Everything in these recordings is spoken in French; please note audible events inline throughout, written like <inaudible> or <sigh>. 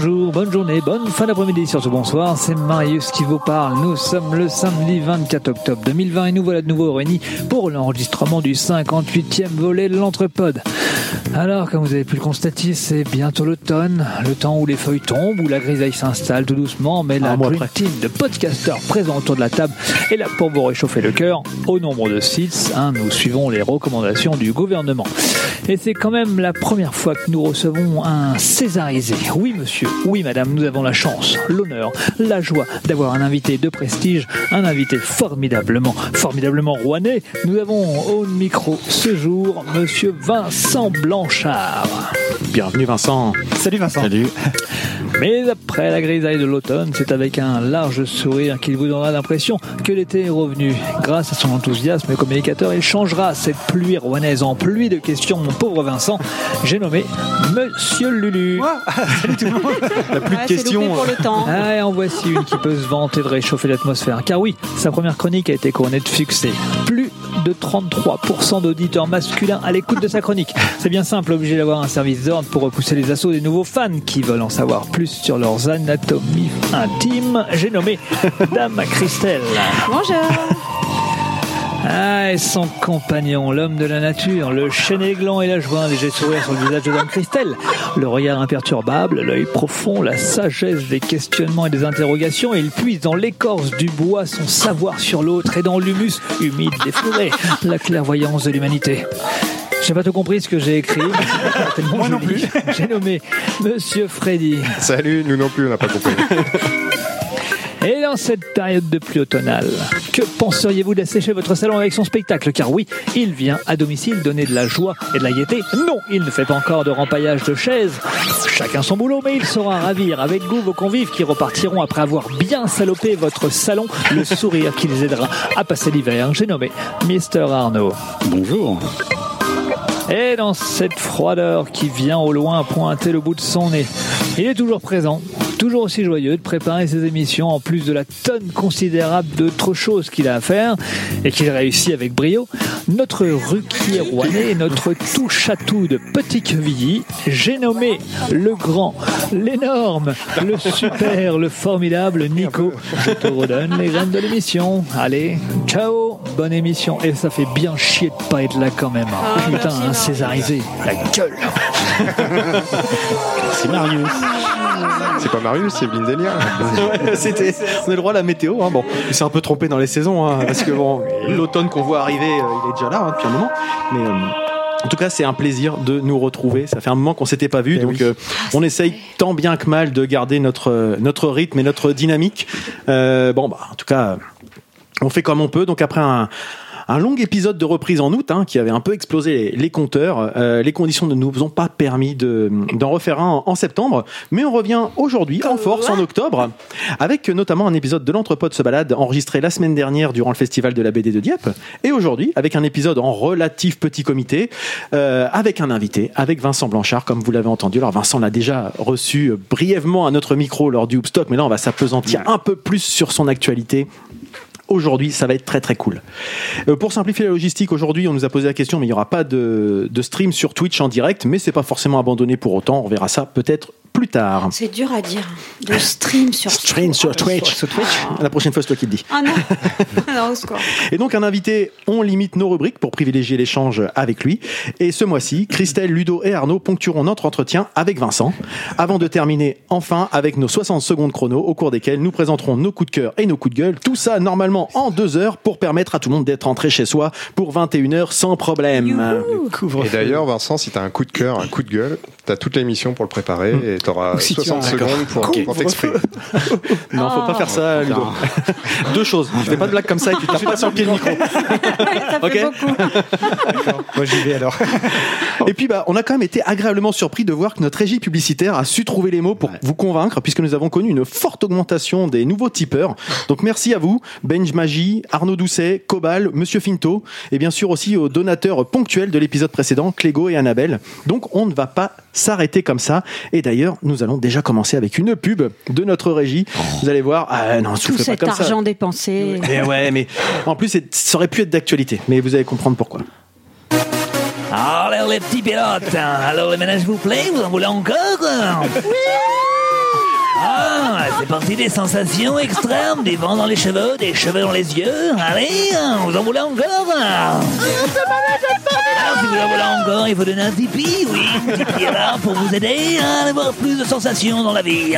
Bonjour, bonne journée, bonne fin d'après-midi, surtout bonsoir. C'est Marius qui vous parle. Nous sommes le samedi 24 octobre 2020 et nous voilà de nouveau réunis pour l'enregistrement du 58e volet de l'Entrepode. Alors, comme vous avez pu le constater, c'est bientôt l'automne, le temps où les feuilles tombent, où la grisaille s'installe tout doucement, mais la après. Team de podcasteurs présents autour de la table est là pour vous réchauffer le cœur. Au nombre de 6, nous suivons les recommandations du gouvernement. Et c'est quand même la première fois que nous recevons un Césarisé. Oui, monsieur, oui, madame, nous avons la chance, l'honneur, la joie d'avoir un invité de prestige, un invité formidablement, formidablement rouennais. Nous avons au micro ce jour monsieur Vincent Blanchard. Bienvenue Vincent. Salut Vincent. Salut. <laughs> Mais après la grisaille de l'automne, c'est avec un large sourire qu'il vous donnera l'impression que l'été est revenu. Grâce à son enthousiasme communicateur, il changera cette pluie rouennaise en pluie de questions, mon pauvre Vincent. J'ai nommé Monsieur Lulu. <laughs> Salut tout le monde. <laughs> T'as plus Ah, de c'est questions. loupé pour le temps. Ah, et en voici une qui peut se vanter de réchauffer l'atmosphère. Car oui, sa première chronique a été couronnée de succès. Plus de 33% d'auditeurs masculins à l'écoute de sa chronique. C'est bien simple, obligé d'avoir un service d'ordre pour repousser les assauts des nouveaux fans qui veulent en savoir plus sur leurs anatomies intimes. J'ai nommé <laughs> Dame Christelle. Bonjour. Ah, et son compagnon, l'homme de la nature, le chêne et la joie, un léger sourire sur le visage de Dame Christelle, le regard imperturbable, l'œil profond, la sagesse des questionnements et des interrogations, et il puise dans l'écorce du bois son savoir sur l'autre et dans l'humus humide des forêts, la clairvoyance de l'humanité. J'ai pas tout compris ce que j'ai écrit. <laughs> Moi non joli. <laughs> J'ai nommé Monsieur Freddy. Salut, nous non plus, on n'a pas compris. <laughs> Et dans cette période de pluie automnale, que penseriez-vous d'assécher votre salon avec son spectacle? Car oui, il vient à domicile donner de la joie et de la gaieté. Non, il ne fait pas encore de rempaillage de chaises. Chacun son boulot, mais il saura ravir avec goût vos convives qui repartiront après avoir bien salopé votre salon, le sourire qui les aidera à passer l'hiver. J'ai nommé Mister Arnaud. Bonjour. Et dans cette froideur qui vient au loin pointer le bout de son nez, il est toujours présent, toujours aussi joyeux de préparer ses émissions en plus de la tonne considérable d'autres choses qu'il a à faire et qu'il réussit avec brio. Notre Ruquier Rouennais, notre touche à tout de Petit Quevilly, j'ai nommé le grand, l'énorme, le super, le formidable Nico. Je te redonne les rênes de l'émission. Allez, ciao, bonne émission. Et ça fait bien chier de pas être là quand même. Ah, Putain, Marc. Césarisé, la gueule. C'est Marius. <laughs> C'est pas Marius, c'est Blindelia. Ouais, C'était. On a le droit à la météo. Hein. Bon, il s'est un peu trompé dans les saisons, hein, parce que bon, <laughs> l'automne qu'on voit arriver, euh, il est déjà là hein, depuis un moment. Mais euh, en tout cas, c'est un plaisir de nous retrouver. Ça fait un moment qu'on s'était pas vu, Eh donc oui. euh, on essaye tant bien que mal de garder notre notre rythme et notre dynamique. Euh, bon, bah, en tout cas, on fait comme on peut. Donc après un un long épisode de reprise en août hein, qui avait un peu explosé les, les compteurs. Euh, les conditions ne nous ont pas permis de- d'en refaire un en, en septembre, mais on revient aujourd'hui en force en octobre avec notamment un épisode de l'Entrepôt de se balade enregistré la semaine dernière durant le festival de la BD de Dieppe et aujourd'hui avec un épisode en relatif petit comité euh, avec un invité, avec Vincent Blanchard comme vous l'avez entendu. Alors Vincent l'a déjà reçu brièvement à notre micro lors du Hoopstock, mais là on va s'apesantir un peu plus sur son actualité Aujourd'hui, ça va être très très cool. Euh, pour simplifier la logistique, aujourd'hui, on nous a posé la question, mais il n'y aura pas de, de stream sur Twitch en direct, mais c'est pas forcément abandonné pour autant. On verra ça peut-être plus tard. C'est dur à dire. De stream sur <laughs> Stream sur Twitch. La prochaine fois, c'est toi qui le dis. Ah non. <laughs> non. Et donc, un invité, on limite nos rubriques pour privilégier l'échange avec lui. Et ce mois-ci, Christelle, Ludo et Arnaud ponctueront notre entretien avec Vincent, avant de terminer enfin avec nos 60 secondes chrono, au cours desquelles nous présenterons nos coups de cœur et nos coups de gueule. Tout ça, normalement, en deux heures, pour permettre à tout le monde d'être rentré chez soi pour 21 heures sans problème. Et d'ailleurs, Vincent, si t'as un coup de cœur, un coup de gueule, t'as toute l'émission pour le préparer et t'auras Ou si tu 60 as un secondes pour, Ok. pour t'exprimer. <laughs> Non, faut pas faire ça, Ludo. <laughs> Deux choses. Je fais pas de blague comme ça et tu tapes pas sur le pied le micro. <laughs> Ça fait Ok. beaucoup. Moi j'y vais alors. Et puis, bah, on a quand même été agréablement surpris de voir que notre régie publicitaire a su trouver les mots pour vous convaincre, puisque nous avons connu une forte augmentation des nouveaux tipeurs. Donc, merci à vous, Benj Magie, Arnaud Doucet, Cobal, Monsieur Finto, et bien sûr aussi aux donateurs ponctuels de l'épisode précédent, Clégo et Annabelle. Donc, on ne va pas s'arrêter comme ça. Et d'ailleurs, nous allons déjà commencer avec une pub de notre régie. Vous allez voir. Ah non, Tout pas cet ça. argent dépensé. Mais ouais, mais en plus, ça aurait pu être d'actualité. Mais vous allez comprendre pourquoi. Alors les petits pilotes, alors les ménages vous plaît, vous en voulez encore? Ah, c'est parti des sensations extrêmes, des vents dans les cheveux, des cheveux dans les yeux. Allez, vous en voulez encore Alors, si vous en voulez encore, il faut donner un Tipeee, oui. Tipeee est là pour vous aider à avoir plus de sensations dans la vie.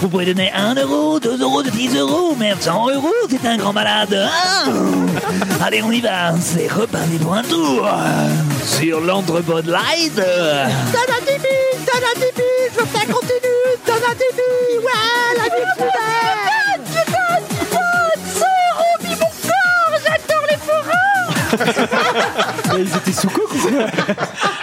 Vous pouvez donner 1 euro, 2 euros, 10 euros, même 100 euros, c'est un grand malade. hein. Allez, on y va, c'est reparti pour un tour. Sur l'entrepôt de Light. Donne un Tipeee, donne un je veux que ça continue, un Tipeee, ouais, la est Tu donnes, tu donnes, 100 euros, mon corps, j'adore les forains <laughs> Ils étaient sous coque quoi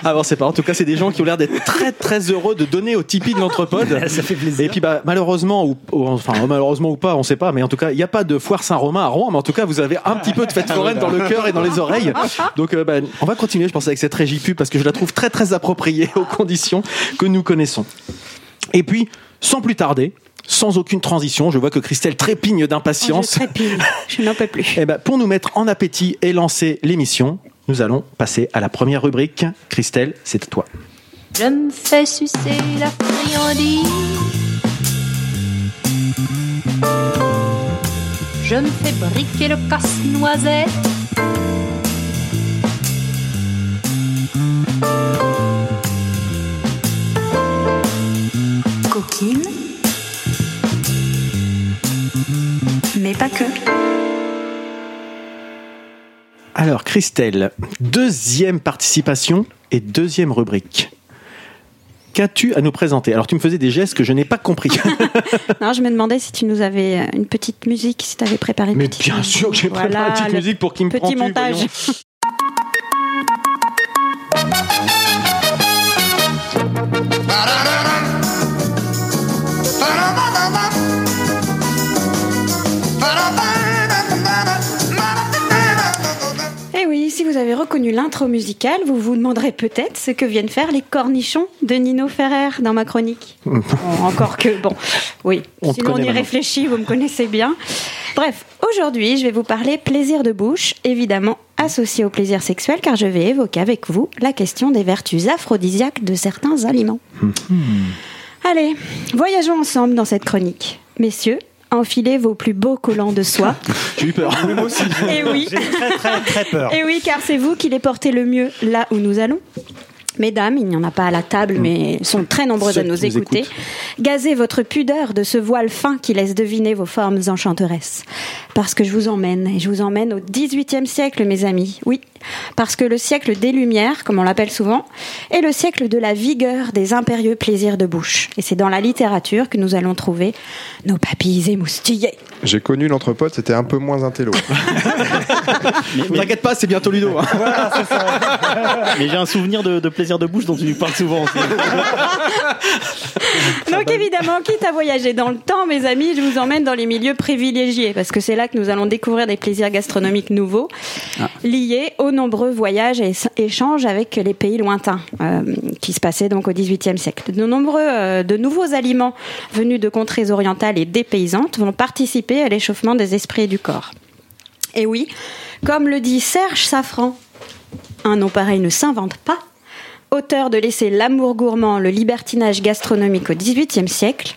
Ah bon, c'est pas. En tout cas, c'est des gens qui ont l'air d'être très très heureux de donner au Tipeee de l'entrepode. <laughs> Ça fait plaisir. Et puis bah malheureusement ou, ou- enfin malheureusement ou pas, on sait pas, mais en tout cas il n'y a pas de foire Saint-Romain à Rouen, mais en tout cas vous avez un petit peu de fête foraine dans le cœur et dans les oreilles. <laughs> Donc euh, bah, on va continuer, je pense, avec cette régie pub parce que je la trouve très très appropriée aux conditions que nous connaissons. Et puis sans plus tarder, sans aucune transition, je vois que Christelle trépigne Je d'impatience. trépigne, je n'en peux plus. <laughs> Eh ben, pour nous mettre en appétit et lancer l'émission, nous allons passer à la première rubrique. Christelle, c'est à toi. Je me fais sucer la friandise. Je me fais briquer le casse-noisette. Coquine. Mais pas que. Alors, Christelle, deuxième participation et deuxième rubrique. Qu'as-tu à nous présenter? Alors, tu me faisais des gestes que je n'ai pas compris. <laughs> <laughs> Non, je me demandais si tu nous avais euh, une petite musique, si tu avais préparé une Mais petite bien musique. sûr que j'ai préparé Voilà, une petite musique pour qui me Petit montage. voyons. <laughs> si vous avez reconnu l'intro musicale, vous vous demanderez peut-être ce que viennent faire les cornichons de Nino Ferrer dans ma chronique. <laughs> Bon, encore que, bon, oui. On te Sinon, on connaît y maintenant. réfléchit, vous me connaissez bien. Bref, aujourd'hui, je vais vous parler plaisir de bouche, évidemment associé au plaisir sexuel, car je vais évoquer avec vous la question des vertus aphrodisiaques de certains aliments. Allez, voyageons ensemble dans cette chronique. Messieurs, enfilez vos plus beaux collants de soie. <laughs> J'ai eu peur. Moi aussi. Et oui. J'ai très très très peur. Et oui, car c'est vous qui les portez le mieux là où nous allons. Mesdames, il n'y en a pas à la table, mais sont très nombreuses à nous écouter. Gazez votre pudeur de ce voile fin qui laisse deviner vos formes enchanteresses. Parce que je vous emmène, et je vous emmène au XVIIIe siècle, mes amis. Oui, parce que le siècle des Lumières, comme on l'appelle souvent, est le siècle de la vigueur des impérieux plaisirs de bouche. Et c'est dans la littérature que nous allons trouver nos papilles émoustillées. J'ai connu l'entrepode, c'était un peu moins intello. Ne <laughs> t'inquiète pas, c'est bientôt Ludo. hein. <laughs> Mais j'ai un souvenir de, de plaisir de bouche dont tu nous parles souvent. <laughs> Donc évidemment, quitte à voyager dans le temps, mes amis, je vous emmène dans les milieux privilégiés, parce que c'est là que nous allons découvrir des plaisirs gastronomiques nouveaux, liés aux nombreux voyages et éch- échanges avec les pays lointains, euh, qui se passaient donc au XVIIIe siècle. De nombreux, euh, de nouveaux aliments venus de contrées orientales et dépaysantes vont participer à l'échauffement des esprits et du corps. Et oui, comme le dit Serge Safran, un nom pareil ne s'invente pas. Auteur de laisser l'amour gourmand, le libertinage gastronomique au XVIIIe siècle,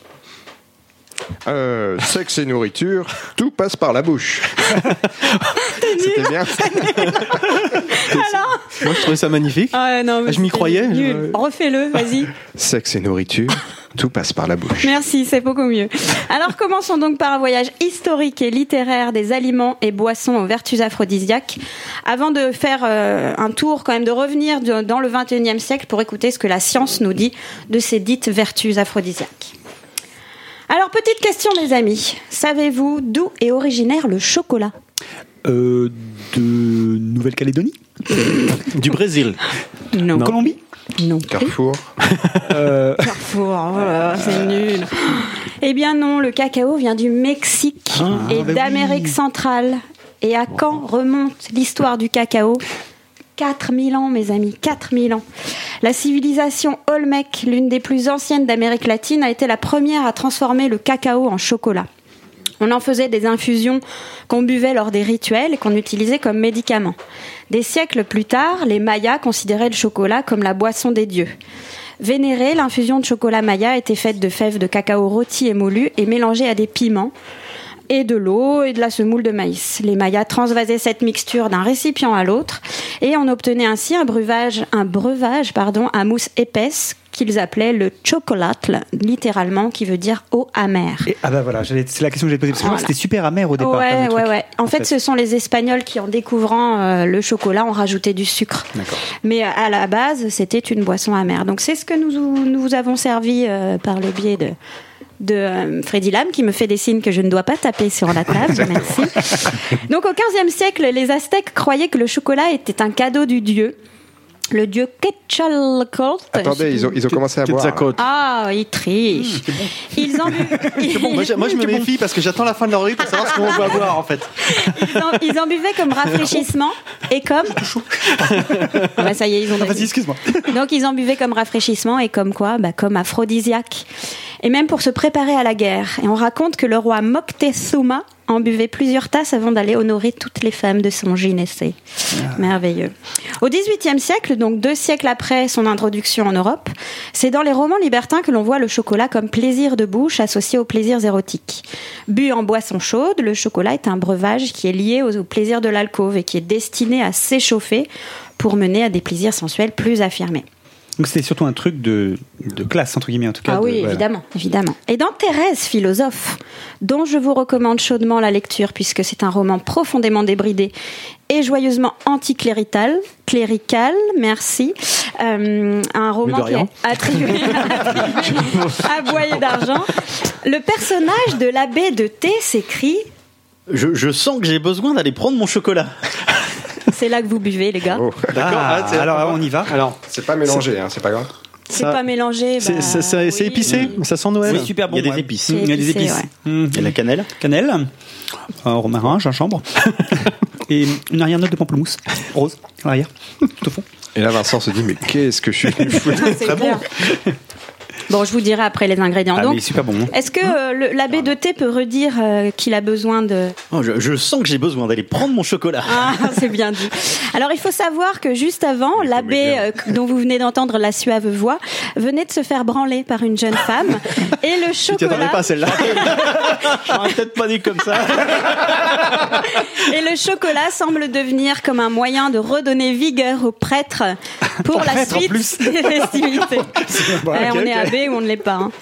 Euh, sexe et nourriture, tout passe par la bouche. <laughs> C'était bien. <laughs> Moi, je trouvais ça magnifique. Ah non, mais je m'y croyais, je- Refais-le, vas-y. <laughs> Sexe et nourriture, tout passe par la bouche. Merci, c'est beaucoup mieux. Alors commençons donc par un voyage historique et littéraire des aliments et boissons aux vertus aphrodisiaques, avant de faire euh, un tour quand même, de revenir de- dans le XXIe siècle pour écouter ce que la science nous dit de ces dites vertus aphrodisiaques. Alors petite question mes amis, savez-vous d'où est originaire le chocolat Euh, de Nouvelle-Calédonie <laughs> Du Brésil. Non. Colombie Non. Carrefour. euh, <laughs> <laughs> Carrefour, oh là là, c'est nul. Eh bien non, le cacao vient du Mexique Ah, et bah d'Amérique oui. centrale. Et à quand remonte l'histoire du cacao? 4000 ans, mes amis, 4000 ans. La civilisation Olmec, l'une des plus anciennes d'Amérique latine, a été la première à transformer le cacao en chocolat. On en faisait des infusions qu'on buvait lors des rituels et qu'on utilisait comme médicament. Des siècles plus tard, les Mayas considéraient le chocolat comme la boisson des dieux. Vénérée, l'infusion de chocolat Maya était faite de fèves de cacao rôti et moulu et mélangée à des piments et de l'eau et de la semoule de maïs. Les Mayas transvasaient cette mixture d'un récipient à l'autre et on obtenait ainsi un breuvage, un breuvage pardon, à mousse épaisse qu'ils appelaient le chocolatl, littéralement, qui veut dire eau amère. Et- ah bah voilà, c'est la question que j'ai posée parce que Voilà. c'était super amer au départ. Ouais, ouais, ouais. En fait, ce sont les Espagnols qui, en découvrant euh, le chocolat, ont rajouté du sucre. Mais euh, à la base, c'était une boisson amère. Donc c'est ce que nous nous vous avons servi euh, par le biais de de euh, Freddy Lam qui me fait des signes que je ne dois pas taper sur la table. <laughs> Merci. Donc au XVe siècle, les Aztèques croyaient que le chocolat était un cadeau du dieu. Le dieu Quetzalcoatl. Attendez, ils ont, ils ont commencé à boire. Ah, ils trichent. Ils <laughs> en bu- Bon, moi, je- moi, je me <laughs> méfie parce que j'attends la fin de leur rythme pour savoir ce qu'on va boire en fait. Ils en, ils en buvaient comme rafraîchissement et comme. <laughs> Ah bah, ça y est, ils ont. Ah, Vas-y, excuse-moi. Donc ils en buvaient comme rafraîchissement et comme quoi? Bah, Comme aphrodisiaque. Et même pour se préparer à la guerre. Et on raconte que le roi Moctezuma en buvait plusieurs tasses avant d'aller honorer toutes les femmes de son gynécée. Merveilleux. Au XVIIIe siècle, donc deux siècles après son introduction en Europe, c'est dans les romans libertins que l'on voit le chocolat comme plaisir de bouche associé aux plaisirs érotiques. Bu en boisson chaude, le chocolat est un breuvage qui est lié aux, aux plaisirs de l'alcôve et qui est destiné à s'échauffer pour mener à des plaisirs sensuels plus affirmés. Donc c'était surtout un truc de, de classe, entre guillemets, en tout cas. Ah de- oui, voilà. évidemment, évidemment. Et dans Thérèse, philosophe, dont je vous recommande chaudement la lecture puisque c'est un roman profondément débridé et joyeusement anticlérital, clérical, merci, euh, un roman qui est attribué, <laughs> à Boyer d'argent. Le personnage de l'abbé de Thé s'écrit, Je, je sens que j'ai besoin d'aller prendre mon chocolat. C'est là que vous buvez les gars. Oh, Ah, Ah, c'est- alors on y va. Alors, c'est pas mélangé, hein, c'est pas grave. C'est pas mélangé. c'est bah, c'est- oui, épicé, oui. ça sent Noël. C'est super bon. Il y a des épices. Il y a des épices. ouais. Mmh. Et la cannelle Cannelle, euh, romarin, gingembre, <laughs> et une arrière-note de pamplemousse, rose, à l'arrière, tout au fond. Et là, Vincent se dit, mais qu'est-ce que je suis venu <laughs> foutre C'est clair. Bon, je vous dirai après les ingrédients. Ah, Donc, mais super bon. hein. Est-ce que euh, le- l'abbé de thé peut redire euh, qu'il a besoin de... Oh, je, je sens que j'ai besoin d'aller prendre mon chocolat. Ah, <laughs> c'est bien dit. Alors, il faut savoir que juste avant, l'abbé euh, dont vous venez d'entendre la suave voix venait de se faire branler par une jeune femme. Et le <laughs> Tu t'y attendais chocolat, pas à celle-là <laughs> J'aurais peut-être pas dit comme ça. et le chocolat semble devenir comme un moyen de redonner vigueur aux prêtres pour la prêtre, en suite plus. des festivités. Ouais, on est abbé ou on ne l'est pas. hein.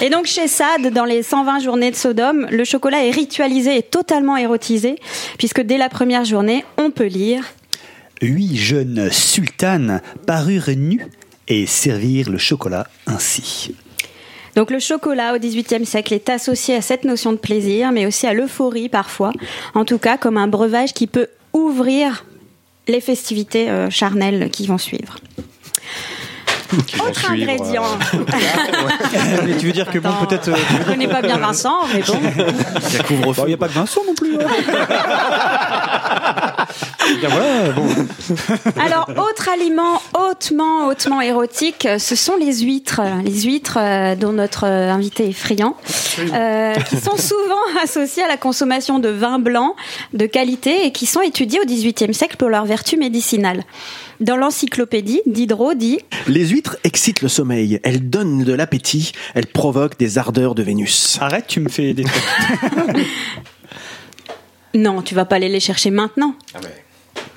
Et donc chez Sade, dans les 120 journées de Sodome, le chocolat est ritualisé et totalement érotisé, puisque dès la première journée, on peut lire Huit jeunes sultanes parurent nus et servirent le chocolat ainsi. Donc le chocolat au XVIIIe siècle est associé à cette notion de plaisir, mais aussi à l'euphorie parfois, en tout cas comme un breuvage qui peut ouvrir les festivités euh, charnelles qui vont suivre. Autre suivre, ingrédient. <laughs> Mais tu veux dire que bon, peut-être. euh, Je ne connais pas bien Vincent, mais bon. Il n'y a pas que Vincent non plus. hein. <laughs> Bien voilà, bon. Alors, autre aliment hautement, hautement érotique, euh, ce sont les huîtres. Les huîtres euh, dont notre euh, invité est friand, euh, qui sont souvent <laughs> associées à la consommation de vin blanc de qualité et qui sont étudiées au XVIIIe siècle pour leur vertu médicinale. Dans l'encyclopédie, Diderot dit Les huîtres excitent le sommeil, elles donnent de l'appétit, elles provoquent des ardeurs de Vénus. Arrête, tu me fais des trucs. <laughs> Non, tu vas pas aller les chercher maintenant. Ah, mais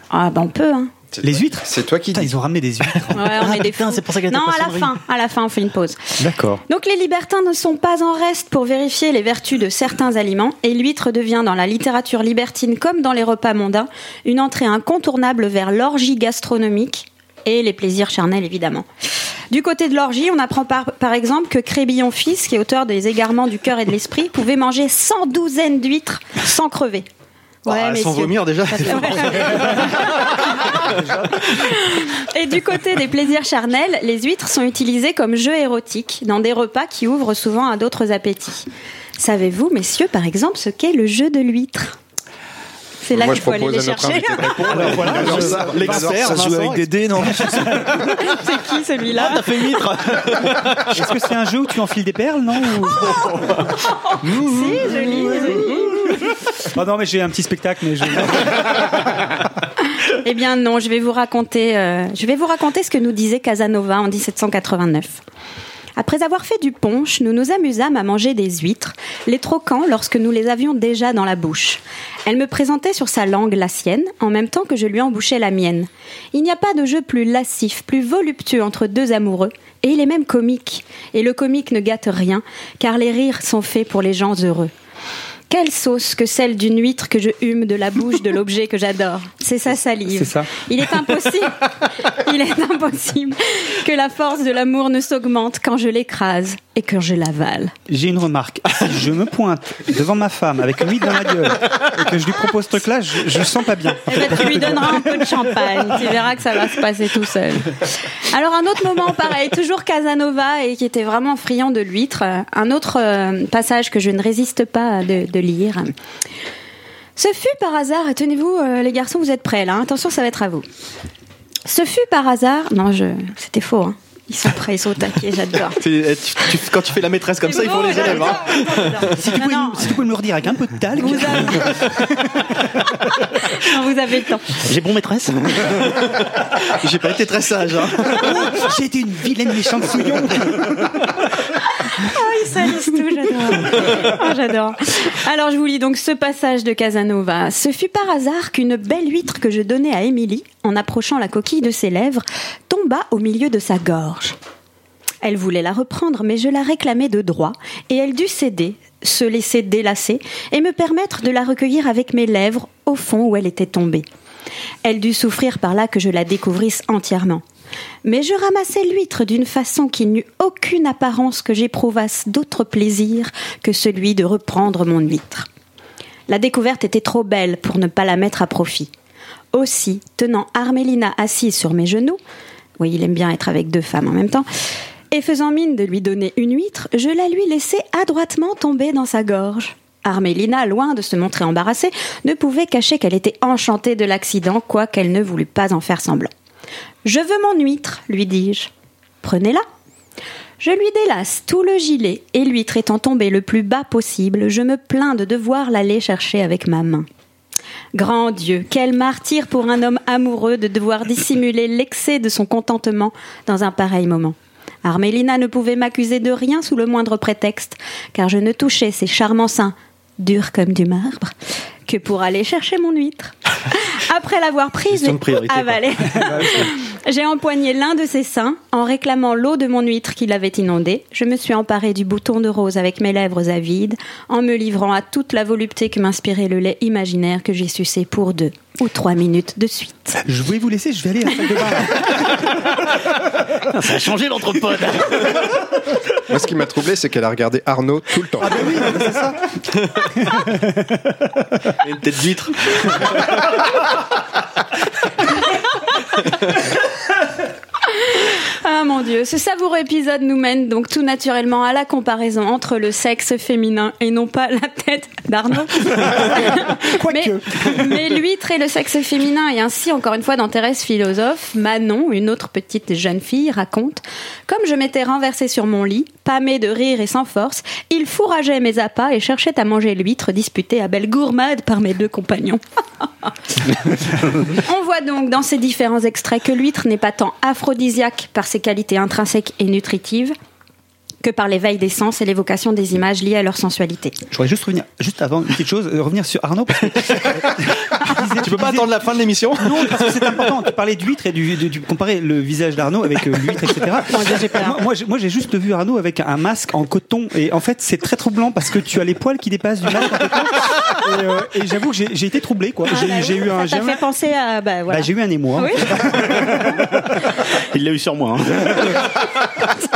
Ah, ben on peut, hein. Les toi- huîtres C'est toi qui Putain, dis. ils ont ramené des huîtres. Ouais, on est des putain, c'est pour ça qu'elle Non, à la fin. À la fin, on fait une pause. D'accord. Donc les libertins ne sont pas en reste pour vérifier les vertus de certains aliments et l'huître devient dans la littérature libertine comme dans les repas mondains une entrée incontournable vers l'orgie gastronomique et les plaisirs charnels évidemment. Du côté de l'orgie, on apprend par, par exemple que Crébillon fils, qui est auteur des égarements du cœur et de l'esprit, pouvait manger 100 douzaines d'huîtres sans crever. Ouais, Ah, sans vomir <laughs> déjà. Et du côté des plaisirs charnels, les huîtres sont utilisées comme jeu érotique dans des repas qui ouvrent souvent à d'autres appétits. Savez-vous, messieurs, par exemple, ce qu'est le jeu de l'huître? C'est là qu'il faut aller les chercher. Alors voilà, L'expert, Ça joue avec des dés, non <laughs> C'est qui celui-là T'as fait huître <laughs> Est-ce que c'est un jeu où tu enfiles des perles, non <laughs> Si, joli, joli. Oh non, mais j'ai un petit spectacle, mais je. Eh bien non, je vais vous raconter, euh, je vais vous raconter ce que nous disait Casanova en 1789. Après avoir fait du punch, nous nous amusâmes à manger des huîtres, les troquant lorsque nous les avions déjà dans la bouche. Elle me présentait sur sa langue la sienne, en même temps que je lui embouchais la mienne. Il n'y a pas de jeu plus lascif, plus voluptueux entre deux amoureux, et il est même comique. Et le comique ne gâte rien, car les rires sont faits pour les gens heureux. Quelle sauce que celle d'une huître que je hume de la bouche de l'objet que j'adore. C'est sa salive. C'est ça. Il est impossible, <laughs> il est impossible que la force de l'amour ne s'augmente quand je l'écrase et que je l'avale. J'ai une remarque. Si <laughs> je me pointe devant ma femme avec une huître dans la gueule et que je lui propose ce truc-là, je, je le sens pas bien. Eh ben, tu lui donneras un peu de champagne. Tu verras que ça va se passer tout seul. Alors, un autre moment pareil, toujours Casanova et qui était vraiment friand de l'huître. Un autre euh, passage que je ne résiste pas de, de lire. Ce fut par hasard, tenez-vous, euh, les garçons, vous êtes prêts là. hein. Attention, ça va être à vous. Ce fut par hasard. Non, je... c'était faux. hein. Ils sont prêts, ils sont au taquet, j'adore. <laughs> Tu- quand tu fais la maîtresse comme ça, il faut les élèves. hein. Si tu, pouvais, Non, non. si tu pouvais me le redire avec un peu de talc. Vous avez... <laughs> Non, vous avez le temps. J'ai bon maîtresse J'ai pas été très sage. hein. J'ai été une vilaine méchante souillon. <laughs> Ah, il salisse tout, j'adore. Ah, j'adore. Alors, je vous lis donc ce passage de Casanova. Ce fut par hasard qu'une belle huître que je donnais à Émilie, en approchant la coquille de ses lèvres, tomba au milieu de sa gorge. Elle voulait la reprendre, mais je la réclamais de droit, et elle dut céder, se laisser délasser, et me permettre de la recueillir avec mes lèvres au fond où elle était tombée. Elle dut souffrir par là que je la découvrisse entièrement. Mais je ramassai l'huître d'une façon qui n'eut aucune apparence que j'éprouvasse d'autre plaisir que celui de reprendre mon huître. La découverte était trop belle pour ne pas la mettre à profit. Aussi, tenant Armélina assise sur mes genoux, oui, il aime bien être avec deux femmes en même temps, et faisant mine de lui donner une huître, je la lui laissai adroitement tomber dans sa gorge. Armélina, loin de se montrer embarrassée, ne pouvait cacher qu'elle était enchantée de l'accident, quoiqu'elle ne voulût pas en faire semblant. Je veux mon huître, lui dis-je. Prenez-la. Je lui délasse tout le gilet, et l'huître étant tombée le plus bas possible, je me plains de devoir l'aller chercher avec ma main. Grand Dieu, quel martyr pour un homme amoureux de devoir dissimuler l'excès de son contentement dans un pareil moment. Armélina ne pouvait m'accuser de rien sous le moindre prétexte, car je ne touchais ses charmants seins, durs comme du marbre, que pour aller chercher mon huître. <laughs> Après l'avoir prise et avalée, <laughs> <laughs> j'ai empoigné l'un de ses seins en réclamant l'eau de mon huître qui l'avait inondée. Je me suis emparée du bouton de rose avec mes lèvres avides, en me livrant à toute la volupté que m'inspirait le lait imaginaire que j'ai sucé pour deux ou trois minutes de suite. Je vais vous laisser, je vais aller à la salle de bain. Ça a changé l'entrepode Moi, ce qui m'a troublé, c'est qu'elle a regardé Arnaud tout le temps. Ah ben oui, c'est ça. Une tête d'huître. <laughs> Ah mon dieu, ce savoureux épisode nous mène donc tout naturellement à la comparaison entre le sexe féminin et non pas la tête d'Arnaud. <laughs> mais, mais l'huître et le sexe féminin et ainsi encore une fois dans Thérèse philosophe, Manon, une autre petite jeune fille, raconte Comme je m'étais renversée sur mon lit, pâmée de rire et sans force, il fourrageait mes appâts et cherchait à manger l'huître disputée à belle gourmade par mes deux compagnons. <laughs> On voit donc dans ces différents extraits que l'huître n'est pas tant aphrodisiaque par ses qualités intrinsèques et nutritives que par l'éveil des sens et l'évocation des images liées à leur sensualité. Je voudrais juste revenir, juste avant une petite chose, euh, revenir sur Arnaud. parce que- <laughs> Tu peux pas attendre la fin de l'émission? Non, parce que c'est important. Tu parlais d'huître et du, du, du- comparer le visage d'Arnaud avec euh, l'huître, etc. moi, moi, j'ai- moi, j'ai juste vu Arnaud avec un masque en coton et en fait, c'est très troublant parce que tu as les poils qui dépassent du masque en coton. Et, euh, et j'avoue que j'ai été troublé, quoi. J'ai j'ai eu un, Ça fait penser à... Bah, voilà. bah, j'ai eu un émoi. Oui. Il l'a eu sur moi. hein. <laughs>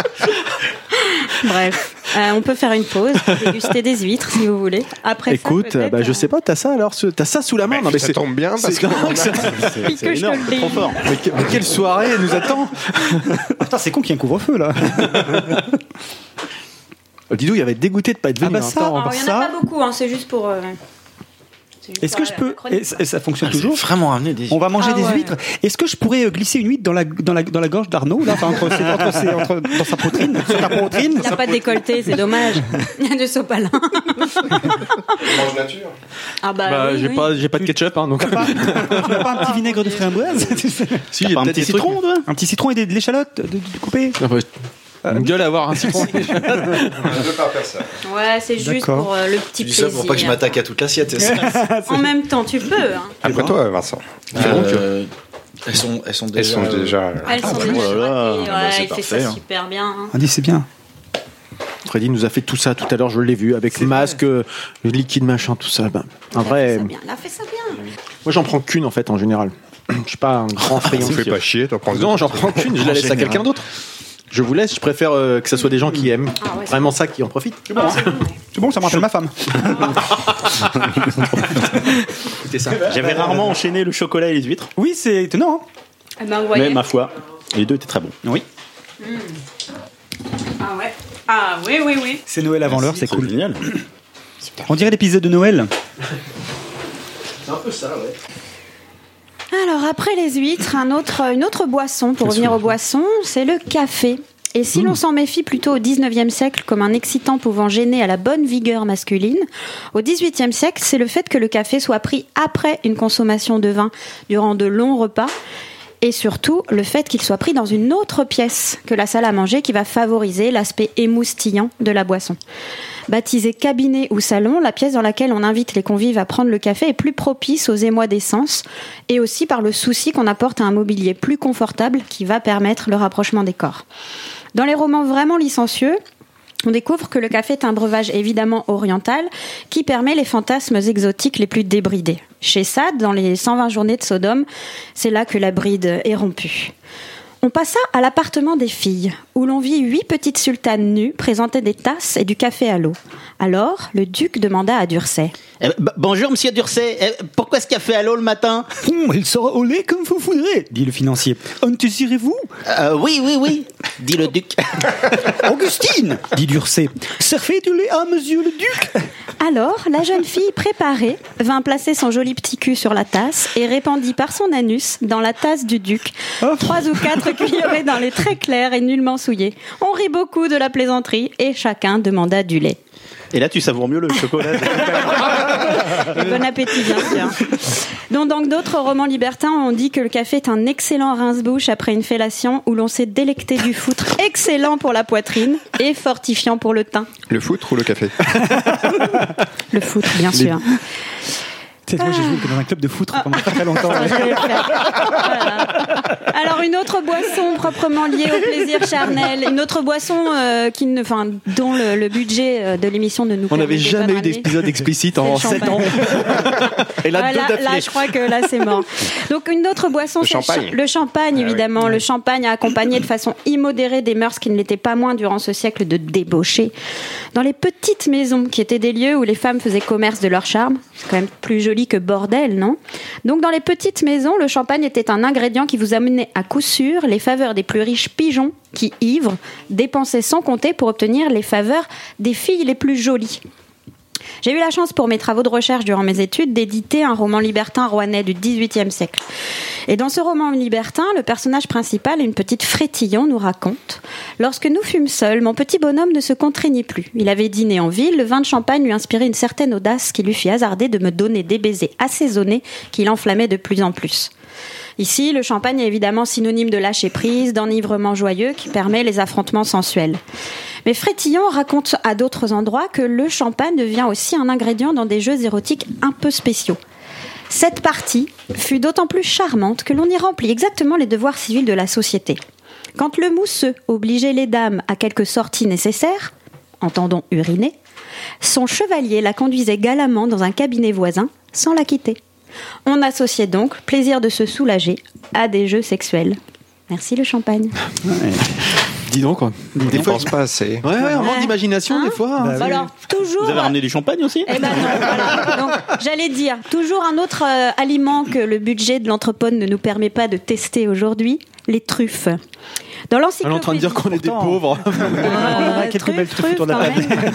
Bref, Euh, on peut faire une pause, déguster des huîtres si vous voulez. Après Écoute, ça, peut-être, bah, je euh, sais pas, t'as ça alors ce- T'as ça sous la main Bah, Non, mais ça c'est- tombe bien, parce <laughs> c'est- que- dis. trop fort. mais, que- mais quelle soirée nous attend <laughs> Putain, c'est con qu'il y ait un couvre-feu, là. <laughs> Didou, il avait dégoûté de pas être venu. Ah bah hein. ça, Attends, Alors, il y en ça- a pas beaucoup, hein, c'est juste pour... euh, Est-ce que je peux et ça, fonctionne Ah, toujours vraiment ramener des. On va manger Ah des ouais. huîtres. Est-ce que je pourrais glisser une huître dans la dans la dans la gorge d'Arnaud là, enfin, entre, ses- entre, ses- entre- dans sa poitrine, sur sa poitrine Il n'a pas décolleté, c'est dommage. de sopalin. Mange nature. Ah bah, Bah, oui, j'ai oui. pas, j'ai pas de ketchup, hein, donc. Tu n'as pas un petit vinaigre de framboise si, pas un petit citron, Un petit citron et de l'échalote de, de, de coupé Une gueule à avoir un citron. <laughs> Je ne veux pas faire ça. Ouais, c'est juste pour euh, le Tu petit plaisir. pour pas que je m'attaque à toute l'assiette. c'est ça <laughs> En même temps, tu peux. Hein. Après toi, Vincent. Euh, Elles sont, elles sont Elles déjà. sont déjà. Elles sont bah, déjà voilà. choisies. Ah, bah, Ouais, c'est il fait parfait, ça hein. super bien. hein. On dit c'est bien. Freddy nous a fait tout ça tout à l'heure, je l'ai vu, avec masque, euh, liquide machin, tout ça. Ben, en vrai, fait ça bien. Il a fait ça bien. moi j'en prends qu'une en fait en général. <clears throat> Je suis pas un grand friand. On fait pas chier, t'en prends Non, j'en prends qu'une, je la laisse à quelqu'un d'autre. Je vous laisse, je préfère euh, que ce soit des gens qui aiment Ah ouais, c'est vraiment ça qui en profitent. C'est bon, ça me rappelle ma femme. <laughs> Écoutez ça. J'avais rarement enchaîné le chocolat et les huîtres, Oui, c'est étonnant. hein. Eh ben, mais ma foi, les deux étaient très bons. Oui. Ah ouais. Ah oui, oui, oui. C'est Noël avant l'heure, c'est cool. génial. On dirait l'épisode de Noël. C'est un peu ça, ouais. Alors après les huîtres, un autre, une autre boisson, pour revenir aux boissons, c'est le café. Et si l'on s'en méfie plutôt au 19e siècle comme un excitant pouvant gêner à la bonne vigueur masculine, au 18e siècle, c'est le fait que le café soit pris après une consommation de vin durant de longs repas et surtout le fait qu'il soit pris dans une autre pièce que la salle à manger qui va favoriser l'aspect émoustillant de la boisson. Baptisée cabinet ou salon, la pièce dans laquelle on invite les convives à prendre le café est plus propice aux émois des sens et aussi par le souci qu'on apporte à un mobilier plus confortable qui va permettre le rapprochement des corps. Dans les romans vraiment licencieux, on découvre que le café est un breuvage évidemment oriental qui permet les fantasmes exotiques les plus débridés. Chez Sade, dans les 120 journées de Sodome, c'est là que la bride est rompue. On passa à l'appartement des filles, où l'on vit huit petites sultanes nues présenter des tasses et du café à l'eau. Alors, le duc demanda à Dursay. Eh, b- bonjour, monsieur Durcet. Eh, pourquoi ce café à l'eau le matin Hum, il sera au lait comme vous voudrez, dit le financier. En désirez-vous Euh, Oui, oui, oui, dit le duc. <laughs> Augustine, dit Dursay. Servez du lait à monsieur le duc. Alors, la jeune fille préparée vint placer son joli petit cul sur la tasse et répandit par son anus dans la tasse du duc trois ou quatre <laughs> cuillerées dans lait très clair et nullement souillé. On rit beaucoup de la plaisanterie et chacun demanda du lait. Et là, tu savoures mieux le chocolat. Et <laughs> bon appétit, bien sûr. Donc, dans d'autres romans libertins, on dit que le café est un excellent rince-bouche après une fellation où l'on s'est délecté du foutre excellent pour la poitrine et fortifiant pour le teint. Le foot ou le café <laughs> Le foutre, bien sûr. Tu sais, moi j'ai joué dans un club de foot pendant très longtemps. Ah. Voilà. Alors une autre boisson proprement liée au plaisir charnel, une autre boisson euh, qui ne, enfin, dont le, le budget euh, de l'émission ne nous On n'avait jamais eu d'épisode explicite en le 7 ans. champagne. <laughs> Et là, deux là, là, je crois que là, c'est mort. Donc, une autre boisson, Le c'est le champagne. cha- le champagne, évidemment. Le champagne a accompagné de façon immodérée des mœurs qui ne l'étaient pas moins durant ce siècle de débauché. Dans les petites maisons, qui étaient des lieux où les femmes faisaient commerce de leur charme, c'est quand même plus joli que bordel, non? Donc, dans les petites maisons, le champagne était un ingrédient qui vous amenait à coup sûr les faveurs des plus riches pigeons qui, ivres, dépensaient sans compter pour obtenir les faveurs des filles les plus jolies. J'ai eu la chance pour mes travaux de recherche durant mes études d'éditer un roman libertin rouennais du XVIIIe siècle. Et dans ce roman libertin, le personnage principal, une petite frétillon, nous raconte Lorsque nous fûmes seuls, mon petit bonhomme ne se contraignit plus. Il avait dîné en ville, le vin de champagne lui inspirait une certaine audace qui lui fit hasarder de me donner des baisers assaisonnés qu'il enflammait de plus en plus. Ici, le champagne est évidemment synonyme de lâcher prise, d'enivrement joyeux qui permet les affrontements sensuels. Mais Frétillon raconte à d'autres endroits que le champagne devient aussi un ingrédient dans des jeux érotiques un peu spéciaux. Cette partie fut d'autant plus charmante que l'on y remplit exactement les devoirs civils de la société. Quand le mousseux obligeait les dames à quelques sorties nécessaires, entendons uriner, son chevalier la conduisait galamment dans un cabinet voisin sans la quitter. On associait donc plaisir de se soulager à des jeux sexuels. Merci le champagne. Dis donc. Des fois, pense pas assez. Ouais, ouais, on manque d'imagination Hein des fois. Bah Bah alors, toujours. Vous avez ramené du champagne aussi Eh ben non, voilà. Donc, j'allais dire, toujours un autre euh, aliment que le budget de l'entrepôt ne nous permet pas de tester aujourd'hui, les truffes. Dans Elle est l'encyclopédie. en train de dire qu'on est des pauvres. <laughs> On a quelques truffes, belles truffes autour de la truffes, table.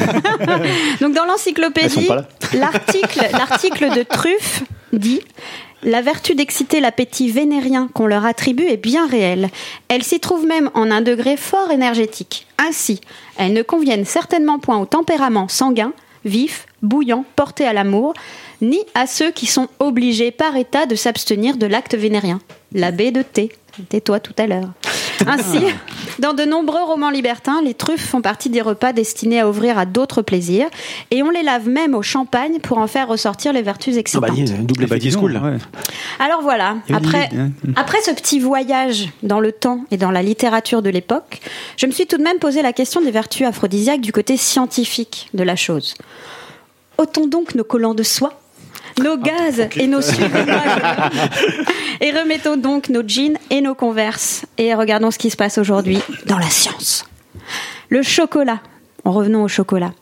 quand même. <laughs> Donc dans l'encyclopédie, l'article, l'article de truffe dit la vertu d'exciter l'appétit vénérien qu'on leur attribue est bien réelle. Elle s'y trouve même en un degré fort énergétique. Ainsi, elles ne conviennent certainement point au tempérament sanguin, vif, bouillant, porté à l'amour, ni à ceux qui sont obligés par état de s'abstenir de l'acte vénérien. L'abbé de thé. Tais-toi tout à l'heure. Ainsi, dans de nombreux romans libertins, les truffes font partie des repas destinés à ouvrir à d'autres plaisirs, et on les lave même au champagne pour en faire ressortir les vertus Ah excitantes. bah, dis, double là. Ouais. Alors voilà, après, hein. après ce petit voyage dans le temps et dans la littérature de l'époque, je me suis tout de même posé la question des vertus aphrodisiaques du côté scientifique de la chose. Ôtons donc nos collants de soie, nos gaz et nos suivez-moi, <laughs> et remettons donc nos jeans et nos converses et regardons ce qui se passe aujourd'hui dans la science. Le chocolat. En revenons au chocolat.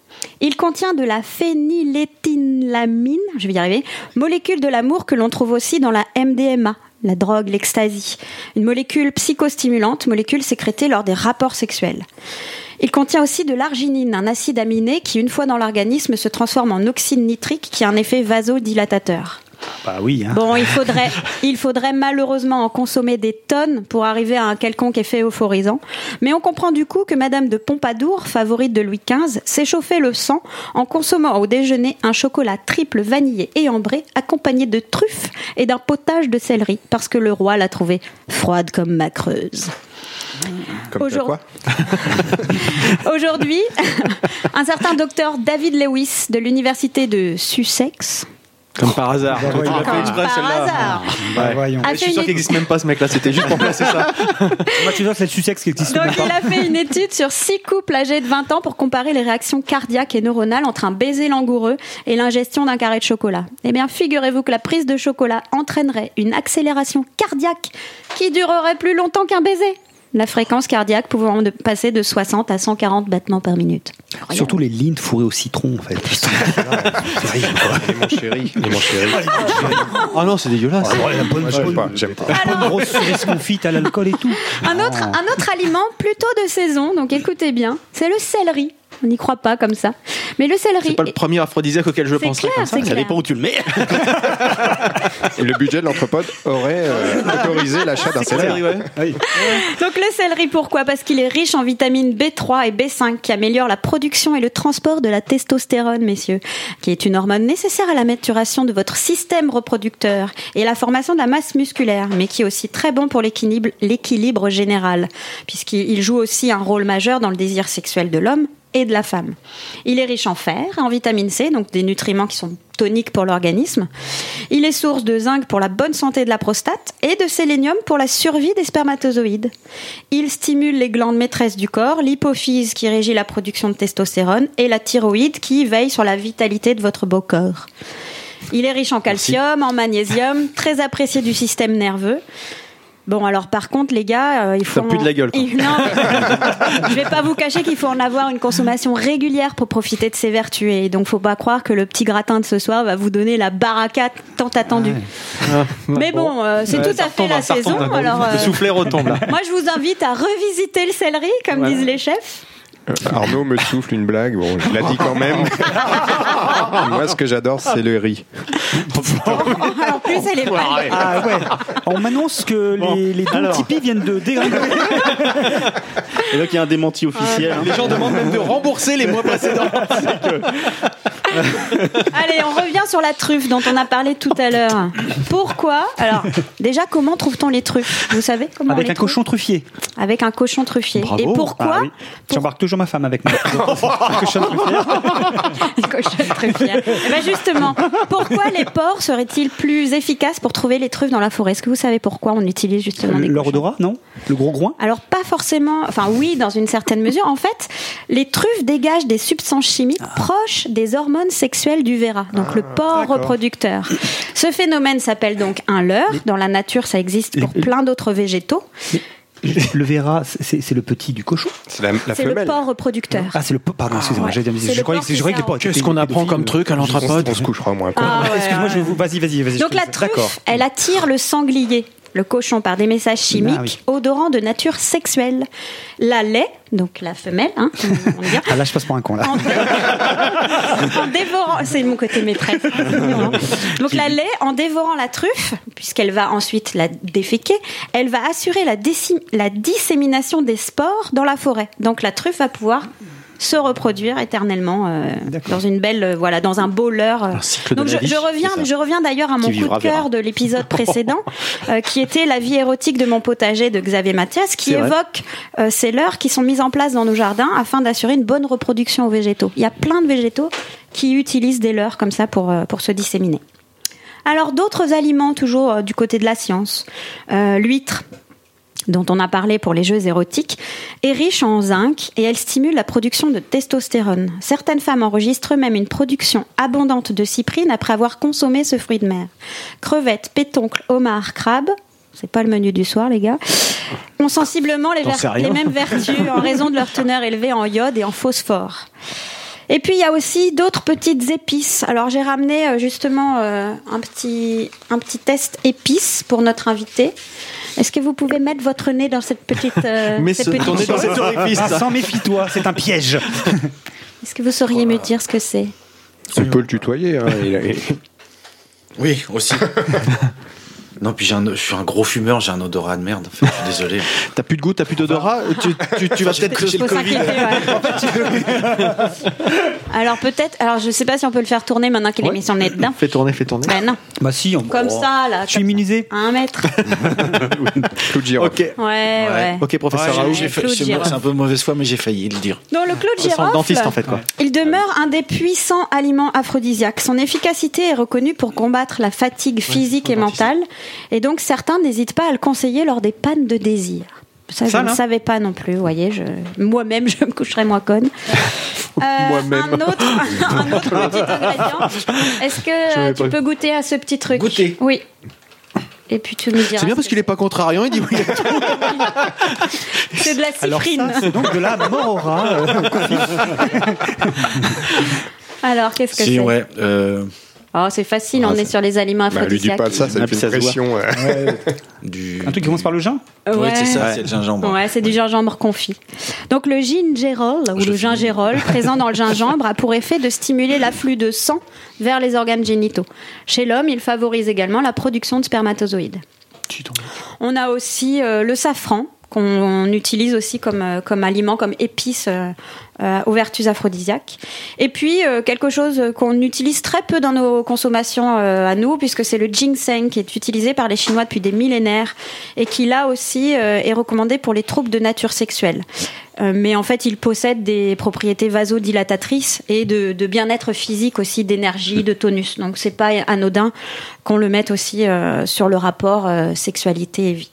Il contient de la phényléthylamine, je vais y arriver, molécule de l'amour que l'on trouve aussi dans la MDMA, la drogue, l'ecstasy. Une molécule psychostimulante, molécule sécrétée lors des rapports sexuels. Il contient aussi de l'arginine, un acide aminé qui, une fois dans l'organisme, se transforme en oxyde nitrique qui a un effet vasodilatateur. Bah oui. Hein. Bon, il faudrait, il faudrait malheureusement en consommer des tonnes pour arriver à un quelconque effet euphorisant. Mais on comprend du coup que Madame de Pompadour, favorite de Louis XV, s'échauffait le sang en consommant au déjeuner un chocolat triple vanillé et ambré accompagné de truffes et d'un potage de céleri parce que le roi l'a trouvée froide comme ma creuse. Comme Aujourd'hui- quoi <laughs> <laughs> Aujourd'hui, un certain docteur David Lewis de l'université de Sussex Comme par hasard. Fait Comme exprès, par hasard. Bah, voyons. a Je suis sûr qu'il n'existe même pas ce mec-là, c'était juste pour <laughs> placer ça. Moi, tu vois, c'est le Sussex qui existe Donc même pas. il a fait une étude sur six couples âgés de 20 ans pour comparer les réactions cardiaques et neuronales entre un baiser langoureux et l'ingestion d'un carré de chocolat. Eh bien, figurez-vous que la prise de chocolat entraînerait une accélération cardiaque qui durerait plus longtemps qu'un baiser. La fréquence cardiaque pouvant de- passer de 60 à 140 battements par minute. Surtout les lignes fourrées au citron, en fait. Mon chéri, mon chéri. Oh non, c'est dégueulasse. la bonne, Moi, j'aime pas, j'aime pas. bonne grosse cerise confite à l'alcool et tout. Un autre, un autre aliment plutôt de saison, donc écoutez bien, c'est le céleri. On n'y croit pas comme ça. Mais le céleri. C'est pas le premier aphrodisiaque auquel je clair, comme ça. c'est Ça clair. dépend où tu le mets. <laughs> Et le budget de l'entrepode aurait euh, autorisé l'achat d'un céleri. ouais. Donc le céleri, pourquoi? Parce qu'il est riche en vitamines B3 et B5 qui améliorent la production et le transport de la testostérone, messieurs, qui est une hormone nécessaire à la maturation de votre système reproducteur et à la formation de la masse musculaire, mais qui est aussi très bon pour l'équilibre général, puisqu'il joue aussi un rôle majeur dans le désir sexuel de l'homme et de la femme. Il est riche en fer, en vitamine C, donc des nutriments qui sont toniques pour l'organisme. Il est source de zinc pour la bonne santé de la prostate et de sélénium pour la survie des spermatozoïdes. Il stimule les glandes maîtresses du corps, l'hypophyse qui régit la production de testostérone et la thyroïde qui veille sur la vitalité de votre beau corps. Il est riche en calcium, en magnésium, très apprécié du système nerveux. Bon, alors par contre, les gars, euh, il faut. Ça pue de la gueule, quoi. Il- <laughs> non, mais- <laughs> je vais pas vous cacher qu'il faut en avoir une consommation régulière pour profiter de ses vertus. Et donc, faut pas croire que le petit gratin de ce soir va vous donner la baraka tant attendue. Mais bon, euh, c'est tout à fait la saison. Alors, Le euh, soufflet retombe là. <laughs> moi, je vous invite à revisiter le céleri, comme disent les chefs. Euh, Arnaud me souffle une blague, bon, je l'ai dit quand même. <laughs> Moi, ce que j'adore, c'est le riz. En plus, elle est pas. Ah ouais. On m'annonce que les, les dons alors. Tipeee viennent de dégringoler. <laughs> Et donc il y a un démenti officiel. hein. Les gens demandent même de rembourser les mois précédents. <laughs> Allez, on revient sur la truffe dont on a parlé tout à l'heure. Pourquoi? Alors, déjà, comment trouve-t-on les truffes? Vous savez comment on Avec les un trouve? cochon truffier. Avec un cochon truffier. Bravo. Et pourquoi Ah oui. Toujours ma femme avec moi. <laughs> Un cochon truffier. Un cochon truffière Eh ben justement, pourquoi les porcs seraient-ils plus efficaces pour trouver les truffes dans la forêt? Est-ce que vous savez pourquoi on utilise justement des Leur odorat, non? Le gros groin? Alors pas forcément, enfin oui dans une certaine mesure. En fait, les truffes dégagent des substances chimiques proches des hormones sexuelles du véra, donc le porc reproducteur. Ce phénomène s'appelle donc un leurre. Dans la nature, ça existe pour Les- plein d'autres végétaux. Le verra, c'est c'est le petit du cochon. C'est la, la C'est le porc reproducteur. Ah, c'est le. Pardon, excusez-moi. ouais. dire- C'est Je croyais porc que porcs étaient Qu'est-ce qu'on apprend comme truc à On, l'entrepode on se moins. quoi. Ah, ouais, Excuse-moi, ouais. je vous. Vas-y, vas-y, vas-y. Donc la truffe, elle attire le sanglier. Le cochon par des messages chimiques Ah oui. odorants de nature sexuelle. La lait, donc la femelle, hein, comme on dit, Ah là, je passe pour un con là. en, dé- <laughs> en dévorant, c'est mon côté maîtresse. hein. Donc la lait, en dévorant la truffe, puisqu'elle va ensuite la déféquer, elle va assurer la, déci- la dissémination des spores dans la forêt. Donc la truffe va pouvoir se reproduire éternellement euh, dans une belle, euh, voilà, dans un beau leurre. Donc je, vie, je reviens, je reviens d'ailleurs à mon Qui coup de cœur de l'épisode précédent, <laughs> euh, qui était la vie érotique de mon potager de Xavier Mathias, qui évoque euh, ces leurres qui sont mises en place dans nos jardins afin d'assurer une bonne reproduction aux végétaux. Il y a plein de végétaux qui utilisent des leurres comme ça pour, euh, pour se disséminer. Alors d'autres aliments, toujours euh, du côté de la science. Euh, L'huître, dont on a parlé pour les jeux érotiques, est riche en zinc et elle stimule la production de testostérone. Certaines femmes enregistrent même une production abondante de cyprine après avoir consommé ce fruit de mer. Crevettes, pétoncles, homards, crabes, c'est pas le menu du soir les gars, ont sensiblement les, mêmes vertus en raison de leur teneur élevée en iode et en phosphore. Et puis il y a aussi d'autres petites épices. Alors j'ai ramené euh, justement euh, un petit un petit test épices pour notre invité. Est-ce que vous pouvez mettre votre nez dans cette petite euh, <laughs> Mais cette ce- petite tournez dans chose cet orifice. Vincent, méfie-toi, c'est un piège. <laughs> Est-ce que vous sauriez me dire ce que c'est? On peut le tutoyer. hein, il a- Oui, aussi. <laughs> non, puis j'ai un- je suis un gros fumeur, j'ai un odorat de merde. En fait, je suis désolé. <laughs> T'as plus de goût, t'as plus d'odorat? Tu, tu, tu vas peut-être. Le Covid. ouais. <laughs> Alors peut-être, alors je sais pas si on peut le faire tourner maintenant que Ouais. l'émission est dedans. Fais tourner, fais tourner. Ben non, Bah si, on... comme ça là. Je suis immunisé. À un mètre. <laughs> Clou de girofle. Ok. Ouais, ouais. Ok, professeur Ouais, Claude c'est un peu mauvaise foi, mais j'ai failli le dire. Donc le clou de Sans le girofle. dentiste en fait quoi. Il demeure un des puissants aliments aphrodisiaques. Son efficacité est reconnue pour combattre la fatigue physique et mentale, et donc certains n'hésitent pas à le conseiller lors des pannes de désir. Ça, Ça, je ne savais pas non plus, vous voyez. Je... Moi-même, <laughs> je me coucherais moins conne. <laughs> Euh, Moi-même. Un autre, <laughs> un autre petit ingrédient. Est-ce que euh, tu pas peux goûter à ce petit truc Goûter. Oui. Et puis tu me diras. C'est bien parce ce qu'il est que pas contrariant, il dit oui. c'est. C'est de la Alors ça, cyprine. c'est donc de la morora. Alors, qu'est-ce que Si, c'est? ouais. euh, Oh, c'est facile, Ah, on est sur les aliments Bah, lui dis pas ça, ça Ah, fait une pression. ouais. <laughs> du... Un truc qui commence par le gin Ouais, c'est ça, Ouais. c'est le gingembre. Ouais, c'est du gingembre confit. Donc le gingérol ou Je le finis. gingérol <laughs> présent dans le gingembre a pour effet de stimuler l'afflux de sang vers les organes génitaux. Chez l'homme, il favorise également la production de spermatozoïdes. On a aussi euh, le safran qu'on utilise aussi comme, euh, comme aliment, comme épice euh, euh, aux vertus aphrodisiaques. Et puis quelque chose qu'on utilise très peu dans nos consommations à nous, puisque c'est le ginseng qui est utilisé par les Chinois depuis des millénaires et qui là aussi est recommandé pour les troubles de nature sexuelle. Mais en fait, il possède des propriétés vasodilatatrices et de, de bien-être physique aussi, d'énergie, de tonus. Donc c'est pas anodin qu'on le mette aussi sur le rapport sexualité et vie.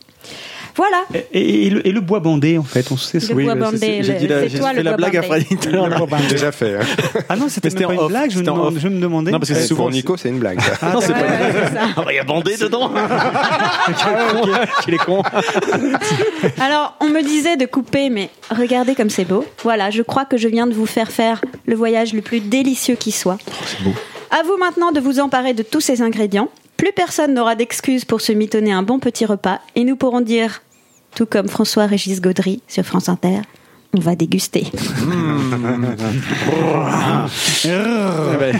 Voilà. Et, et- et le, et le bois bandé, en fait, on sait Le bois bah, c'est- bandé, j'ai le- dit la- j'ai toi fait la blague à. Freddy tout à l'heure. Déjà fait. hein. Ah non, c'était pas en une off, blague, je me, je demandais. Non, parce que c'est souvent. Nico, c'est une blague. ça. Non, c'est Ouais, pas. ouais, c'est ça. Ah, il y a bandé dedans. <laughs> Qu'il est con. <laughs> Alors, on me disait de couper, mais regardez comme c'est beau. Voilà, je crois que je viens de vous faire faire le voyage le plus délicieux qui soit. c'est beau. À vous maintenant de vous emparer de tous ces ingrédients. Plus personne n'aura d'excuses pour se mitonner un bon petit repas et nous pourrons dire, tout comme François-Régis Gaudry sur France Inter, on va déguster. Eh ben,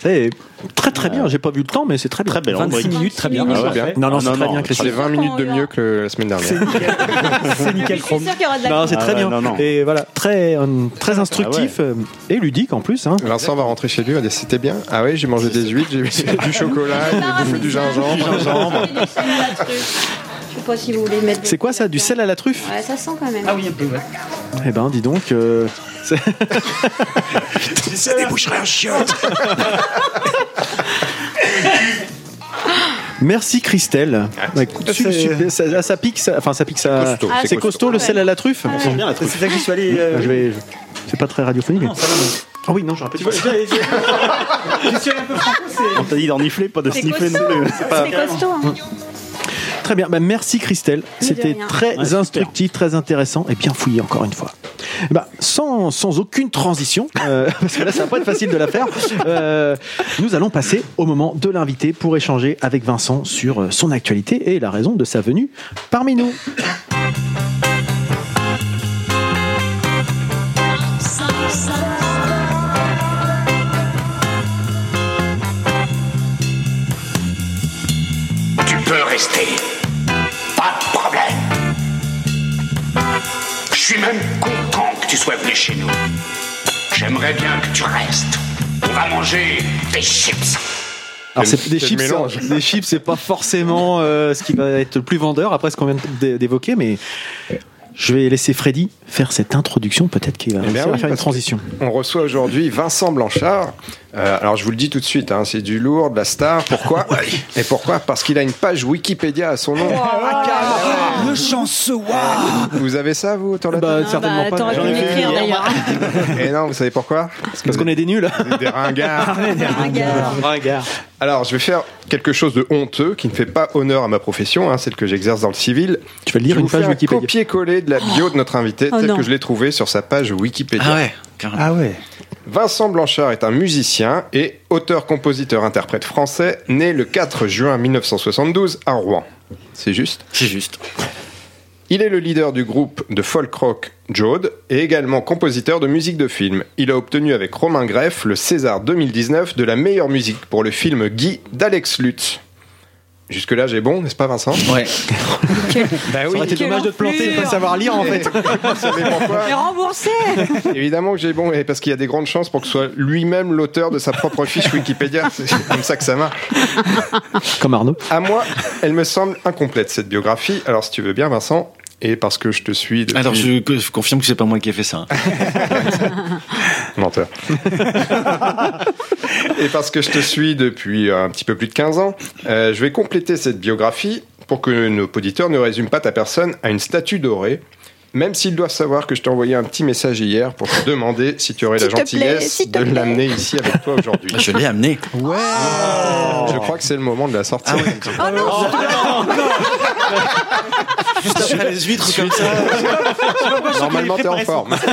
C'est très très bien. J'ai pas vu le temps, mais c'est très bien. Très belle 26 rubrique. minutes, très bien. Ah ouais, bien. Non, non, Ah, c'est non, très bien, C'est Christine. 20 minutes de mieux que la semaine dernière. C'est nickel chrome. sûre qu'il y aura de la Non, c'est Ah très ouais, bien. non, non. Et voilà, très, euh, très instructif euh, et ludique en plus. Hein. Vincent va rentrer chez lui, il va dire c'était bien. Ah oui, j'ai mangé des huîtres, j'ai <laughs> du chocolat, j'ai bouffé du gingembre. Je <laughs> sais pas si vous voulez mettre. C'est quoi ça Du sel à la truffe Ouais, ça sent quand même. Ah oui, un peu, ouais. Eh ben, dis donc. euh, c'est- <laughs> Ça déboucherait un chiotte. <laughs> Merci Christelle. Bah, écoute, c'est- super, ça, ça pique, ça- enfin ça pique, ça. Costaud, Ah, c'est C'est costaud le sel à la truffe. Ouais. Bon, C'est bien la C'est truffe. ça que j'y suis allé. euh, je vais, je- c'est pas très radiophonique. Non. Ah oui, non, <laughs> je rappelle. J'ai- j'y suis allé un peu franco, c'est. On t'a dit d'enifler, pas de C'est sniffer non costaud. plus. C'est costaud. hein. Très bien, bah, merci Christelle. C'était très Ouais, super. instructif, très intéressant et bien fouillé encore une fois. Bah, sans, sans aucune transition, euh, <laughs> parce que là, ça va pas être facile de la faire, euh, nous allons passer au moment de l'invité pour échanger avec Vincent sur euh, son actualité et la raison de sa venue parmi nous. Tu peux rester. Suis même content que tu sois venu chez nous. J'aimerais bien que tu restes. On va manger des chips. Alors c'est des chips, des chips, c'est pas forcément euh, ce qui va être le plus vendeur après ce qu'on vient d'é- d'évoquer, mais je vais laisser Freddy faire cette introduction, peut-être qu'il va Eh faire une parce transition. On reçoit aujourd'hui Vincent Blanchard. Euh, alors je vous le dis tout de suite, hein, c'est du lourd, de la star. Pourquoi <laughs> Et pourquoi? Parce qu'il a une page Wikipédia à son nom. Le chanceux, Vous avez ça, vous, autour de la Bah, table certainement bah, pas. J'en ai fait d'ailleurs. Et non, vous savez pourquoi? Parce qu'on est des nuls. Vous êtes des ringards. Regarde. Alors, je vais faire quelque chose de honteux qui ne fait pas honneur à ma profession, hein, celle que j'exerce dans le civil. Tu vas lire Je une vous page Wikipédia. copier-coller la bio de notre invité, Oh tel non. que je l'ai trouvé sur sa page Wikipédia. Ah ouais, carrément. Ah ouais. Vincent Blanchard est un musicien et auteur-compositeur-interprète français, né le 4 juin 1972 à Rouen. C'est juste? C'est juste. Il est le leader du groupe de folk rock Jode et également compositeur de musique de film. Il a obtenu avec Romain Greff le César 2019 de la meilleure musique pour le film Guy d'Alex Lutz. Jusque-là, j'ai bon, n'est-ce pas, Vincent? Ouais. <laughs> Ça Bah aurait été Quelle dommage de te planter et de pas savoir lire en fait. <laughs> Pourquoi Mais remboursé Évidemment que j'ai bon, et parce qu'il y a des grandes chances pour que ce soit lui-même l'auteur de sa propre fiche Wikipédia. <laughs> C'est comme ça que ça marche. Comme Arnaud. À moi, elle me semble incomplète cette biographie. Alors, si tu veux bien, Vincent, et parce que je te suis depuis... Alors je, je confirme que c'est pas moi qui ai fait ça. hein. <laughs> Menteur. Et parce que je te suis depuis un petit peu plus de 15 ans, euh, je vais compléter cette biographie pour que nos auditeurs ne résument pas ta personne à une statue dorée. Même s'ils doivent savoir que je t'ai envoyé un petit message hier pour te demander si tu aurais la plaît, gentillesse de l'amener ici avec toi aujourd'hui. Je l'ai amené. Ouais. Je crois que c'est le moment de la sortie. Ah Juste après les huîtres comme ça. Normalement, t'es en forme. <laughs>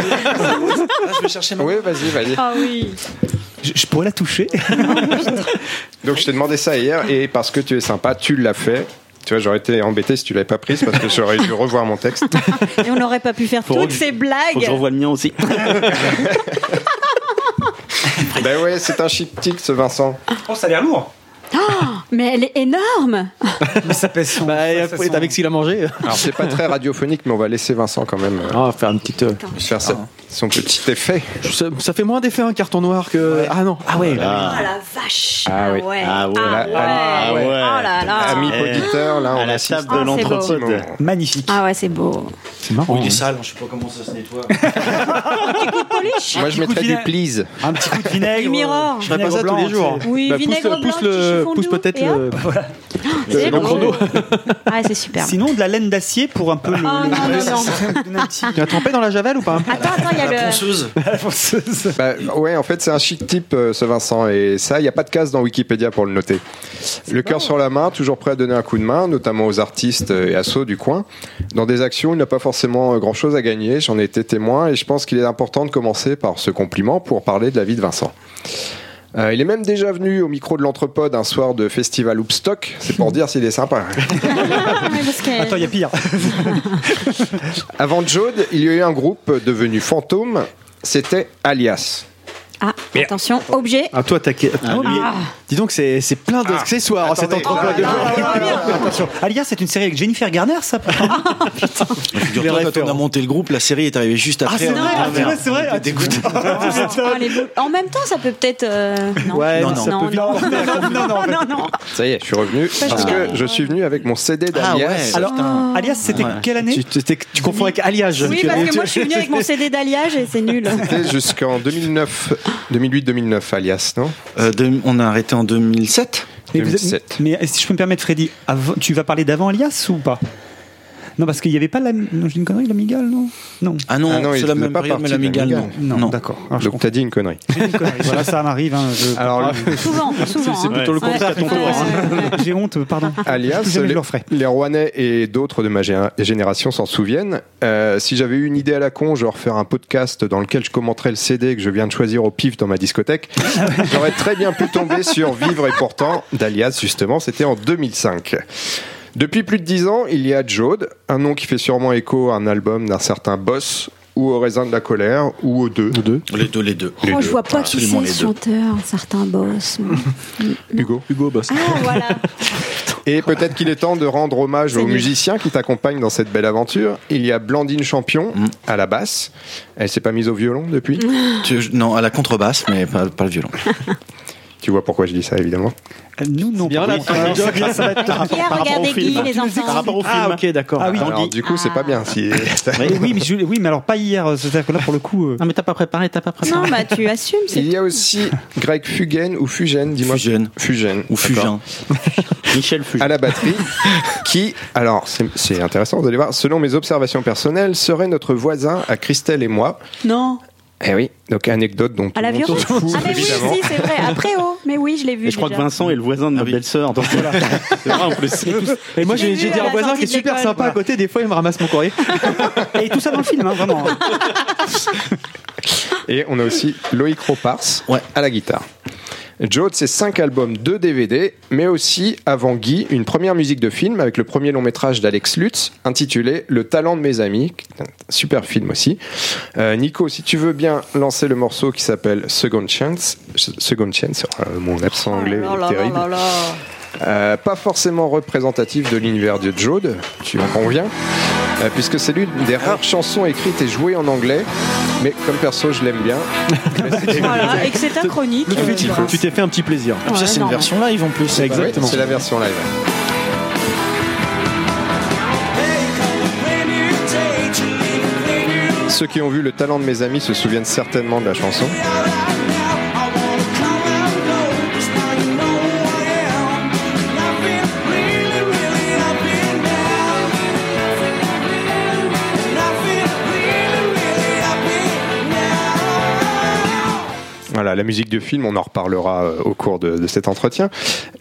Je vais chercher ma. Oui, vas-y, vas-y. Ah oui. Je, je pourrais la toucher. <laughs> Donc, je t'ai demandé ça hier et parce que tu es sympa, tu l'as fait. Tu vois, j'aurais été embêté si tu l'avais pas prise parce que j'aurais dû revoir mon texte. <laughs> Et on n'aurait pas pu faire Faut toutes que- ces Faut que je blagues. revoie le mien aussi. ben ouais, c'est un tic ce Vincent. Oh, ça a l'air lourd. Mais elle est énorme. <laughs> Mais ça pèse son. Bah, ça- ça faut être sent- avec ce qu'il a mangé. Alors, c'est pas très radiophonique, mais on va laisser Vincent quand même euh, On va faire une petite. euh, faire sa- son petit effet. ça, ça fait moins d'effet un carton noir que. Ah non. Ah ouais. Oh la vache. Ah oui. ouais. Ah ouais. Ah ouais. Oh là là. Amis Eh, auditeurs, là, à on la assiste table de petit moment. Magnifique. Ah ouais, c'est beau. C'est marrant. Oui, il est hein. sale, je sais pas comment ça se nettoie. Polish. Moi, je coup de mettrais du vinaigre. please. Un petit coup de vinaigre. Du mirror. euh, Je ferais pas ça tous les jours. Oui, Bah, vinaigre blanc, pousse, le, petit pousse fondue, peut-être le, C'est le beau. chrono. Ah, c'est super. Sinon, de la laine d'acier pour un peu le. Oh, non, non, petit- Tu as trempé dans la javel ou pas Attends, attends, il y a le. Ponceuse. <laughs> la fonceuse. Bah, ouais, en fait, c'est un chic type, euh, ce Vincent. Et ça, il n'y a pas de case dans Wikipédia pour le noter. Le cœur sur la main, toujours prêt à donner un coup de main, notamment aux artistes euh, et assos du coin. Dans des actions, il n'a pas forcément grand chose à gagner. J'en ai été témoin et je pense qu'il est important de commencer par ce compliment pour parler de la vie de Vincent. Euh, il est même déjà venu au micro de l'Entrepode un soir de festival Hoopstock. C'est pour dire s'il est sympa. <laughs> Attends, il y a pire. <laughs> Avant Jode, il y a eu un groupe devenu fantôme. C'était Alias. Ah, attention, objet. Ah, toi, t'as. Ah. Dis donc, c'est c'est plein d'accessoires cet attendez. entrepôt de jour. Attention. Alias, c'est une série avec Jennifer Garner, ça pourtant Figure-toi, quand on a monté le groupe, la série est arrivée juste après. Ah, c'est on vrai, a dit, ah, ah, c'est vrai, c'est vrai. Ah, boules. <laughs> En même temps, ça peut peut-être. Non. Ouais, Non, non. ça non, non, porter à non, non, non, non, non. Ça y est, je suis revenu parce que je suis venu avec mon CD Ah d'Alias. Alors, Alias, c'était quelle année Tu, confonds avec alliage. Oui, parce que moi, je suis venue avec mon CD d'alliage et c'est nul. C'était jusqu'en 2009, 2008-2009, Alias, non? Euh, on a arrêté en 2007. Mais, vous êtes- 2007. mais si je peux me permettre, Freddy, avant- tu vas parler d'avant Alias ou pas? Non, parce qu'il n'y avait pas la. Non, j'ai une connerie, l'Amiga, non? Non. Ah non, Ah non, il c'est la même pas période, mais non. Non, d'accord. Je Donc t'as dit une connerie. J'ai une connerie. Voilà, ça m'arrive. Hein, je- Alors, Souvent, <laughs> souvent. C'est hein. plutôt le Ouais. contraire à ton tour. hein. <laughs> J'ai honte, pardon. Alias, les, les Rouennais et d'autres de ma gé- génération s'en souviennent. Euh, si j'avais eu une idée à la con, genre faire un podcast dans lequel je commenterais le CD que je viens de choisir au pif dans ma discothèque, <laughs> j'aurais très bien pu tomber sur Vivre et pourtant d'Alias, justement, c'était en 2005. Depuis plus de dix ans, il y a Jode, un nom qui fait sûrement écho à un album d'un certain Boss, ou au raisin de la colère, ou aux deux. Les deux, les deux. Les Oh, je deux. vois pas qui c'est les ce chanteur, un certain boss. <laughs> Hugo. Hugo Boss. Ah, voilà. Et peut-être qu'il est temps de rendre hommage aux musiciens qui t'accompagnent dans cette belle aventure. Il y a Blandine Champion Mm. à la basse. Elle s'est pas mise au violon depuis? Tu- non, à la contrebasse, mais pas, pas le violon. <laughs> Tu vois pourquoi je dis ça, évidemment. Euh, Nous, non. Bien ça va être par Hier, rapport regardez au film. Guy, les enfants. Par rapport au film. Ah, ok, d'accord. Ah oui. Alors, du coup, c'est pas bien. Si... <laughs> Mais oui, mais je- oui, mais alors pas hier. euh, C'est-à-dire que là, pour le coup. euh, Non, mais t'as pas préparé, t'as pas préparé. Non, bah tu assumes. Il y a aussi Greg Fugen ou Fugen, dis-moi. Fugen. Fugen. Ou Fugin. <laughs> Michel Fuge. À la batterie, qui, alors c'est c'est intéressant, vous allez voir, selon mes observations personnelles, serait notre voisin à Christelle et moi. Non. Eh oui, donc anecdote dont À tout la le monde violence fout, Ah, mais oui, si, c'est vrai. Après, oh. Mais oui, je l'ai vu. Et je crois que. Vincent est le voisin de ma Ah oui. belle-sœur. Donc voilà. <laughs> C'est vrai en plus. Et moi, j'ai dit à un voisin qui est super sympa à côté. Des fois, il me ramasse mon courrier. <laughs> Et tout ça dans le film, hein, vraiment. Et on a aussi Loïc Ropars Ouais. à la guitare. Joe, c'est 5 albums, 2 DVD, mais aussi, avant Guy, une première musique de film avec le premier long métrage d'Alex Lutz, intitulé Le talent de mes amis, super film aussi. Euh, Nico, si tu veux bien lancer le morceau qui s'appelle Second Chance, Second Chance, euh, mon accent anglais Oh là est là terrible. là là là. Euh, pas forcément représentatif de l'univers de Jode, tu en conviens, euh, puisque c'est l'une des rares chansons écrites et jouées en anglais, mais comme perso je l'aime bien. <laughs> Voilà, et que c'est ta chronique. Tu t'es- Tu t'es fait un petit plaisir. Ouais, c'est une version live en plus. Exactement. Ouais, c'est la version live. Ceux qui ont vu le talent de mes amis se souviennent certainement de la chanson. Voilà, la musique de film, on en reparlera euh, au cours de, de cet entretien.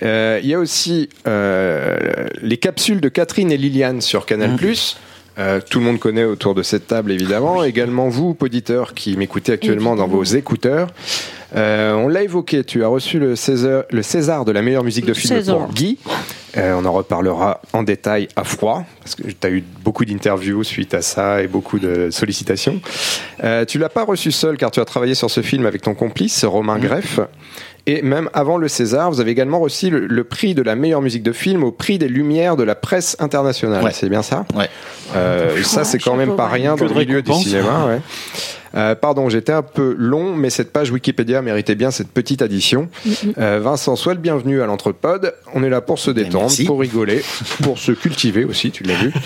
Euh, Il y a aussi euh, les capsules de Catherine et Liliane sur Canal+. Euh, tout le monde connaît autour de cette table, évidemment. Également vous, auditeurs, qui m'écoutez actuellement dans vos écouteurs. Euh, on l'a évoqué, tu as reçu le César, le César de la meilleure musique de film César. pour Guy. Euh, on en reparlera en détail à froid, parce que tu as eu beaucoup d'interviews suite à ça et beaucoup de sollicitations. Euh, tu l'as pas reçu seul, car tu as travaillé sur ce film avec ton complice, Romain Greff. Et même avant le César, vous avez également reçu le, le prix de la meilleure musique de film au prix des Lumières de la presse internationale. Ouais. C'est bien ça? Ouais. Euh, ça, c'est quand même pas rien dans le milieu du cinéma. Ouais. Euh, pardon, j'étais un peu long, mais cette page Wikipédia méritait bien cette petite addition. Euh, Vincent, sois le bienvenu à l'Entrepode. On est là pour se détendre, merci. pour rigoler, pour se cultiver aussi, tu l'as vu. <laughs>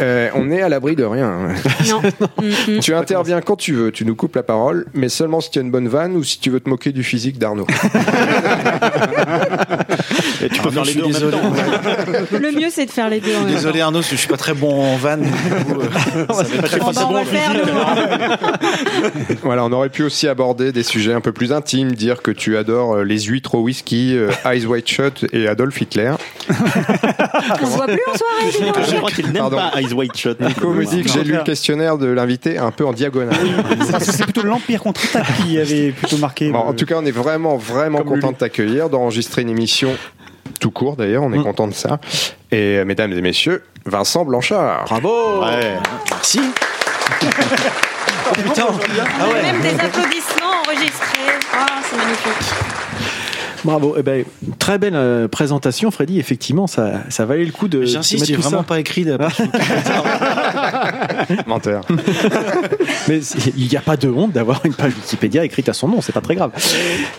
Euh, on est à l'abri de rien. Non. <laughs> Tu interviens quand tu veux, tu nous coupes la parole, mais seulement si tu as une bonne vanne ou si tu veux te moquer du physique d'Arnaud. <laughs> Et tu peux Ah non, faire les deux en même désolé. temps. Le mieux, c'est de faire les deux. en même Désolé Arnaud, je suis pas très bon en du coup, euh, ça va être très temps. Bon, bah, on va faire le <laughs> Voilà, on aurait pu aussi aborder des sujets un peu plus intimes, dire que tu adores euh, les huîtres au whisky, euh, Eyes White Shut et Adolf Hitler. <laughs> On se voit plus en soirée. Je crois qu'il n'aime Pardon. pas Eyes White Shot. Nico me dit que j'ai lu le questionnaire de l'invité un peu en diagonale. Parce que c'est plutôt l'Empire contre-attaque qui avait plutôt marqué. Bon, en tout cas, on est vraiment, vraiment Comme content Lulu. de t'accueillir, d'enregistrer une émission tout court d'ailleurs, on est content de ça. Et euh, mesdames et messieurs, Vincent Blanchard. Bravo Ouais. Merci <laughs> Oh putain Ah ouais Même des applaudissements enregistrés. Ah, c'est magnifique. Bravo. Eh ben, très belle euh, présentation, Freddy. Effectivement, ça, ça valait le coup de. J'insiste, j'ai vraiment ça. pas écrit de... <laughs> Menteur. <laughs> Mais il n'y a pas de honte d'avoir une page Wikipédia écrite à son nom, c'est pas très grave.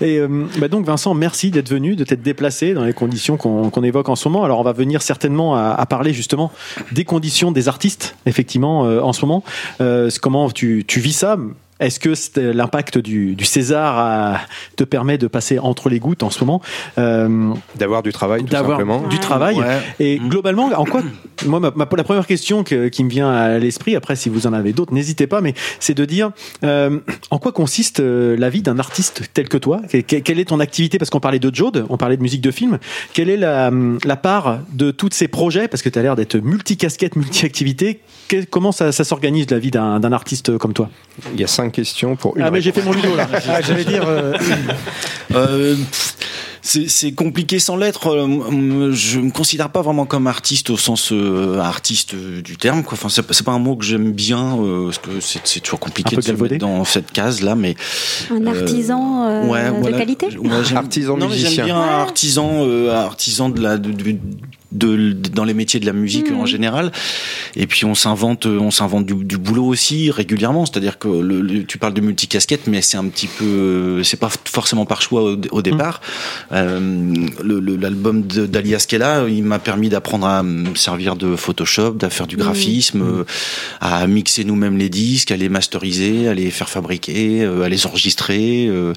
Et euh, bah donc Vincent, merci d'être venu, de t'être déplacé dans les conditions qu'on évoque en ce moment. Alors on va venir certainement à, à parler justement des conditions des artistes, effectivement, euh, en ce moment. Euh, c'est comment tu, tu vis ça? Est-ce que c'est- l'impact du, du César a- te permet de passer entre les gouttes en ce moment euh, D'avoir du travail, tout simplement. du travail. Ouais. Et globalement, en quoi, <clears throat> moi, ma, ma- la première question que- qui me vient à l'esprit, après, si vous en avez d'autres, n'hésitez pas, mais c'est de dire euh, en quoi consiste euh, la vie d'un artiste tel que toi? Que- que- Quelle est ton activité? Parce qu'on parlait de Jode, on parlait de musique de film. Quelle est la, la part de tous ces projets? Parce que tu as l'air d'être multicasquette, multi-activité. Que- Comment ça, ça s'organise la vie d'un d'un artiste comme toi? Il y a cinq questions pour une Ah, mais j'ai fait mon ludo là. <laughs> Ah, J'allais dire. euh, <laughs> Euh, c'est compliqué sans l'être. Euh, Je me considère pas vraiment comme artiste au sens euh, artiste du terme. Quoi. Enfin, c'est pas- un mot que j'aime bien euh, parce que c'est toujours compliqué de se mettre dans cette case là. Mais Un artisan euh, ouais, de voilà. qualité Ouais, j'aime- Artisan non, musicien. J'aime bien un artisan, euh, artisan de la de, de- de- dans les métiers de la musique Mhm. en général. Et puis on s'invente, on s'invente du, du boulot aussi régulièrement. C'est-à-dire que le, le- tu parles de multicasquette, mais c'est un petit peu, c'est pas forcément par choix au, au départ. Euh, le- le- L'album d'Alias Kella, il m'a permis d'apprendre à me servir de Photoshop, à faire du graphisme, euh, à mixer nous-mêmes les disques, à les masteriser, à les faire fabriquer, euh, à les enregistrer, euh,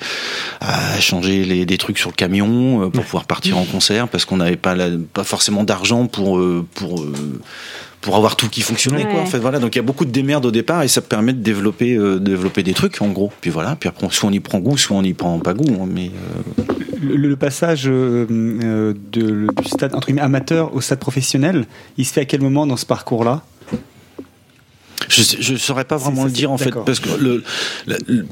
à changer les, des trucs sur le camion euh, pour pouvoir partir en concert parce qu'on n'avait pas, la- pas forcément d'argent pour euh, pour euh, pour avoir tout qui fonctionnait quoi. En fait voilà. Donc il y a beaucoup de démerdes au départ et ça permet de développer euh, de développer des trucs en gros. Puis voilà. Puis après soit on y prend goût soit on y prend pas goût hein, mais euh, le, le passage euh, de, le- du stade entre guillemets, amateur au stade professionnel, il se fait à quel moment dans ce parcours-là? Je, je saurais pas vraiment C'est- le dire en fait parce que le, le-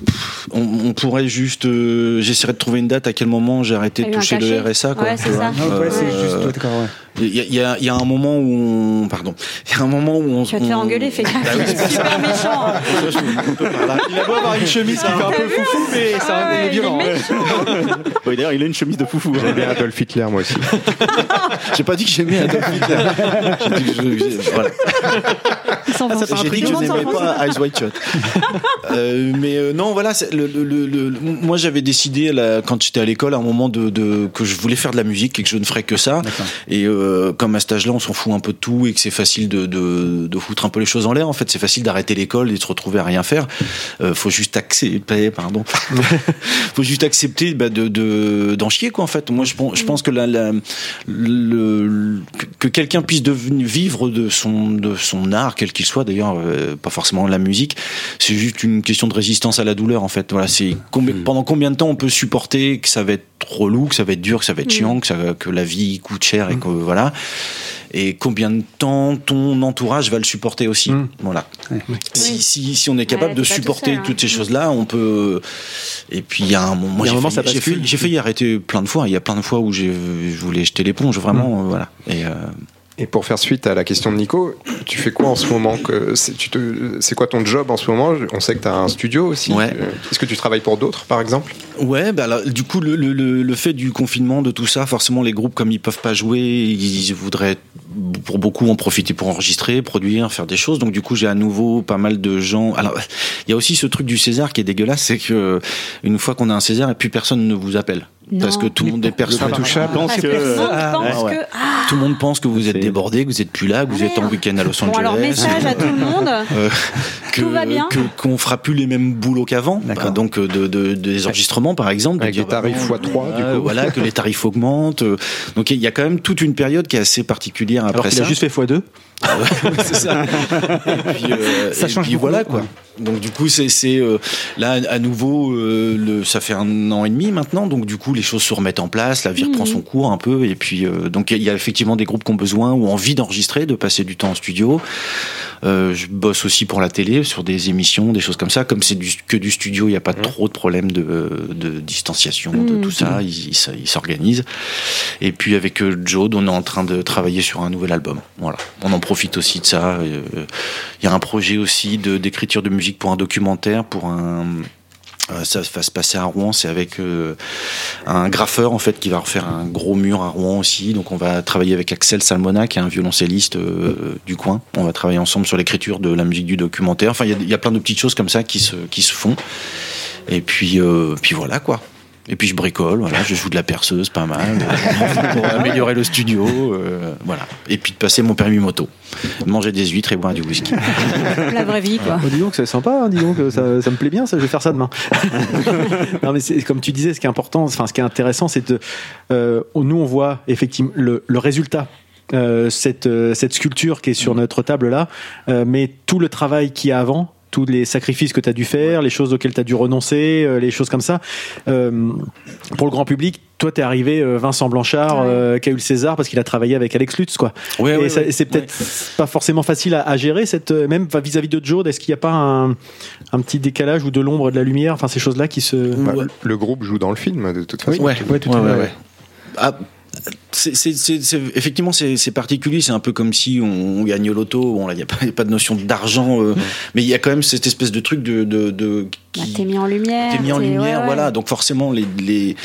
on, on pourrait juste euh, j'essaierais de trouver une date à quel moment j'ai arrêté de un toucher le RSA quoi Ouais, c'est ça. Ah, ouais, c'est Euh, juste. ouais, d'accord, ouais. il y a, il y y a un moment où on pardon il y a un moment où on Tu vas te faire on- engueuler, fais Bah gaffe. oui, <laughs> c'est. Super méchant. <laughs> hein. Il a beau avoir une chemise qui fait un peu foufou, mais ça Ah ouais, est violent. il est méchant. <laughs> Oui, D'ailleurs, il a une chemise de foufou. hein. J'aime bien Adolf Hitler, moi aussi. j'ai pas dit que j'aimais Adolf Hitler j'ai dit que je- voilà. J'ai dit que je n'aimais pas Eyes Wide Shut. Euh, mais euh, non, voilà, c'est le, le- le- le- moi j'avais décidé là, quand j'étais à l'école à un moment de, de- que je voulais faire de la musique et que je ne ferais que ça. Et euh, comme à cet âge-là, on s'en fout un peu de tout et que c'est facile de, de, de foutre un peu les choses en l'air. En fait, c'est facile d'arrêter l'école et de se retrouver à rien faire. Euh, faut juste accepter, pardon. <laughs> faut juste accepter bah, de de- d'en chier quoi. En fait, moi je pense, je pense que la, la- le, que- que quelqu'un puisse devenir vivre de son de son art, quel qu'il soit d'ailleurs, euh, pas forcément la musique, c'est juste une question de résistance à la douleur en fait. Voilà, c'est combien- pendant combien de temps on peut supporter que ça va être relou, que ça va être dur, que ça va être chiant, que, ça, va- que la vie coûte cher et que voilà. Et combien de temps ton entourage va le supporter aussi. Voilà. Si, si, si on est capable Ouais, de tout supporter hein. toutes ces choses-là, on peut. Et puis il y a un moment, j'ai moment, failli- ça j'ai bascule. failli, arrêter plein de fois. Il y a plein de fois où j'ai- je voulais jeter l'éponge, vraiment, euh, voilà. Et euh, Et pour faire suite à la question de Nico, tu fais quoi en ce moment c'est, quoi ton job en ce moment? On sait que tu as un studio aussi. Ouais. Euh, Est-ce que tu travailles pour d'autres, par exemple? Ouais, bah alors, du coup, le, le, le, le fait du confinement, de tout ça, forcément, les groupes, comme ils peuvent pas jouer, ils voudraient, pour beaucoup, en profiter pour enregistrer, produire, faire des choses. Donc, du coup, j'ai à nouveau pas mal de gens. Alors, il y a aussi ce truc du César qui est dégueulasse, c'est que une fois qu'on a un César, et plus personne ne vous appelle. Parce que tout le monde est. Parce que tout le monde pense que. Tout le monde pense que vous êtes débordé, que vous êtes plus là, que vous êtes en week-end à Los Angeles. Bon, alors, message à tout le monde. <laughs> Euh, que, Tout va bien. que- qu'on fera plus les mêmes boulots qu'avant. Bah, donc euh, de, de- des enregistrements par exemple Avec des tarifs bah, x3, du euh, coup. voilà que les tarifs augmentent euh, donc il y a quand même toute une période qui est assez particulière après ça a juste fait x2. <laughs> C'est ça. Et puis, euh, Ça et change puis beaucoup. voilà quoi. Donc du coup c'est c'est euh, là à nouveau euh, le ça fait un an et demi maintenant donc du coup les choses se remettent en place, la vie reprend son cours un peu et puis euh, donc il y a effectivement des groupes qui ont besoin ou envie d'enregistrer, de passer du temps en studio. Euh, je bosse aussi pour la télé sur des émissions, des choses comme ça. Comme c'est que du studio, il n'y a pas trop de problèmes de, de distanciation, de tout ça. Ils s'organisent. Et puis avec Jode, on est en train de travailler sur un nouvel album. Voilà. On en profite aussi de ça. Euh, Il y a un projet aussi d'écriture de musique pour un documentaire, pour un euh, ça va se passer à Rouen, c'est avec euh, un graffeur en fait qui va refaire un gros mur à Rouen aussi. Donc on va travailler avec Axel Salmona qui est un violoncelliste euh, du coin. On va travailler ensemble sur l'écriture de la musique du documentaire. Enfin il y a- plein de petites choses comme ça qui se qui se font. Et puis euh, puis voilà quoi. Et puis je bricole, voilà, je joue de la perceuse, pas mal, euh, <laughs> pour améliorer le studio, euh, voilà. Et puis de passer mon permis moto, manger des huîtres et boire du whisky. La vraie vie, quoi. Oh, dis donc, c'est sympa, hein, dis donc, ça, ça me plaît bien, ça, je vais faire ça demain. <laughs> non, mais c'est, comme tu disais, ce qui est important, enfin, ce qui est intéressant, c'est de, euh, nous, on voit effectivement le, le résultat. euh, cette, euh, cette sculpture qui est sur notre table là, euh, mais tout le travail qu'il y a avant, tous les sacrifices que tu as dû faire, les choses auxquelles tu as dû renoncer, euh, les choses comme ça. Euh, pour le grand public, toi, t'es arrivé euh, Vincent Blanchard, euh, qui a eu le César parce qu'il a travaillé avec Alex Lutz, quoi. Ouais, Et ouais, ouais. c'est peut-être pas forcément facile à, à gérer, cette, même vis-à-vis de Joe. Est-ce qu'il n'y a pas un, un petit décalage ou de l'ombre de la lumière, enfin ces choses-là qui se. Bah, Le groupe joue dans le film, de toute façon. Ouais, Ouais, tout à ouais, fait, ouais, ouais. ouais. Ah, c'est, c'est- c'est- c'est- effectivement, c'est, c'est particulier. C'est un peu comme si on, on gagne au loto. Bon, là, il n'y a, a pas de notion d'argent, euh, mais il y a quand même cette espèce de truc de, de, de Bah, t'es mis en lumière. T'es mis en lumière, ouais, ouais. voilà. Donc forcément, les, les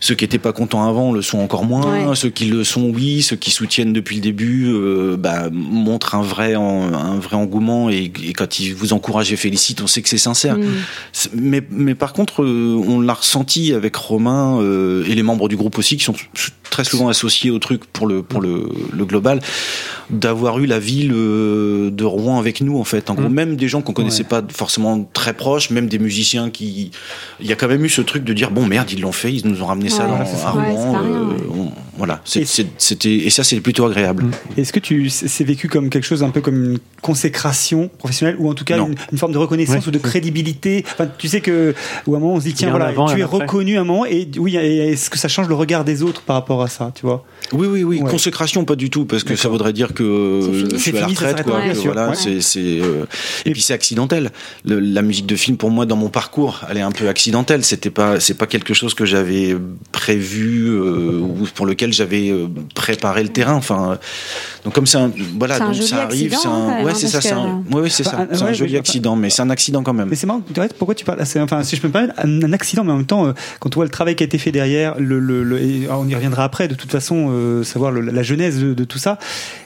ceux qui étaient pas contents avant le sont encore moins. Ouais. Ceux qui le sont, oui. Ceux qui soutiennent depuis le début, euh, bah, montrent un vrai, en- un vrai engouement. Et, et quand ils vous encouragent et félicitent, on sait que c'est sincère. Mm. Mais, mais par contre, euh, on l'a ressenti avec Romain euh, et les membres du groupe aussi, qui sont très souvent associés au truc pour le pour le, le global, d'avoir eu la ville euh, de Rouen avec nous en fait. En gros, même des gens qu'on connaissait pas forcément très proches, même des musiciens qui, il y a quand même eu ce truc de dire bon merde ils l'ont fait, ils nous ont ramené ça Ouais, dans, ça. Pas rien, euh, voilà, C'est- c'est- c'était et ça c'est plutôt agréable. Est-ce que tu c'est vécu comme quelque chose un peu comme une consécration professionnelle ou en tout cas une, une forme de reconnaissance ou de crédibilité? Enfin, tu sais que ou à un moment on se dit tiens a un voilà avant tu un es après. reconnu à un moment et oui est-ce que ça change le regard des autres par rapport à ça tu vois? Oui, oui, oui. Ouais. Consécration, pas du tout, parce que ça voudrait dire que C'est fini. je suis à la retraite, quoi. que voilà, c'est, euh, et puis c'est accidentel. Le- la musique de film, pour moi, dans mon parcours, elle est un peu accidentelle. C'était pas, c'est pas quelque chose que j'avais prévu euh, ou pour lequel j'avais euh, préparé le terrain. Enfin, euh, donc comme c'est un, voilà, C'est un donc joli ça arrive. accident, C'est un, ouais, c'est ça, parce c'est un, ouais, c'est ça. C'est ouais, un joli accident, mais c'est un accident quand même. Mais c'est marrant, pourquoi tu parles Enfin, si je peux me permettre, un, un accident, mais en même temps, euh, quand on voit le travail qui a été fait derrière, le, le, le- et alors, on y reviendra après, de toute façon, euh, savoir le- la genèse de, de tout ça.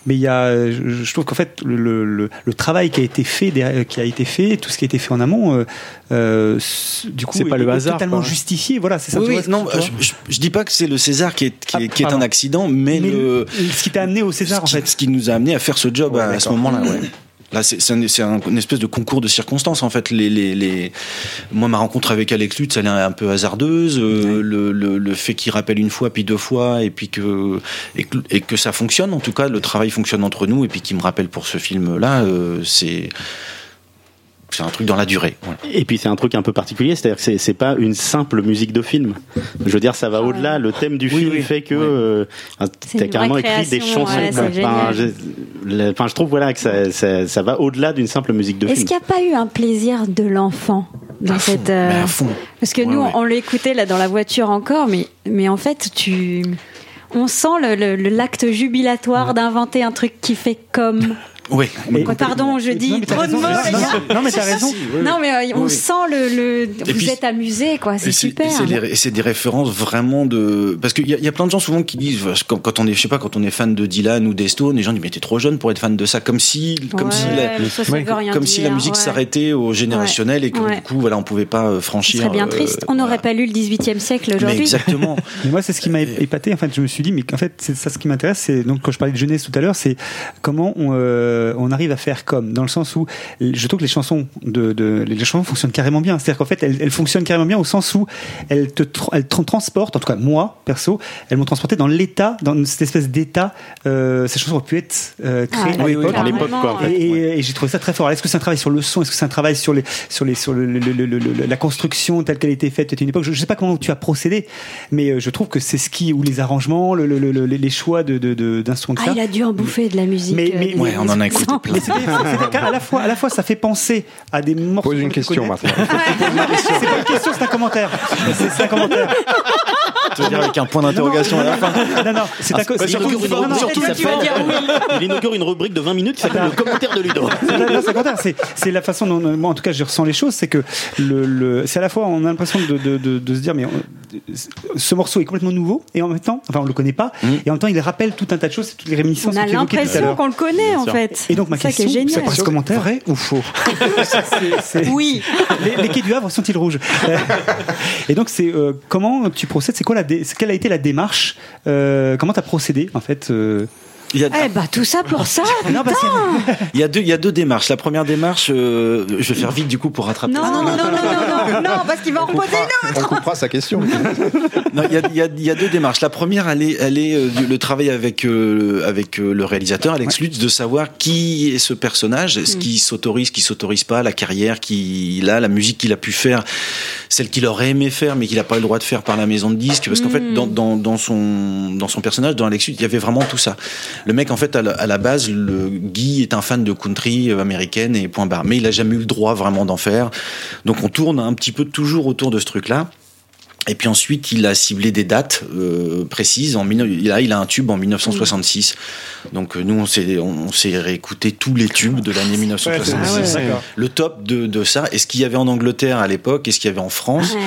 Mais il y a, euh, je, je trouve qu'en fait, le, le, le- le travail qui a été fait, derrière- qui a été fait, tout ce qui a été fait en amont, euh, euh, du coup, C'est pas est- le hasard, totalement quoi. justifié. Voilà, c'est ça. Oui, tu oui, vois, non, je, je- je dis pas que c'est le César qui est, qui est, Ah, qui est un accident, mais, Mais le, ce qui t'a amené au César, en ce qui, fait. ce qui nous a amené à faire ce job Ouais, à, à ce moment-là. Ouais. <clears throat> Là, c'est c'est un, un- une espèce de concours de circonstances en fait. Les, les, les... Moi, ma rencontre avec Alex Lutz, elle est un peu hasardeuse. Euh, le, le, le fait qu'il rappelle une fois puis deux fois et puis que et, que et que ça fonctionne. En tout cas, le travail fonctionne entre nous et puis qu'il me rappelle pour ce film-là, euh, c'est c'est un truc dans la durée. voilà. Et puis c'est un truc un peu particulier, c'est-à-dire que c'est- c'est pas une simple musique de film. Je veux dire, ça va au-delà. Le thème du film fait que euh, t'as carrément écrit des chansons. ouais, Enfin, je, le- enfin, je trouve voilà que ça, ça, ça va au-delà d'une simple musique de Est-ce film. qu'il n'y a pas eu un plaisir de l'enfant dans cette euh, à fond. Parce que Ouais, nous, ouais. on l'écoutait là dans la voiture encore, mais mais en fait, tu, on sent le- le- le- l'acte jubilatoire d'inventer un truc qui fait comme. Oui. Oh, pardon, je dis trop de mots. Non, les non, gars. non, mais t'as raison. Non, mais euh, on Oui. sent le. le vous puis- êtes amusé, quoi. C'est Et super. et C'est des, et c'est des références vraiment de parce qu'il y, a- il y a plein de gens souvent qui disent quand, quand on est je sais pas quand on est fan de Dylan ou des Stones, les gens disent mais t'es trop jeune pour être fan de ça comme si comme Ouais, si la, comme si la musique ouais. s'arrêtait au générationnel et que Ouais. du coup voilà on pouvait pas euh, Ce franchir. serait bien euh, triste. On n'aurait pas lu le 18e siècle aujourd'hui. exactement. <laughs> Mais moi, c'est ce qui m'a épaté. En fait, je me suis dit, mais en fait, c'est ça ce qui m'intéresse. C'est donc quand je parlais de jeunesse tout à l'heure, c'est comment on, euh, on arrive à faire comme, dans le sens où je trouve que les chansons de, de les chansons fonctionnent carrément bien. C'est-à-dire qu'en fait, elles, elles fonctionnent carrément bien au sens où elles te, tra- elles te transportent. En tout cas, moi, perso, elles m'ont transporté dans l'état, dans cette espèce d'état. Euh, ces chansons auraient pu être euh, créées Ah, à l'époque. oui, en fait. Et, et- et j'ai trouvé ça très fort. Est-ce que c'est un travail sur le son? Est-ce que c'est un travail sur les, sur les, sur le, le- le- le- le- la construction telle qu'elle été faite? C'était une époque. Je, je sais pas comment tu as procédé, mais je trouve que c'est ce qui ou les arrangements, le, le- le- le- les choix de de- de- d'instruments. Ah, il a dû en bouffer de la musique. Mais, mais, des années mais 60. c'est- qu'à la fois, à la fois, ça fait penser à des morceaux. Pose <laughs> une question maintenant. C'est pas une question, c'est un commentaire. C'est un commentaire. Tu veux dire avec un point d'interrogation à la fin Non, non, c'est à cause. Il inaugure une, Non, non, surtout, il inaugure une rubrique de 20 minutes qui s'appelle le commentaire de Ludo. C'est la façon dont, moi, en tout cas, je ressens les choses. C'est que le, le- c'est à la fois, on a l'impression de, de, de, de se dire, mais on- ce morceau est complètement nouveau, et en même temps, enfin, on le connaît pas, et en même temps, il rappelle tout un tas de choses, toutes les réminiscences On a à l'impression qu'on le connaît en fait. Et donc, ma ça question, est c'est ce commentaire. Vrai ou faux <laughs> <laughs> Oui. les, les quais du Havre sont-ils rouges <laughs> Et donc, c'est euh, comment tu procèdes C'est quoi la dé- quelle a été la démarche euh, Comment t'as procédé en fait euh Il y a, Eh bah tout ça pour ça. Non, parce que- il y a deux, il y a deux démarches. La première démarche, euh, je vais faire vite du coup pour rattraper. Non, non, non, non, non, non, non, <laughs> parce qu'il va en reposer une autre. On coupera sa question. <laughs> Non, il y a, il y a- il y a deux démarches. La première, elle est, elle est euh, le travail avec euh, avec euh, le réalisateur Alex Lutz de savoir qui est ce personnage, ce qui s'autorise, qui s'autorise pas, la carrière qu'il a, la musique qu'il a pu faire, celle qu'il aurait aimé faire mais qu'il n'a pas eu le droit de faire par la maison de disques. Parce qu'en fait, dans, dans, dans son dans son personnage, dans Alex Lutz, il y avait vraiment tout ça. Le mec, en fait, à la, à la base, le Guy est un fan de country euh, américaine et point barre. Mais il a jamais eu le droit vraiment d'en faire. Donc on tourne un petit peu toujours autour de ce truc-là. Et puis ensuite, il a ciblé des dates euh, précises. En, mille- il, a, il a un tube en 1966. Donc euh, nous, on s'est, on, on s'est réécouté tous les tubes de l'année 1966. Ah ouais, d'accord. Le top de, de ça. Et ce qu'il y avait en Angleterre à l'époque, et ce qu'il y avait en France, Ouais.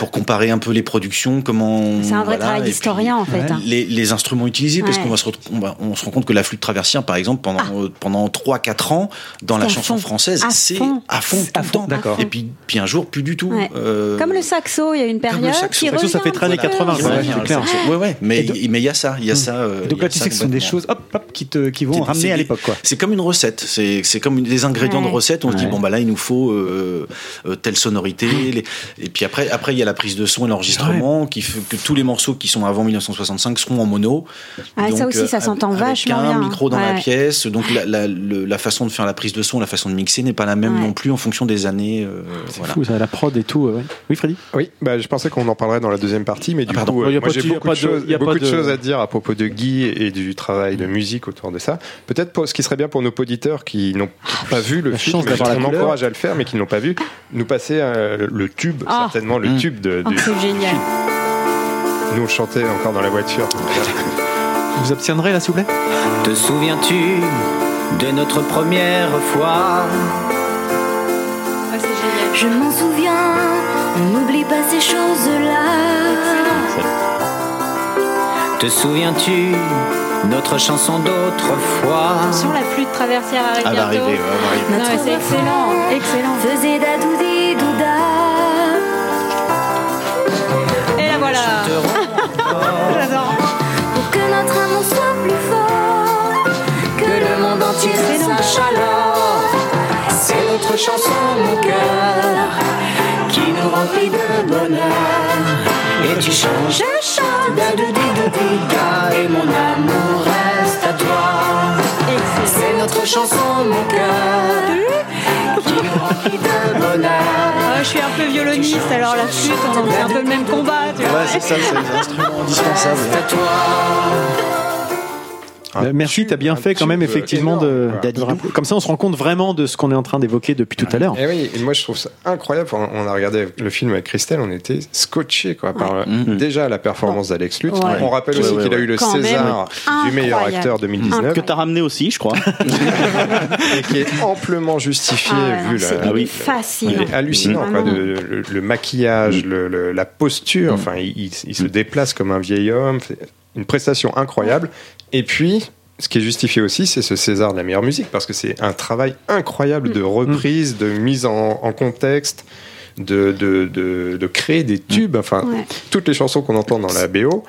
pour comparer un peu les productions, comment... C'est un vrai voilà, travail d'historien en fait. hein. Les, les instruments utilisés, parce qu'on va se, on, va- on se rend compte que la flûte traversière, par exemple, pendant, euh, pendant 3-4 ans, dans la Ah. chanson fond. française, À c'est fond. à fond tout À le fond, temps. d'accord. Et puis, puis un jour, plus du tout. Ouais. Euh, Comme le saxo, il y a une période. Qui Saxo, revient. ça fait très années petit peu. 80, Ouais, ouais, ouais, c'est clair. Ouais, ouais, mais il y a ça, il y a ça. euh, Donc y là, a tu ça sais que ce sont des choses, hop, hop, qui te, qui vont ramener à l'époque. C'est comme une recette. C'est comme des ingrédients Ouais. de recette. On se dit bon bah là il nous faut euh, euh, telle sonorité. les- Et puis après après il y a la prise de son et l'enregistrement qui fait que tous les morceaux qui sont avant 1965 seront en mono. Ah, ça aussi, ça s'entend avec vachement un micro dans la pièce. Donc la, façon de faire la prise de son, la façon de mixer n'est pas la même non plus en fonction des années. C'est fou, ça, la prod et tout. Oui, Freddy? Oui, bah, je pensais qu'on en parlerait dans la deuxième partie, mais du pardon. coup, Il y a euh, moi j'ai beaucoup, de, choses, il y a beaucoup pas de de- choses à dire à propos de Guy et du travail de musique autour de ça. Peut-être pour ce qui serait bien pour nos auditeurs qui n'ont pas vu le La film, la on encourage à le faire, mais qui ne l'ont pas vu, nous passer euh, le tube, Ah. certainement le tube de, Oh, du- c'est génial. Nous on le chantait encore dans la voiture. Vous obtiendrez là, s'il vous plaît? Te souviens-tu de notre première fois? Ah. Je m'en souviens, on n'oublie pas ces choses-là. Te souviens-tu notre chanson d'autrefois? Attention, la flûte traversière arrive Elle va bientôt. arriver, ouais, elle va arriver. Non, mais c'est excellent, excellent. Faisait dadoudi douda. Et la voilà. <laughs> J'adore. Pour que notre amour soit plus fort. Que le monde entier sache alors. C'est notre chanson, mon cœur, qui nous remplit de bonheur. Et tu changes, Je chante. da et mon amour reste à toi. C'est notre chanson, mon cœur, qui nous remplit de bonheur. Ah, je suis un peu violoniste, alors la flûte, on c'est un peu le même combat. Tu vois. Ouais, c'est ça, c'est des instruments indispensables. Un Euh, Merci, t'as bien fait quand même effectivement de, énorme, de. Comme ça, on se rend compte vraiment de ce qu'on est en train d'évoquer depuis tout à l'heure. Et oui, et moi je trouve ça incroyable. On a regardé le film avec Christelle, on était scotché quoi par Mhm. déjà la performance d'Alex Lutz. Ouais. On rappelle Ouais, aussi ouais, qu'il a eu le Quand même, César du meilleur incroyable. acteur 2019 Que t'as ramené aussi, je crois. <laughs> et qui est amplement justifié Ah vu la. Ah oui. fascinant. Il est hallucinant, quoi, de- le, le maquillage, le- le- la posture. Enfin, il, il- il se déplace comme un vieil homme. Une prestation incroyable. Et puis, ce qui est justifié aussi, c'est ce César de la meilleure musique, parce que c'est un travail incroyable de reprise, de mise en, en contexte, de, de, de, de créer des tubes. Enfin, Ouais. toutes les chansons qu'on entend dans la BO.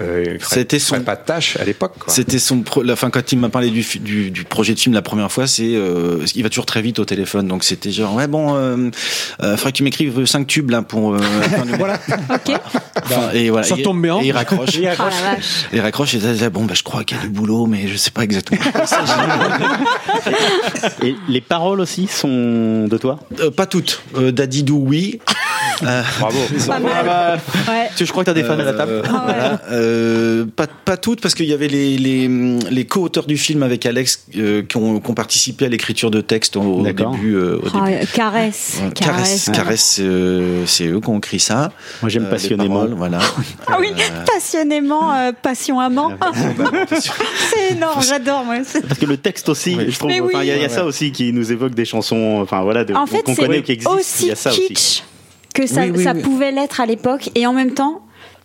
Euh, il C'était son- ferait pas de tâche à l'époque. C'était son pro- la fin quand il m'a parlé du, du, du projet de film la première fois, c'est euh, il va toujours très vite au téléphone, donc c'était genre ouais bon, euh, euh, faudrait que tu m'écrives cinq tubes là pour euh, Voilà. <laughs> Ok. Enfin, et voilà Ça Et- tombe bien. Et il raccroche. Et Oh accroche. la vache. Et il raccroche et il disait, bon bah je crois qu'il y a du boulot, mais je sais pas exactement. Et les paroles aussi sont de toi? Euh, pas toutes. Euh, Daddy Bravo. Pas mal. Ouais. Tu- Je crois que tu as des fans à la table. Euh, voilà. Euh, pas, pas toutes, parce qu'il y avait les, les, les co-auteurs du film avec Alex euh, qui, ont, qui ont participé à l'écriture de texte au, début. euh, au Ah, début. euh, caresse, Ouais, Caresse, Caresse, c'est eux qui ont écrit ça. Moi, j'aime Euh, passionnément. paroles, voilà. <laughs> Ah oui, passionnément, euh, passion amant. <laughs> C'est énorme, j'adore Parce que le texte aussi, je trouve, oui. il y a, il y a ça aussi qui nous évoque des chansons, enfin voilà, de, En fait, qu'on connaît ou qui existent. Il aussi y a ça aussi. Que ça, Oui, oui, ça oui. pouvait l'être à l'époque et en même temps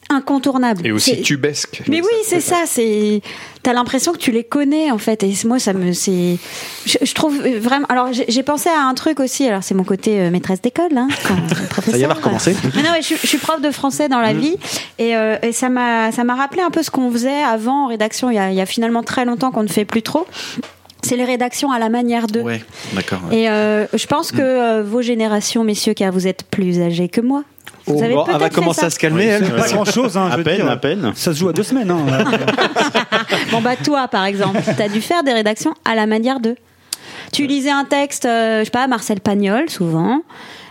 incontournable. Et aussi tubesque. Mais oui, c'est ça. C'est t'as l'impression que tu les connais en fait. Et moi, ça me c'est. Je, je trouve vraiment. Alors, j'ai pensé à un truc aussi. Alors, c'est mon côté euh, maîtresse d'école, hein. <laughs> Ça y est, va recommencer. Mais non, mais je, suis- je suis prof de français dans la vie et, euh, et ça m'a ça m'a rappelé un peu ce qu'on faisait avant en rédaction. Il y a, il y a finalement très longtemps qu'on ne fait plus trop. C'est les rédactions à la manière de. Ouais, d'accord. ouais. Et euh, je pense que euh, vos générations, messieurs, car vous êtes plus âgés que moi, vous avez Bon, elle va commencer à se calmer, elle. Pas grand chose, hein, je À peine, dire. à peine. Ça se joue à deux semaines. Hein. <laughs> Bon bah toi par exemple, t'as dû faire des rédactions à la manière de. Tu lisais un texte, euh, je sais pas, Marcel Pagnol souvent,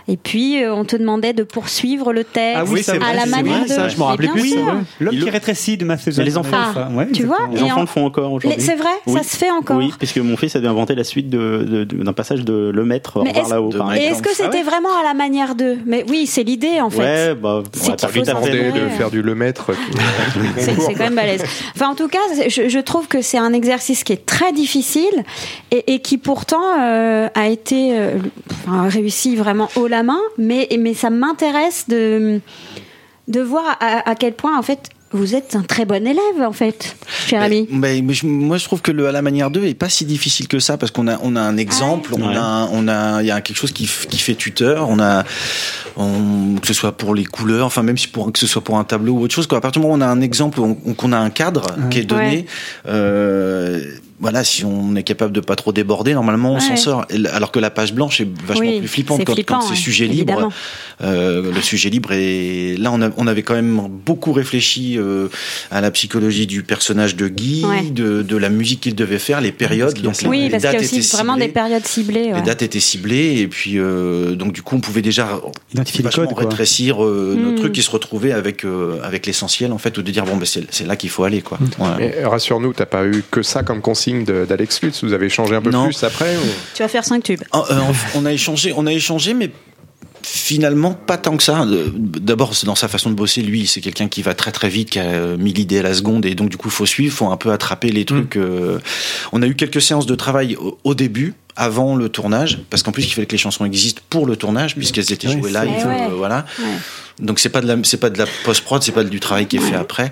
et puis euh, on te demandait de poursuivre le texte Ah oui, à vrai, la c'est manière vrai, de. ça, je m'en rappelais plus, vrai. L'homme qui rétrécit de Mathusalem. Mais les enfants- Ah, ouais, tu vois Les enfants en- le font encore Les- aujourd'hui. C'est vrai, Oui. ça se fait encore. Oui, puisque mon fils a dû inventer la suite d'un passage de Le Maître, là-haut, Et est-ce que c'était vraiment à la manière de? Mais oui, c'est l'idée en fait. Ouais, bah, s'en tête. Demandez de faire du le maître. C'est c'est quand même balèze. Enfin, en tout cas, je, trouve que c'est un exercice qui est très difficile et, qui pourtant euh, a été euh, réussi vraiment haut la main. Mais, mais ça m'intéresse de, de voir à, à quel point, en fait, vous êtes un très bon élève, en fait, cher ami. Mais, mais je- moi, je trouve que le à la manière 2 est pas si difficile que ça parce qu'on a on a un exemple, on Ouais. a un- on a il y a quelque chose qui, qui fait tuteur, on a on- que ce soit pour les couleurs, enfin même si pour que ce soit pour un tableau ou autre chose, quoi. À partir du moment où on a un exemple, on- qu'on a un cadre qui est donné, Ouais. euh, voilà, si on est capable de pas trop déborder, normalement on Ouais. s'en sort. Alors que la page blanche est vachement Oui, plus flippante c'est quand, flippant, quand c'est ouais, sujet libre. Euh, le sujet libre et là on, a- on avait quand même beaucoup réfléchi euh, à la psychologie du personnage de Guy, Ouais. de, de la musique qu'il devait faire, les périodes. Donc Oui, les parce qu'il y a dates aussi étaient vraiment ciblées. des périodes ciblées. ouais. Les dates étaient ciblées et puis euh, donc du coup on pouvait déjà Identifier vachement quoi. rétrécir euh, nos Mm. trucs et se retrouver avec euh, avec l'essentiel en fait ou de dire bon ben c'est c'est là qu'il faut aller quoi. Mais rassure-nous, t'as pas eu que ça comme consigne d'Alex Lutz. Vous avez changé un peu Non. plus après ou- Tu vas faire 5 tubes. Oh, euh, on a échangé, on a échangé, mais finalement pas tant que ça. Euh, D'abord, c'est dans sa façon de bosser. Lui, c'est quelqu'un qui va très très vite, qui a mis l'idée à la seconde, et donc du coup, il faut suivre, faut un peu attraper les trucs. euh. On a eu quelques séances de travail au, au début. Avant le tournage, parce qu'en plus il fallait que les chansons existent pour le tournage, puisqu'elles étaient jouées live, ouais. euh, voilà. Ouais. Donc c'est pas de la c'est pas de la post prod, c'est pas du travail qui est fait après.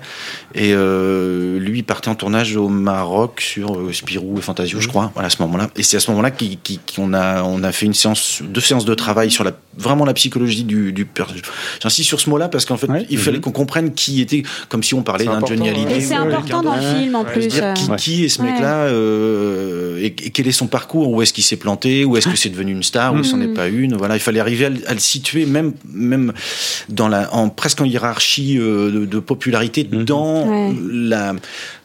Et euh, lui il partait en tournage au Maroc sur euh, Spirou et Fantasio, je crois, voilà à ce moment-là. Et c'est à ce moment-là qu'on a on a fait une séance deux séances de travail sur la vraiment la psychologie du du J'insiste sur ce mot-là parce qu'en fait Ouais. il fallait qu'on comprenne qui était comme si on parlait d'un Johnny. Hallyday. Et c'est important dans le film en plus. dire qui, qui est ce Ouais. mec-là euh, et, et quel est son parcours Où est-ce qu'il s'est planté Où est-ce que c'est devenu une star Où il s'en est pas une Voilà, il fallait arriver à, le- à le situer même même dans la en presque en hiérarchie euh, de, de popularité dans Ouais. la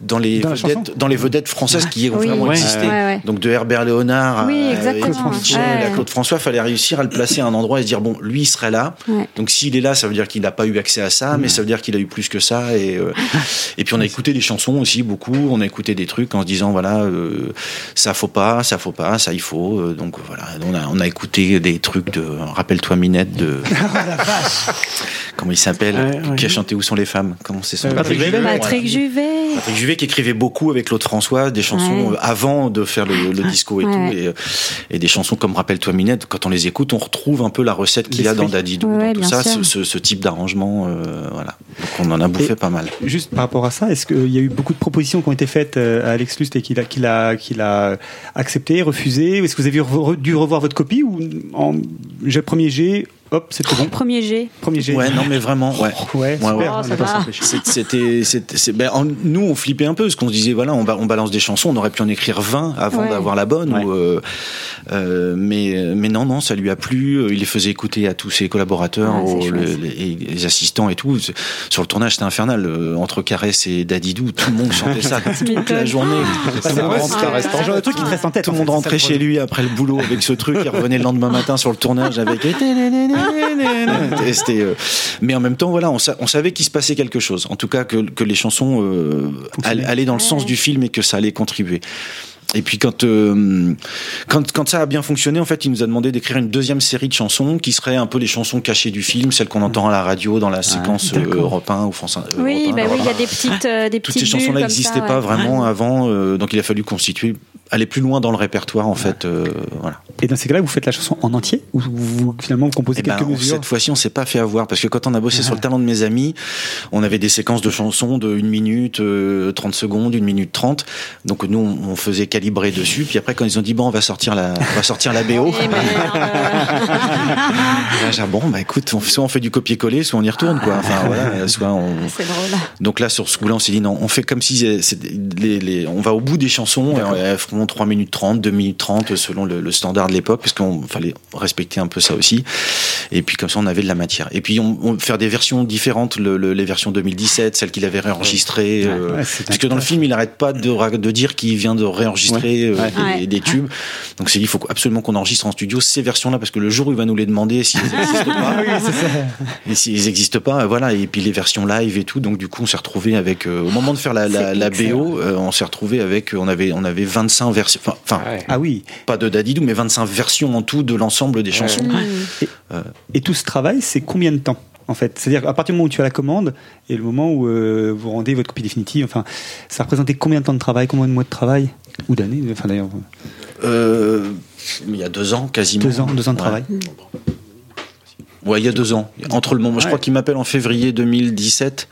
dans les Dans vedettes dans les vedettes françaises qui ont Oui. vraiment Ouais. existé. Ouais, ouais. Donc de Herbert Léonard Oui, à, exactement. Claude Mitchell Ouais. à Claude François, fallait réussir à le placer à un endroit et se dire bon, lui il serait là. Ouais. Donc s'il est là, ça veut dire qu'il n'a pas eu accès à ça, mais ça veut dire qu'il a eu plus que ça. Et, euh, <laughs> et puis on a écouté des chansons aussi beaucoup. On a écouté des trucs en se disant voilà, euh, ça faut pas, ça faut pas, ça il faut. Euh, donc voilà, on a, on a écouté des trucs de rappelle-toi Minette de <laughs> comment il s'appelle, Ouais, ouais. qui a chanté Où sont les femmes Comment c'est son nom Patrick Juvet. Patrick Juvet. Patrick Juvet qui écrivait beaucoup avec Claude François des chansons Ouais. euh, avant de faire le, le disco et Ouais. tout et, euh, et des chansons comme Rappelle-toi Minette quand on les écoute on retrouve un peu la recette qu'il y a dans. Dadidou Ouais, dans tout ça ce, ce- ce type d'arrangement euh, voilà donc on en a bouffé Et- pas mal Juste par rapport à ça, est-ce qu'il y a eu beaucoup de propositions qui ont été faites à Alex Lust et qu'il a, qu'il a, qu'il a accepté, refusé Est-ce que vous avez re- dû revoir votre copie ou en j'ai premier G, hop, c'était bon Premier G. Premier G. ouais non mais vraiment ouais Ouais, C'était, c'était, c'est- ben, en- nous on flippait un peu parce qu'on se disait voilà on, ba- on balance des chansons, on aurait pu en écrire 20 avant Ouais. d'avoir la bonne. Ouais. Ou, euh, euh, mais mais non non ça lui a plu. Il les faisait écouter à tous ses collaborateurs, Ah, c'est aux- le- chouette. les, les assistants et tout. C'est- Sur le tournage c'était infernal Euh, entre Caresse et Dadidou, tout le monde chantait ça <laughs> toute la m'étonnes. journée. Ça, Tout c'est le monde rentrait- c'est reste- Ah, genre de truc qui te reste en tête. tout le en monde fait, rentrait c'est ça, chez le lui après le boulot avec ce truc, il revenait le lendemain matin sur le tournage avec et <laughs> euh, mais en même temps, voilà, on, sa- on savait qu'il se passait quelque chose. En tout cas, que, que les chansons euh, allaient, allaient dans le sens du film et que ça allait contribuer. Et puis quand, euh, quand quand ça a bien fonctionné, en fait, il nous a demandé d'écrire une deuxième série de chansons qui seraient un peu les chansons cachées du film, celles qu'on entend à la radio dans la séquence. Europe 1 ou France 1. euh, Oui, Europe 1, bah oui, il y a Europe 1. des petites, euh, des Toutes petites ces chansons-là n'existaient pas ouais. vraiment avant, euh, donc il a fallu constituer, aller plus loin dans le répertoire en fait. euh, voilà. Et dans ces cas-là, vous faites la chanson en entier ou vous finalement vous composez Eh ben, quelques on- mesures cette fois-ci, on s'est pas fait avoir parce que quand on a bossé sur le talent de mes amis, on avait des séquences de chansons de 1 minute, euh, 30 secondes, 1 minute 30. Donc nous, on, on faisait calibrer dessus. Puis après, quand ils ont dit bon, on va sortir la, on va sortir la BO. <laughs> <laughs> Là, j'ai dit, bon, bah écoute, on, soit on fait du copier-coller, soit on y retourne, quoi. Enfin voilà, soit on. <laughs> C'est drôle. Donc là, sur ce coup-là, on s'est dit non, on fait comme si c'est- c'est les, les- on va au bout des chansons, et elles feront 3 minutes 30, 2 minutes 30 selon le, le standard de l'époque, parce qu'on fallait respecter un peu ça aussi. Et puis comme ça, on avait de la matière. Et puis on, on faire des versions différentes, le- le- les versions 2017, celles qu'il avait réenregistrées. euh, Ouais, parce que dans le film, il n'arrête pas de, dire qu'il vient de réenregistrer euh, des, tubes. Donc c'est dit, il faut absolument qu'on enregistre en studio ces versions-là, parce que le jour où il va nous les demander, s'ils <laughs> n'existent pas, et s'ils n'existent pas, voilà. Et puis les versions live et tout. Donc du coup, on s'est retrouvé avec, euh, au moment de faire la, la. BO, on s'est retrouvé avec, on avait, on avait 25 versions. Enfin, Ah oui. pas de Dadidou, mais 25 versions en tout de l'ensemble des chansons. Et tout ce travail, c'est combien de temps en fait? C'est-à-dire à partir du moment où tu as la commande et le moment où euh, vous rendez votre copie définitive, enfin, ça représentait combien de temps de travail, combien de mois de travail? Ou d'années Enfin d'ailleurs, Euh, il y a deux ans, quasiment. deux ans, deux ans de Ouais. travail. Ouais, il y a deux ans. Entre le moment, je crois qu'il m'appelle en février 2017.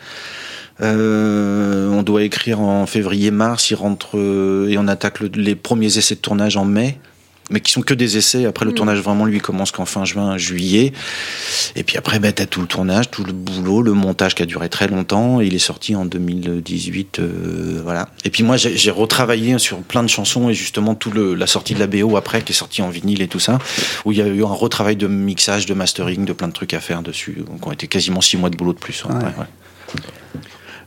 Euh, on doit écrire en février-mars. Il rentre euh, et on attaque le- les premiers essais de tournage en mai, mais qui sont que des essais. Après, le tournage vraiment lui commence qu'en fin juin, juillet. Et puis après, bah, t'as tout le tournage, tout le boulot, le montage qui a duré très longtemps. Et il est sorti en 2018, euh, voilà. Et puis moi, j'ai retravaillé sur plein de chansons et justement tout le, la sortie de la BO après, qui est sortie en vinyle et tout ça, où il y a eu un retravail de mixage, de mastering, de plein de trucs à faire dessus. Donc, on était quasiment six mois de boulot de plus. Ouais. ouais, ouais.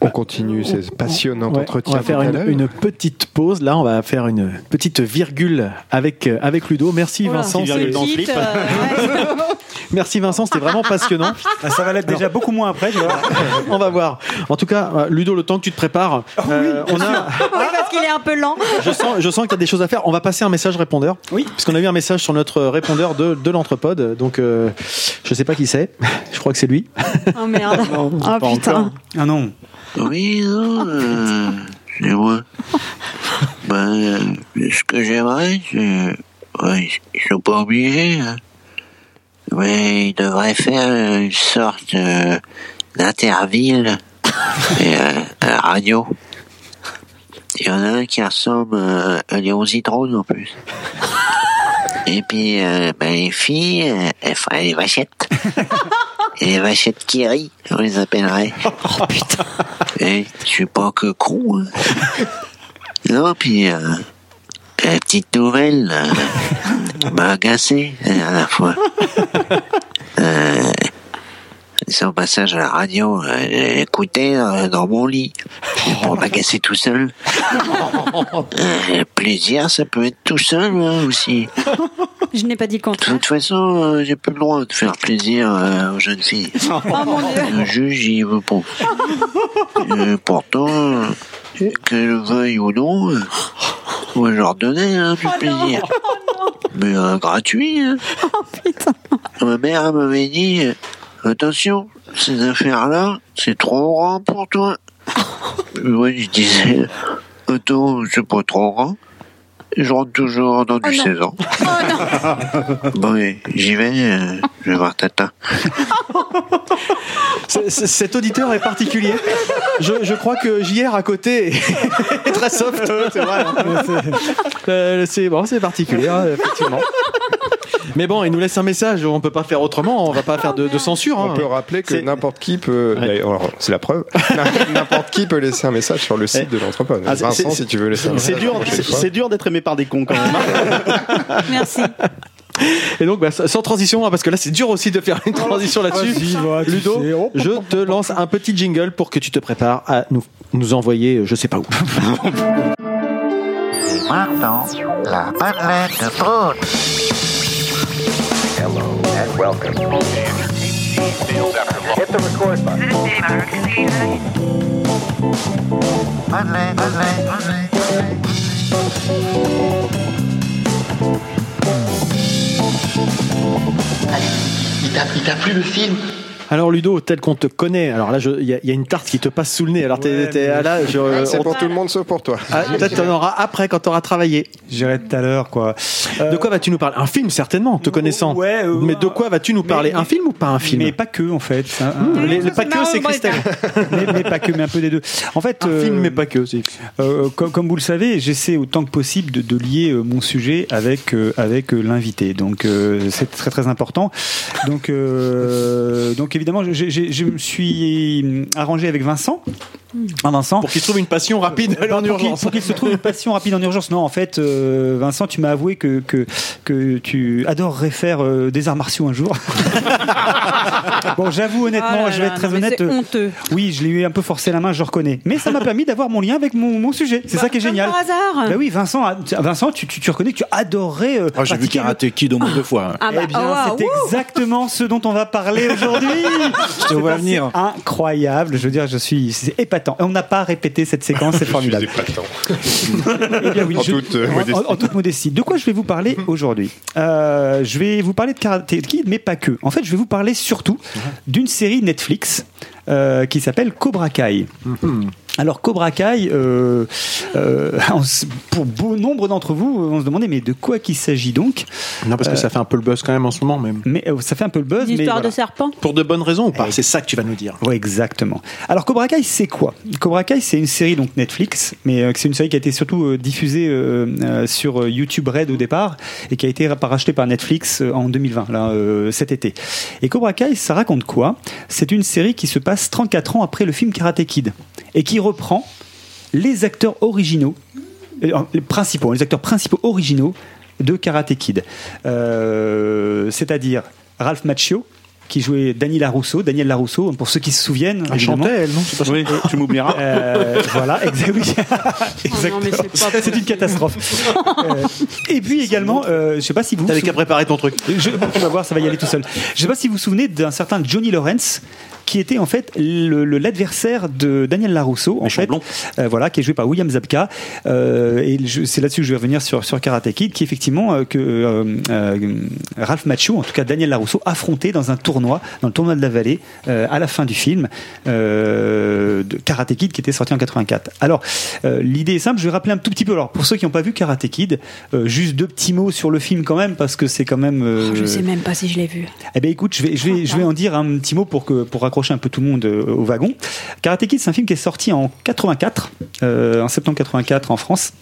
On continue ces passionnants Ouais, entretiens. on va faire une, petite pause. Là, on va faire une petite virgule avec, euh, avec Ludo. Merci Vincent. Petite virgule dans le petite, <laughs> slip. euh, ouais. Merci Vincent, c'était vraiment passionnant. <laughs> Ah, ça va l'être déjà beaucoup moins après, tu vois. <laughs> On va voir. En tout cas, euh, Ludo, le temps que tu te prépares, euh, on a, Oui, parce qu'il est un peu lent. je sens, je sens que tu as des choses à faire. On va passer un message répondeur. Oui. Parce qu'on a eu un message sur notre répondeur de, de l'entrepode. Donc, euh, je sais pas qui c'est. Je crois que c'est lui. Oh merde. oh putain. Ah non. Oui, non, euh, c'est moi. Ben, euh, ce que j'aimerais, c'est... Ouais, ils sont pas obligés, hein. Mais ils devraient faire une sorte euh, d'interville et, euh, radio. Il y en a un qui ressemble euh, à Léon Zitrone en plus. Et puis, euh, ben, les filles, elles feraient les vachettes. Et les vachettes qui rient, on les appellerait. <laughs> Oh putain. Eh, je suis pas que con. Hein. non, puis euh, la petite nouvelle là, m'a agacé euh, à la fois. <laughs> Euh, son passage à la radio, euh, écouté euh, dans mon lit <laughs> pour m'agacer tout seul. <laughs> Euh, plaisir, ça peut être tout seul hein, aussi. Je n'ai pas dit le De toute façon, euh, j'ai plus le droit de faire plaisir euh, aux jeunes filles. Oh mon dieu. Le juge, il veut pas. Pourtant, que je veuille ou non, moi je leur donnais hein, du plaisir. Mais euh, gratuit. Hein. Ma mère elle m'avait dit attention, ces affaires-là, c'est trop grand pour toi. <laughs> Moi je disais attends, c'est pas trop grand. Je rentre toujours dans du Oh non. 16 ans. Oh non. <laughs> Bon, oui, j'y vais, euh, je vais voir Tata. <laughs> C- c- Cet auditeur est particulier. Je, je crois que JR à côté est très soft. C'est vrai. hein. C'est- euh, C'est bon, c'est particulier, hein, effectivement. Mais bon, il nous laisse un message. On peut pas faire autrement. On va pas faire de, de censure. On hein. peut rappeler que n'importe qui peut, alors, c'est la preuve, <laughs> n'importe qui peut laisser un message sur le site de l'entrepôt. Ah, c'est- Vincent, si tu veux laisser un C'est message. dur, c'est dur d'être aimé par des cons quand même. hein. <laughs> Merci. Et donc, bah, sans transition, hein, parce que là, c'est dur aussi de faire une transition là-dessus. Ludo. Oh. je te lance un petit jingle pour que tu te prépares à nous, nous envoyer, euh, je sais pas où. Maintenant, la de. Hello and welcome. Hit the record button. Madeleine, Madeleine, Madeleine. Il t'a il t'a plu le film Alors Ludo, tel qu'on te connaît, alors là, il y, a- il y a une tarte qui te passe sous le nez. Alors t'es, t'es- ah, là, je- C'est on- pour tout le monde sauf pour toi. Ah, peut-être t'en auras après quand t'auras travaillé. J'irai tout à l'heure, quoi. De quoi vas-tu nous parler? Un film, certainement, te connaissant. ouais, euh, mais de quoi vas-tu nous parler? Un film ou pas un film? Mais pas que, en fait. hein, Mmh, les- les pas que, c'est Christelle. <laughs> mais, mais pas que, mais un peu des deux. En fait, Un euh, film, mais pas que. c'est- euh, comme, comme vous le savez, j'essaie autant que possible de, de lier euh, mon sujet avec euh, avec euh, l'invité. Donc euh, c'est très très important. Donc euh, donc évidemment, je me suis arrangé avec Vincent. Ah, Vincent. Pour qu'il trouve une passion rapide Bah, <laughs> en pour urgence. Pour qu'il se trouve une passion rapide en urgence. Non, en fait, euh, Vincent, tu m'as avoué que, que, que tu adorerais faire euh, des arts martiaux un jour. <laughs> bon, j'avoue honnêtement, là je vais là, être très non, honnête. c'est euh, honteux. Oui, je l'ai eu un peu forcé la main, je reconnais. Mais ça m'a permis d'avoir mon lien avec mon, mon sujet. C'est ça qui est Comme génial. par hasard. Bah oui, Vincent, Vincent tu, tu, tu reconnais que tu adorais. euh, Ah, j'ai vu Karate Kid au moins deux fois. Ah bah, eh bien, ah, c'est exactement ce dont on va parler aujourd'hui. Je te vois C'est venir. Incroyable. Je veux dire, je suis, c'est épatant. Et on n'a pas répété cette séquence, c'est formidable. Eh bien oui, En je- toute, euh, en- modestie. en- en toute modestie. De quoi je vais vous parler aujourd'hui Euh, Je vais vous parler de Karate Kid, mais pas que. En fait, je vais vous parler surtout d'une série Netflix euh, qui s'appelle Cobra Kai. Alors Cobra Kai, euh, euh, <laughs> pour bon nombre d'entre vous, on se demandait mais de quoi qu'il s'agit donc Non, parce que Euh, ça fait un peu le buzz quand même en ce moment, même. Mais euh, ça fait un peu le buzz. Une mais histoire voilà. de serpent. Pour de bonnes raisons ou pas C'est ça que tu vas nous dire. Ouais, exactement. Alors Cobra Kai, c'est quoi? Cobra Kai, c'est une série donc Netflix, mais euh, c'est une série qui a été surtout euh, diffusée euh, euh, sur YouTube Red au départ et qui a été ra- rachetée par Netflix euh, en 2020, là, euh, cet été. Et Cobra Kai, ça raconte quoi? C'est une série qui se passe 34 ans après le film Karate Kid et qui reprend les acteurs originaux, euh, les principaux, les acteurs principaux originaux de Karate Kid. Euh, C'est-à-dire Ralph Macchio, qui jouait Daniel Larousseau, Daniel Larousseau, pour ceux qui se souviennent. Elle chantait, elle, non C'est pas ça Oui, tu m'oublieras. Euh, voilà. <laughs> Oh c'est <laughs> exactement. c'est une catastrophe. Euh, et puis également, euh, je sais pas si vous. T'avais qu'à préparer ton truc. Je, tu vas voir, ça va y aller tout seul. Je sais pas si vous vous souvenez d'un certain Johnny Lawrence qui était en fait le- le- l'adversaire de Daniel Larousseau, en fait, euh, voilà, qui est joué par William Zabka. Euh, et c'est là-dessus que je vais revenir sur, sur Karate Kid, qui effectivement euh, que euh, euh, Ralph Macchio, en tout cas Daniel Larousseau, affrontait dans un tournoi, dans le tournoi de la vallée, euh, à la fin du film euh, de Karate Kid, qui était sorti en 84. Alors, euh, l'idée est simple. Je vais rappeler un tout petit peu. Alors, pour ceux qui n'ont pas vu Karate Kid, euh, juste deux petits mots sur le film quand même, parce que c'est quand même. euh, Je sais même pas si je l'ai vu. eh bien, écoute, je vais, je vais, je vais en dire un petit mot pour que pour raccrocher un peu tout le monde euh, au wagon. Karate Kid, c'est un film qui est sorti en 84, euh, en septembre 84 en France.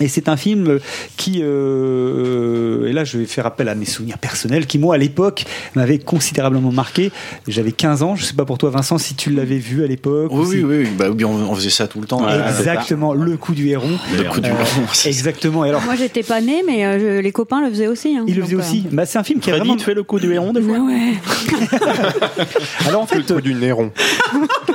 Et c'est un film qui, euh, et là je vais faire appel à mes souvenirs personnels, qui moi à l'époque m'avait considérablement marqué. J'avais 15 ans, je sais pas pour toi Vincent si tu l'avais vu à l'époque. ou Oui, si- oui, oui. Bah, oui, on, faisait ça tout le temps. Euh, Exactement, le coup du héron. Le coup du Euh, héron, ça. Exactement. Et alors, Moi, j'étais pas née, mais euh, je- les copains le faisaient aussi. hein. il le Donc, faisait euh, aussi. Bah, c'est un film qui Freddy vraiment. te fait le coup du héron des fois Ouais. <laughs> Alors en fait, Le coup du néron.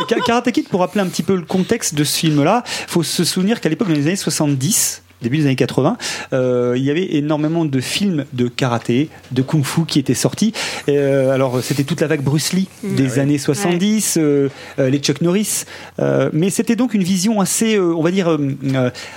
Ka- Karate Kid, pour rappeler un petit peu le contexte de ce film-là, faut se souvenir qu'à l'époque, dans les années 70, début des années 80, euh, il y avait énormément de films de karaté, de kung-fu qui étaient sortis. Euh, alors, c'était toute la vague Bruce Lee des années 70, euh, euh, les Chuck Norris. Euh, mais c'était donc une vision assez, euh, on va dire,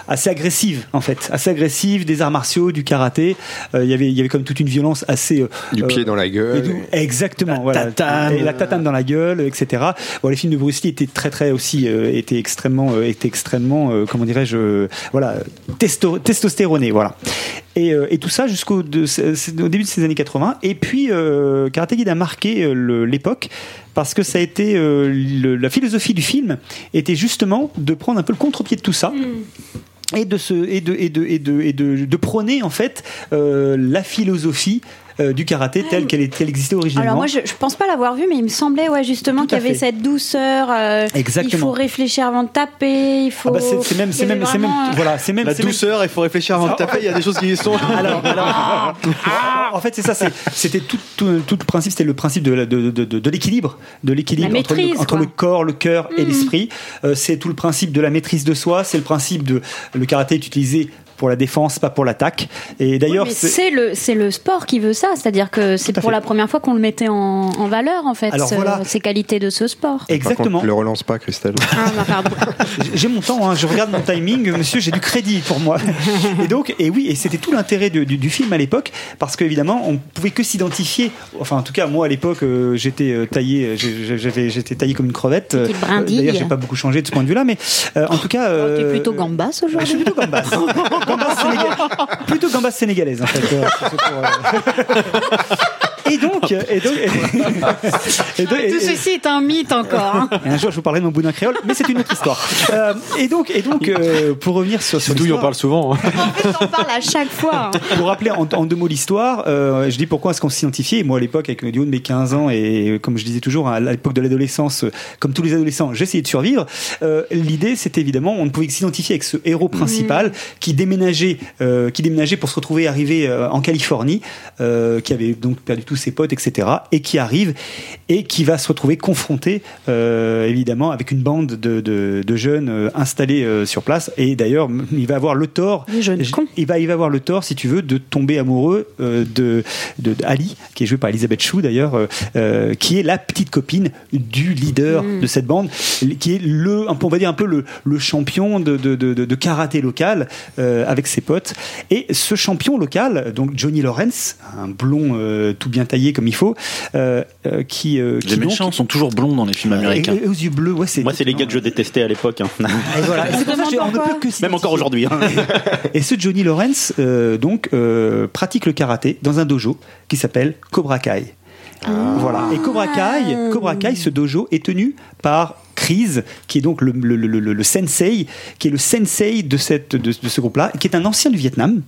assez agressive, en fait. Assez agressive des arts martiaux, du karaté. Euh, il y avait, il y avait comme toute une violence assez... euh, Du euh, pied dans la gueule. Exactement, voilà. tatane. Et la tatane dans la gueule, etc. Bon, les films de Bruce Lee étaient très très aussi, euh, étaient extrêmement, euh, étaient extrêmement, euh, comment dirais-je, euh, voilà, testo- testostéronés, voilà. Et, euh, et tout ça jusqu'au au début de ces années 80. Et puis, euh, Karate Kid a marqué euh, l'époque parce que ça a été euh, le- la philosophie du film était justement de prendre un peu le contre-pied de tout ça et de se et de et de et de et de, de prôner en fait euh, la philosophie euh, du karaté telle qu'elle existait originalement. Alors moi, je, je pense pas l'avoir vu, mais il me semblait, ouais, justement, qu'il y avait fait. cette douceur. euh, Exactement. Il faut réfléchir avant de taper. Il faut. Ah bah, c'est c'est même c'est y même c'est même euh, voilà c'est même La douceur, il faut réfléchir avant de taper. Il y a des choses qui sont. <laughs> alors, alors, en fait, c'est ça. C'était tout, tout, tout le principe. C'était le principe de, la- de, de, de, de l'équilibre, de l'équilibre entre, le, entre corps, le cœur et Mm. l'esprit. Euh, c'est tout le principe de la maîtrise de soi. C'est le principe de le karaté est utilisé pour la défense, pas pour l'attaque. Et d'ailleurs, Mais c'est- le c'est le sport qui veut ça, c'est-à-dire que c'est pour fait. la première fois qu'on le mettait en, en valeur en fait, Alors ce- voilà. ces qualités de ce sport. Exactement. Le relance pas, Christelle. Ah, bah, pardon. <laughs> J'ai mon temps, hein, je regarde mon timing, monsieur, j'ai du crédit pour moi. Et donc, et oui, et c'était tout l'intérêt du, du- du film à l'époque, parce qu'évidemment, on pouvait que s'identifier. Enfin, en tout cas, moi à l'époque, euh, j'étais euh, taillé, euh, j'avais, j'étais taillé comme une crevette. Euh. D'ailleurs, j'ai pas beaucoup changé de ce point de vue-là, mais euh, en tout cas, Tu es euh, plutôt gambas je suis aujourd'hui. plutôt gambas. Gambas sénégal- <laughs> Plutôt gambas sénégalaise, en fait. <laughs> euh, pour, euh, <laughs> Et donc, et donc, et donc- et- Tout ceci est un mythe encore. hein. et un jour, je vous parlerai de mon boudin créole, mais c'est une autre histoire. Euh, et donc, et donc euh, pour revenir sur, sur D'où on parle souvent. hein. On parle à chaque fois. hein. pour rappeler en, en deux mots l'histoire, euh, je dis pourquoi est-ce qu'on s'identifiait. Moi, à l'époque, avec du haut de mes 15 ans, et comme je disais toujours, à l'époque de l'adolescence, comme tous les adolescents, j'essayais de survivre. Euh, L'idée, c'était évidemment, on ne pouvait que s'identifier avec ce héros principal qui déménageait, euh, qui déménageait pour se retrouver arrivé euh, en Californie, euh, qui avait donc perdu tous ses potes, etc., et qui arrive et qui va se retrouver confronté, euh, évidemment, avec une bande de, de- de jeunes euh, installés euh, sur place. Et d'ailleurs, il va avoir le tort, il va, il va avoir le tort, si tu veux, de tomber amoureux euh, de, de, Ali, qui est joué par Elisabeth Chou d'ailleurs, qui est la petite copine du leader Mm. de cette bande, qui est le, on va dire un peu le, le champion de, de, karaté local avec ses potes. Et ce champion local, donc Johnny Lawrence, un blond tout bien taillé comme il faut, euh, euh, qui, euh, Les donc- méchants sont toujours blonds dans les films américains. et- et aux yeux bleus, ouais, c'est Moi, c'est les gars que je détestais à l'époque. hein. et voilà. Et c'est pour ça que j'ai- on ne peut que s'identifier. Même encore aujourd'hui. hein. <laughs> Et ce Johnny Lawrence, euh, donc, euh, pratique le karaté dans un dojo qui s'appelle Cobra Kai. Voilà. Et Cobra Kai, Cobra Kai, ce dojo est tenu par Chris, qui est donc le, le, le, le- le sensei, qui est le sensei de, cette, de, de ce groupe-là, qui est un ancien du Vietnam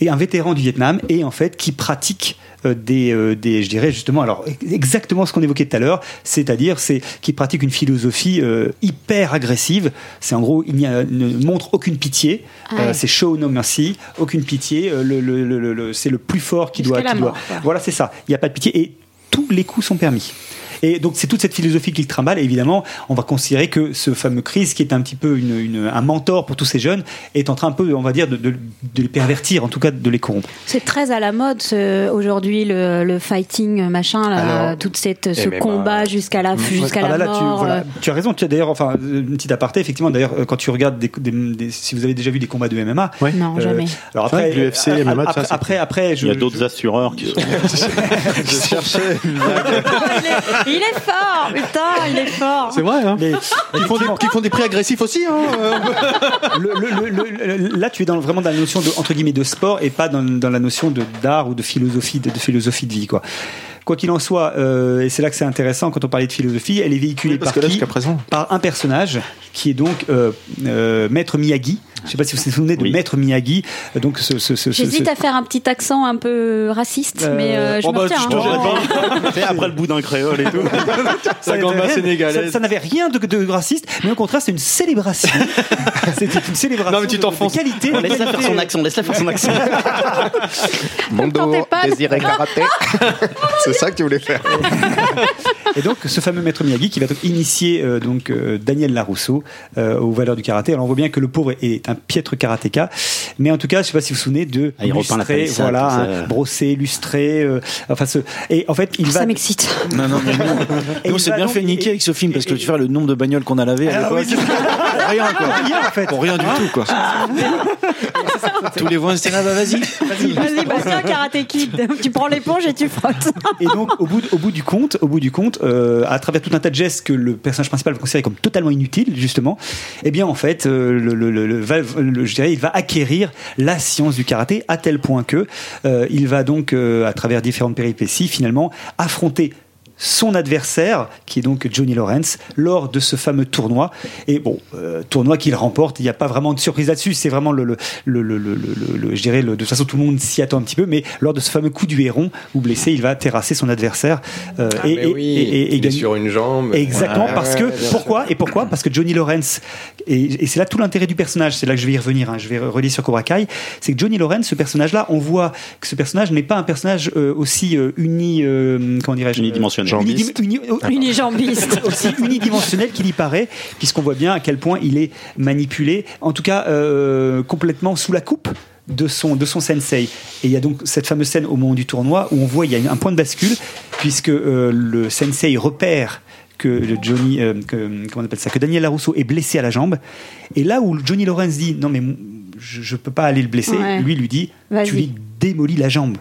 et un vétéran du Vietnam et en fait qui pratique euh, des, euh, des je dirais justement alors exactement ce qu'on évoquait tout à l'heure c'est-à-dire c'est qui pratique une philosophie euh, hyper agressive. C'est en gros il n'y a, ne montre aucune pitié. Ah Euh, ouais. c'est show no mercy aucune pitié euh, le, le- c'est le plus fort qui Jusqu'à doit, qui doit- mort, voilà c'est ça. Il n'y a pas de pitié et tous les coups sont permis et donc c'est toute cette philosophie qu'il trimballe. Et évidemment, on va considérer que ce fameux Chris, qui est un petit peu une- une- un mentor pour tous ces jeunes, est en train un peu, on va dire, de, de- de les pervertir, en tout cas de les corrompre. C'est très à la mode aujourd'hui le, le fighting machin, là, Alors, toute cette, ce MMA. combat jusqu'à la jusqu'à Ah la là, là, tu, mort. voilà, euh, tu as raison. Tu as d'ailleurs, enfin, une petite aparté, effectivement. D'ailleurs, euh, quand tu regardes des, des- des- si vous avez déjà vu des combats de MMA, Non, jamais. Alors après, que l'UFC, euh, MMA, tout après, après, après, je, Il y a d'autres assureurs qui sont. <laughs> Je cherchais. <laughs> il est fort, putain, il est fort. C'est vrai, hein Mais- Qui font, des, qui font des prix agressifs aussi, hein euh. le- le- le- le- là, tu es dans, vraiment dans la notion de entre guillemets de sport et pas dans, dans la notion de d'art ou de philosophie de, de philosophie de vie, quoi. Quoi qu'il en soit, euh, et c'est là que c'est intéressant quand on parlait de philosophie, elle est véhiculée Oui, parce par que là, qui présent. Par un personnage qui est donc euh, euh, Maître Miyagi. Je sais pas si vous vous souvenez de Oui. Maître Miyagi. Donc ce, ce, ce, ce- J'hésite ce- à faire un petit accent un peu raciste, Euh, mais euh, je oh me bah, retiens. te hein. sais, <laughs> après le bout d'un créole et tout. ça n'avait rien- sénégalaise. ça- ça n'avait rien de, de raciste, mais au contraire, c'est une célébration. <laughs> C'était une célébration Non, mais tu de- de, t'enfonces. qualité. de Laisse-la faire son accent, laisse-la <laughs> faire son accent. Mondo, désiré karaté. C'est ça que tu voulais faire. Et donc, ce fameux maître Miyagi qui va donc initier euh, donc euh, Daniel Larousseau euh, aux valeurs du karaté. Alors, on voit bien que le pauvre est un piètre karatéka, mais en tout cas, je sais pas si vous vous souvenez de Ah, il repeint la lustré, palissade, voilà, ça. hein, brossé, lustré. euh, enfin, ce, et en fait, il va. Ça m'excite. Non, non, mais nous, <laughs> Et nous, on il s'est va bien donc- fait niquer et- avec ce film parce que et- tu vois le nombre de bagnoles qu'on a lavé à Ah oui, c'est- rien, quoi. Rien, en fait. Pour rien du tout, quoi. Tous les voix, c'était là, bah, vas-y. Vas-y, Bastien, Karate Kid. Tu prends l'éponge et tu frottes. Et donc, au bout, du compte, euh, à travers tout un tas de gestes que le personnage principal va considérer comme totalement inutiles, justement, eh bien, en fait, euh, je dirais, il va acquérir la science du karaté à tel point que euh, il va donc, à travers différentes péripéties, finalement, affronter son adversaire, qui est donc Johnny Lawrence, lors de ce fameux tournoi. Et bon, euh, tournoi qu'il remporte, il n'y a pas vraiment de surprise là-dessus, c'est vraiment le, le, le, le, le- le- le- je dirais, le- de toute façon tout le monde s'y attend un petit peu, mais lors de ce fameux coup du héron, où blessé, il va terrasser son adversaire. euh, Ah, mais oui, il est gagner- sur une jambe. Exactement, Ouais, parce que ouais, pourquoi et pourquoi? Parce que Johnny Lawrence et, et c'est là tout l'intérêt du personnage. C'est là que je vais y revenir. hein, je vais relier sur Cobra Kai. C'est que Johnny Lawrence, ce personnage-là, on voit que ce personnage n'est pas un personnage euh, aussi euh, uni, euh, comment dirais-je, Unidimensionnel. Jambiste. Uni- uni- Unijambiste. <laughs> aussi unidimensionnel qu'il y paraît, puisqu'on voit bien à quel point il est manipulé, en tout cas euh, complètement sous la coupe de son, de son sensei. Et il y a donc cette fameuse scène au moment du tournoi où on voit il y a un point de bascule, puisque euh, le sensei repère que Johnny, euh, que, comment on appelle ça, que Daniel Larousseau est blessé à la jambe. Et là où Johnny Lawrence dit non mais je, je peux pas aller le blesser, Ouais. lui lui dit tu lui démolis la jambe.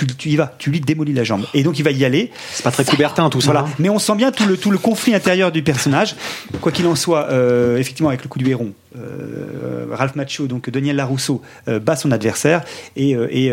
Tu, tu y vas, tu lui démolis la jambe. Et donc il va y aller. C'est pas très Coubertin tout ça. Voilà. hein. Mais on sent bien tout le, tout le conflit intérieur du personnage. Quoi qu'il en soit, euh, effectivement, avec le coup du héron, euh, Ralph Macchio, donc Daniel Larousseau, euh, bat son adversaire. Et, euh, et,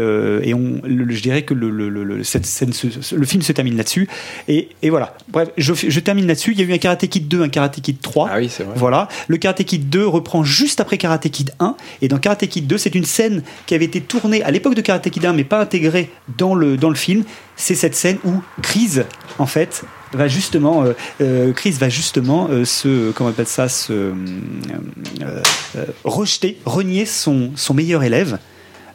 et on, le- je dirais que le, le, le- cette scène le film se termine là-dessus. Et, et voilà. Bref, je, je termine là-dessus. Il y a eu un Karate Kid 2, un Karate Kid 3. Ah oui, c'est vrai. Voilà. Le Karate Kid 2 reprend juste après Karate Kid 1. Et dans Karate Kid 2, c'est une scène qui avait été tournée à l'époque de Karate Kid 1, mais pas intégrée dans le, dans le film. C'est cette scène où Chris, en fait, va justement, euh, euh, Chris va justement euh, se, comment on appelle ça, se euh, euh, euh, rejeter, renier son, son meilleur élève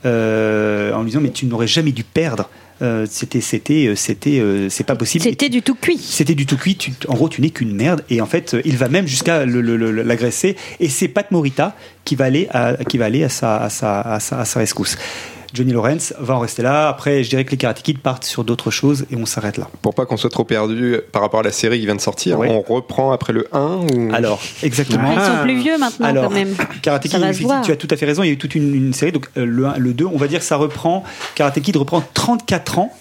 euh, en lui disant mais tu n'aurais jamais dû perdre. Euh, c'était, c'était, c'était, euh, c'est pas possible. C'était du tout cuit. C'était du tout cuit. tu- en gros, tu n'es qu'une merde. Et en fait, il va même jusqu'à l'agresser. Et c'est Pat Morita qui va aller à, qui va aller à sa, à sa, à sa, à sa rescousse. Johnny Lawrence va en rester là. Après, je dirais que les Karate Kids partent sur d'autres choses et on s'arrête là. Pour pas qu'on soit trop perdu par rapport à la série qui vient de sortir, Ouais. on reprend après le 1 ou... Alors, exactement. Ils sont plus vieux maintenant Alors, quand même. Karate Kid, tu as tout à fait raison. Il y a eu toute une, une série. Donc, euh, le 1, le 2, on va dire que ça reprend. Karate Kid reprend 34 ans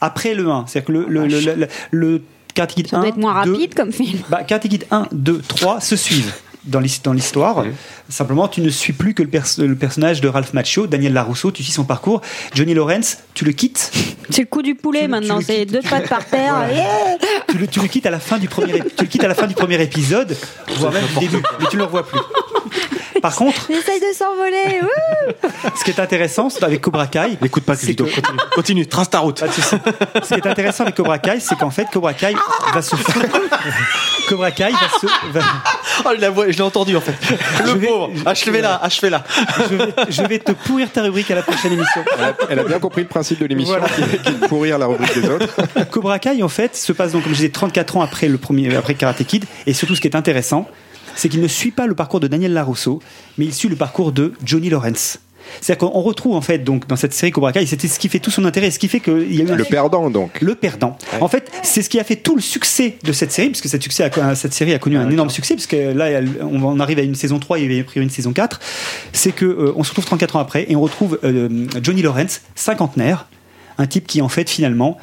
après le 1. C'est-à-dire que le, le, le, le- le Karate Kid Ça 1. doit être moins 2, rapide comme film. bah, Karate Kid 1, 2, 3 se suivent dans l'his- dans l'histoire. Simplement, tu ne suis plus que le, pers- le personnage de Ralph Macchio, Daniel Larousseau, tu suis son parcours. Johnny Lawrence, tu le quittes. <laughs> C'est le coup du poulet maintenant. le C'est deux tu- pattes par terre. Yeah Tu le, tu le quittes à la fin du premier, tu le quittes à la fin du premier épisode, voire même du début, mais tu ne le revois plus. Par contre, <laughs> J'essaye de s'envoler. wouh ce qui est intéressant c'est avec Cobra Kai, N'écoute pas que- continue. <laughs> Continue, trace ta route. Pas de souci. Ce qui est intéressant avec Cobra Kai, c'est qu'en fait, Cobra Kai va se. <laughs> Cobra Kai va se. va- Oh, je la vois- je l'ai entendu en fait. Je Le vais- pauvre. Achevez-la, achevez-la. je, vais, je vais te pourrir ta rubrique à la prochaine émission. Elle a, elle a bien compris le principe de l'émission, Voilà. qui, est- qui est de pourrir la rubrique des autres. Cobra Kai, en fait, se passe donc, comme je disais, 34 ans après le premier, après Karate Kid. Et surtout, ce qui est intéressant, c'est qu'il ne suit pas le parcours de Daniel Larousseau, mais il suit le parcours de Johnny Lawrence. C'est-à-dire qu'on retrouve en fait donc dans cette série Cobra Kai, c'était ce qui fait tout son intérêt, ce qui fait qu'il y a eu un Le perdant, donc. le perdant. En fait, c'est ce qui a fait tout le succès de cette série, puisque cette, succès a- cette série a connu un énorme succès, puisque là, on, arrive à une saison 3, il y avait pris une saison 4. C'est que euh, on se retrouve 34 ans après et on retrouve euh, Johnny Lawrence, cinquantenaire, un type qui en fait finalement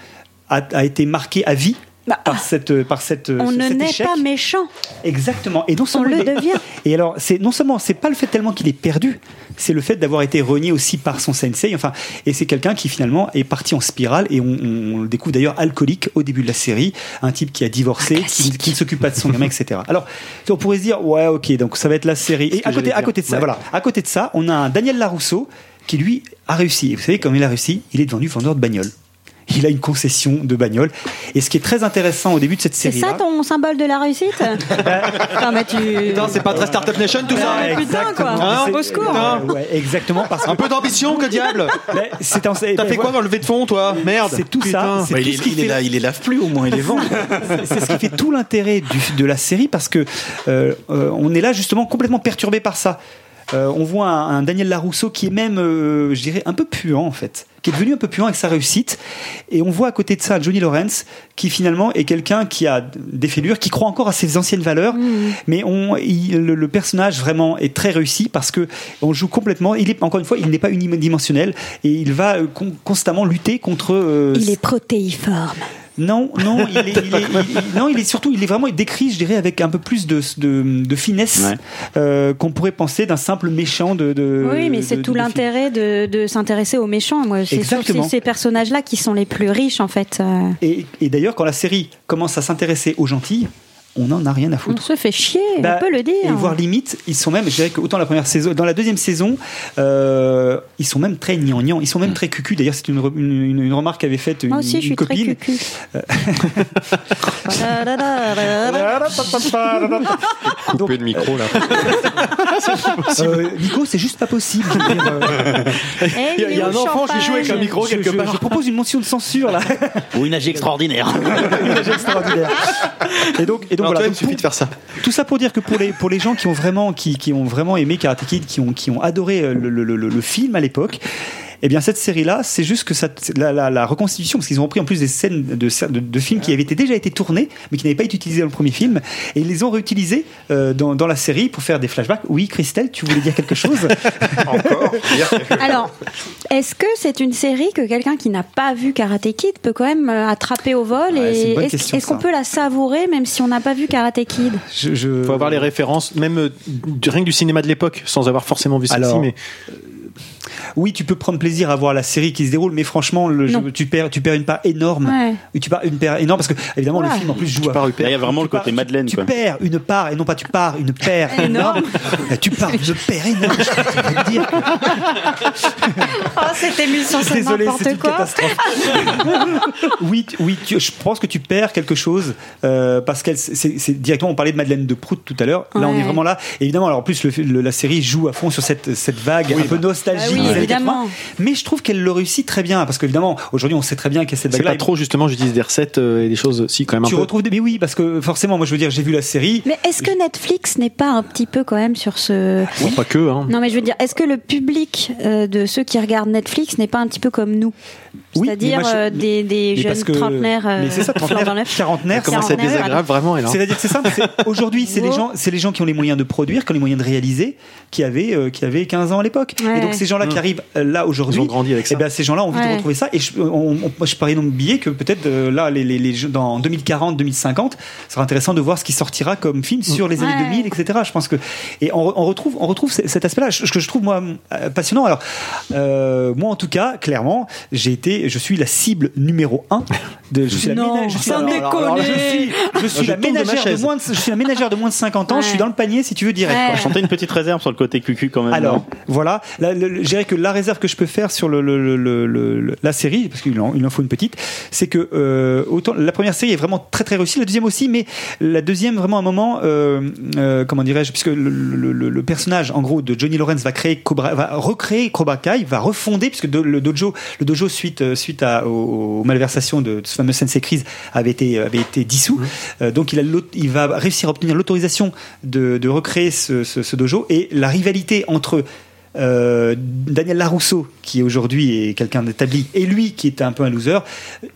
a, a été marqué à vie. Par cette, par cette, Bah, On ne cet n'est échec. pas méchant. Exactement. Et non seulement le il est- devient. <laughs> Et alors, c'est non seulement c'est pas le fait tellement qu'il est perdu, c'est le fait d'avoir été renié aussi par son sensei. Enfin, et c'est quelqu'un qui finalement est parti en spirale et on, on- on le découvre d'ailleurs alcoolique au début de la série, un type qui a divorcé, qui, qui ne s'occupe pas de son gamin, etc. <laughs> Alors, on pourrait se dire ouais, ok, donc ça va être la série. Et à côté, à côté de ça, Ouais. voilà, à côté de ça, on a un Daniel Larousseau qui lui a réussi. Et vous savez comment il a réussi Il est devenu vendeur de bagnoles. Il a une concession de bagnole. Et ce qui est très intéressant au début de cette C'est série. ça ton symbole de la réussite <laughs> Non, mais tu. Putain, c'est pas très Startup Nation tout ça Ouais, putain, quoi. Hein Au secours. Ouais, ouais, exactement. Parce que Un peu d'ambition, que diable <laughs> c'est T'as fait quoi dans le levée de fond, toi Merde C'est tout ça. C'est Bah, tout il, ce est, là, il les lave plus au moins, il les vend. <laughs> c'est ce qui fait tout l'intérêt de la série parce que euh, euh, on est là justement complètement perturbé par ça. Euh, on voit un, un Daniel Larousseau qui est même, euh, je dirais, un peu puant en fait, qui est devenu un peu puant avec sa réussite. Et on voit à côté de ça Johnny Lawrence qui finalement est quelqu'un qui a des fêlures, qui croit encore à ses anciennes valeurs. Mais on, il- le, le personnage vraiment est très réussi parce que on joue complètement. Il est encore une fois, il n'est pas unidimensionnel et il va euh, con- constamment lutter contre. euh, Il est protéiforme. Non, non, il est, il est- il- il- non, il est surtout, il est vraiment décrit, je dirais, avec un peu plus de, de, de finesse Ouais. euh, qu'on pourrait penser d'un simple méchant de. de Oui, mais c'est tout l'intérêt de, de s'intéresser aux méchants. Moi, c'est ces personnages-là qui sont les plus riches, en fait. euh. Et, et d'ailleurs, quand la série commence à s'intéresser aux gentils, on n'en a rien à On foutre. se fait chier, Bah, on peut le dire. Et voire limite, ils sont même, je dirais que autant la première saison, dans la deuxième saison, euh, ils sont même très gnangnan, ils sont même très cucu. D'ailleurs, c'est une, une, une- une remarque qu'avait faite une, Moi aussi, je une suis très copine. cucu. <laughs> Coupé de micro là. Euh, Nico, c'est juste pas possible. euh, Eh, Il y a- il y a un enfant qui joue avec un micro je, quelque je- part. je propose une motion de censure là. Ou une âge extraordinaire. <laughs> Image extraordinaire. Et donc, et donc Antoine, voilà. il Donc, suffit de faire ça. Tout ça pour dire que pour les, pour les gens qui ont vraiment, qui, qui ont vraiment aimé Karate Kid, qui ont, qui ont adoré euh, le, le, le, le film à l'époque, eh bien cette série-là, c'est juste que ça, la, la, la reconstitution, parce qu'ils ont repris en plus des scènes de, de, de films qui avaient été, déjà été tournés, mais qui n'avaient pas été utilisés dans le premier film, et ils les ont réutilisés euh, dans, dans la série pour faire des flashbacks. Oui, Christelle, tu voulais dire quelque chose? <laughs> Encore? Alors, est-ce que c'est une série que quelqu'un qui n'a pas vu Karate Kid peut quand même euh, attraper au vol Ouais, et est-ce qu'on peut la savourer même si on n'a pas vu Karate Kid? Je... faut avoir les références, même euh, du- rien que du cinéma de l'époque, sans avoir forcément vu celle-ci. Alors, Mais Oui, tu peux prendre plaisir à voir la série qui se déroule, mais franchement, le Non. jeu- tu perds, tu perds une part énorme. Ouais. Tu perds une part énorme parce que évidemment Ouais. le film en plus joue à pars, Il y a vraiment le Tu côté pars- Madeleine. Tu quoi. perds une part, et non pas tu pars, une paire <laughs> énorme. tu pars une paire énorme. Je dire <laughs> Oh, cette émission, c'est Désolé, c'est n'importe une quoi. catastrophe. <laughs> oui, tu- oui, tu- je pense que tu perds quelque chose euh, parce qu'elle, c'est directement. On parlait de Madeleine de Prout tout à l'heure. Là, on est vraiment là. Et évidemment, alors en plus, le, le- la série joue à fond sur cette, cette vague un peu nostalgique. Oui, des années évidemment. 80. Mais je trouve qu'elle le réussit très bien parce qu'évidemment, aujourd'hui, on sait très bien qu'il y a cette c'est vague-là. pas trop justement, j'utilise des recettes euh, et des choses si quand même un Tu peu. retrouves des. Mais oui, parce que forcément, moi, je veux dire, j'ai vu la série. Mais est-ce que Netflix n'est pas un petit peu quand même sur ce... Bon, pas que. Hein. Non mais je veux dire, est-ce que le public euh, de ceux qui regardent Netflix n'est pas un petit peu comme nous? Oui, C'est-à-dire je- euh, des, des mais jeunes que- trentenaires euh, mais c'est ça, trentenaires, flambant neufs. quarantenaires, Comment Quarantenaires, désagréable vraiment. C'est-à-dire que c'est simple. <laughs> Aujourd'hui, c'est les gens, c'est les gens qui ont les moyens de produire, qui ont les moyens de réaliser, qui avaient, euh, qui avaient 15 ans à l'époque. Ouais. Et donc ces gens-là qui arrivent euh, là aujourd'hui, Ils ont grandi avec ça. eh ben, ces gens-là ont envie Ouais. de retrouver ça. Et je, on, on- je parie billet que peut-être euh, là, les, les, dans 2040, 2050, ce sera intéressant de voir ce qui sortira comme film sur les années Ouais. 2000, etc. Je pense que et on, re- on retrouve, on retrouve cet aspect-là, ce que je trouve moi euh, passionnant. Alors euh, moi, en tout cas, clairement, j'ai été, je suis la cible numéro un de, je suis la Non, ménage- je suis sans alors- alors- alors, je déconner. suis, je suis Je la tombe de ménagère moins de, je suis la ménagère de moins de 50 ans. Je suis dans le panier, si tu veux, direct. Ouais. quoi. Chanter une petite réserve sur le côté cucu quand même. Alors, voilà, le- je dirais que la réserve que je peux faire sur le, le- le- le- le- la série, parce qu'il en, il en faut une petite, c'est que euh, autant la première série est vraiment très très réussie, la deuxième aussi, mais la deuxième vraiment un moment, euh, euh, comment dirais-je, puisque le, le- le- le personnage en gros de Johnny Lawrence va créer Cobra, va recréer Cobra Kai, va refonder, puisque de- le dojo, le dojo suite euh, suite à, aux, aux malversations de, de ce fameux Sensei Crise avait été avait été dissous, Euh, donc il, a l'aut- il va réussir à obtenir l'autorisation de, de recréer ce, ce- ce dojo et la rivalité entre euh, Daniel Larousseau, qui aujourd'hui est quelqu'un d'établi, et lui, qui est un peu un loser,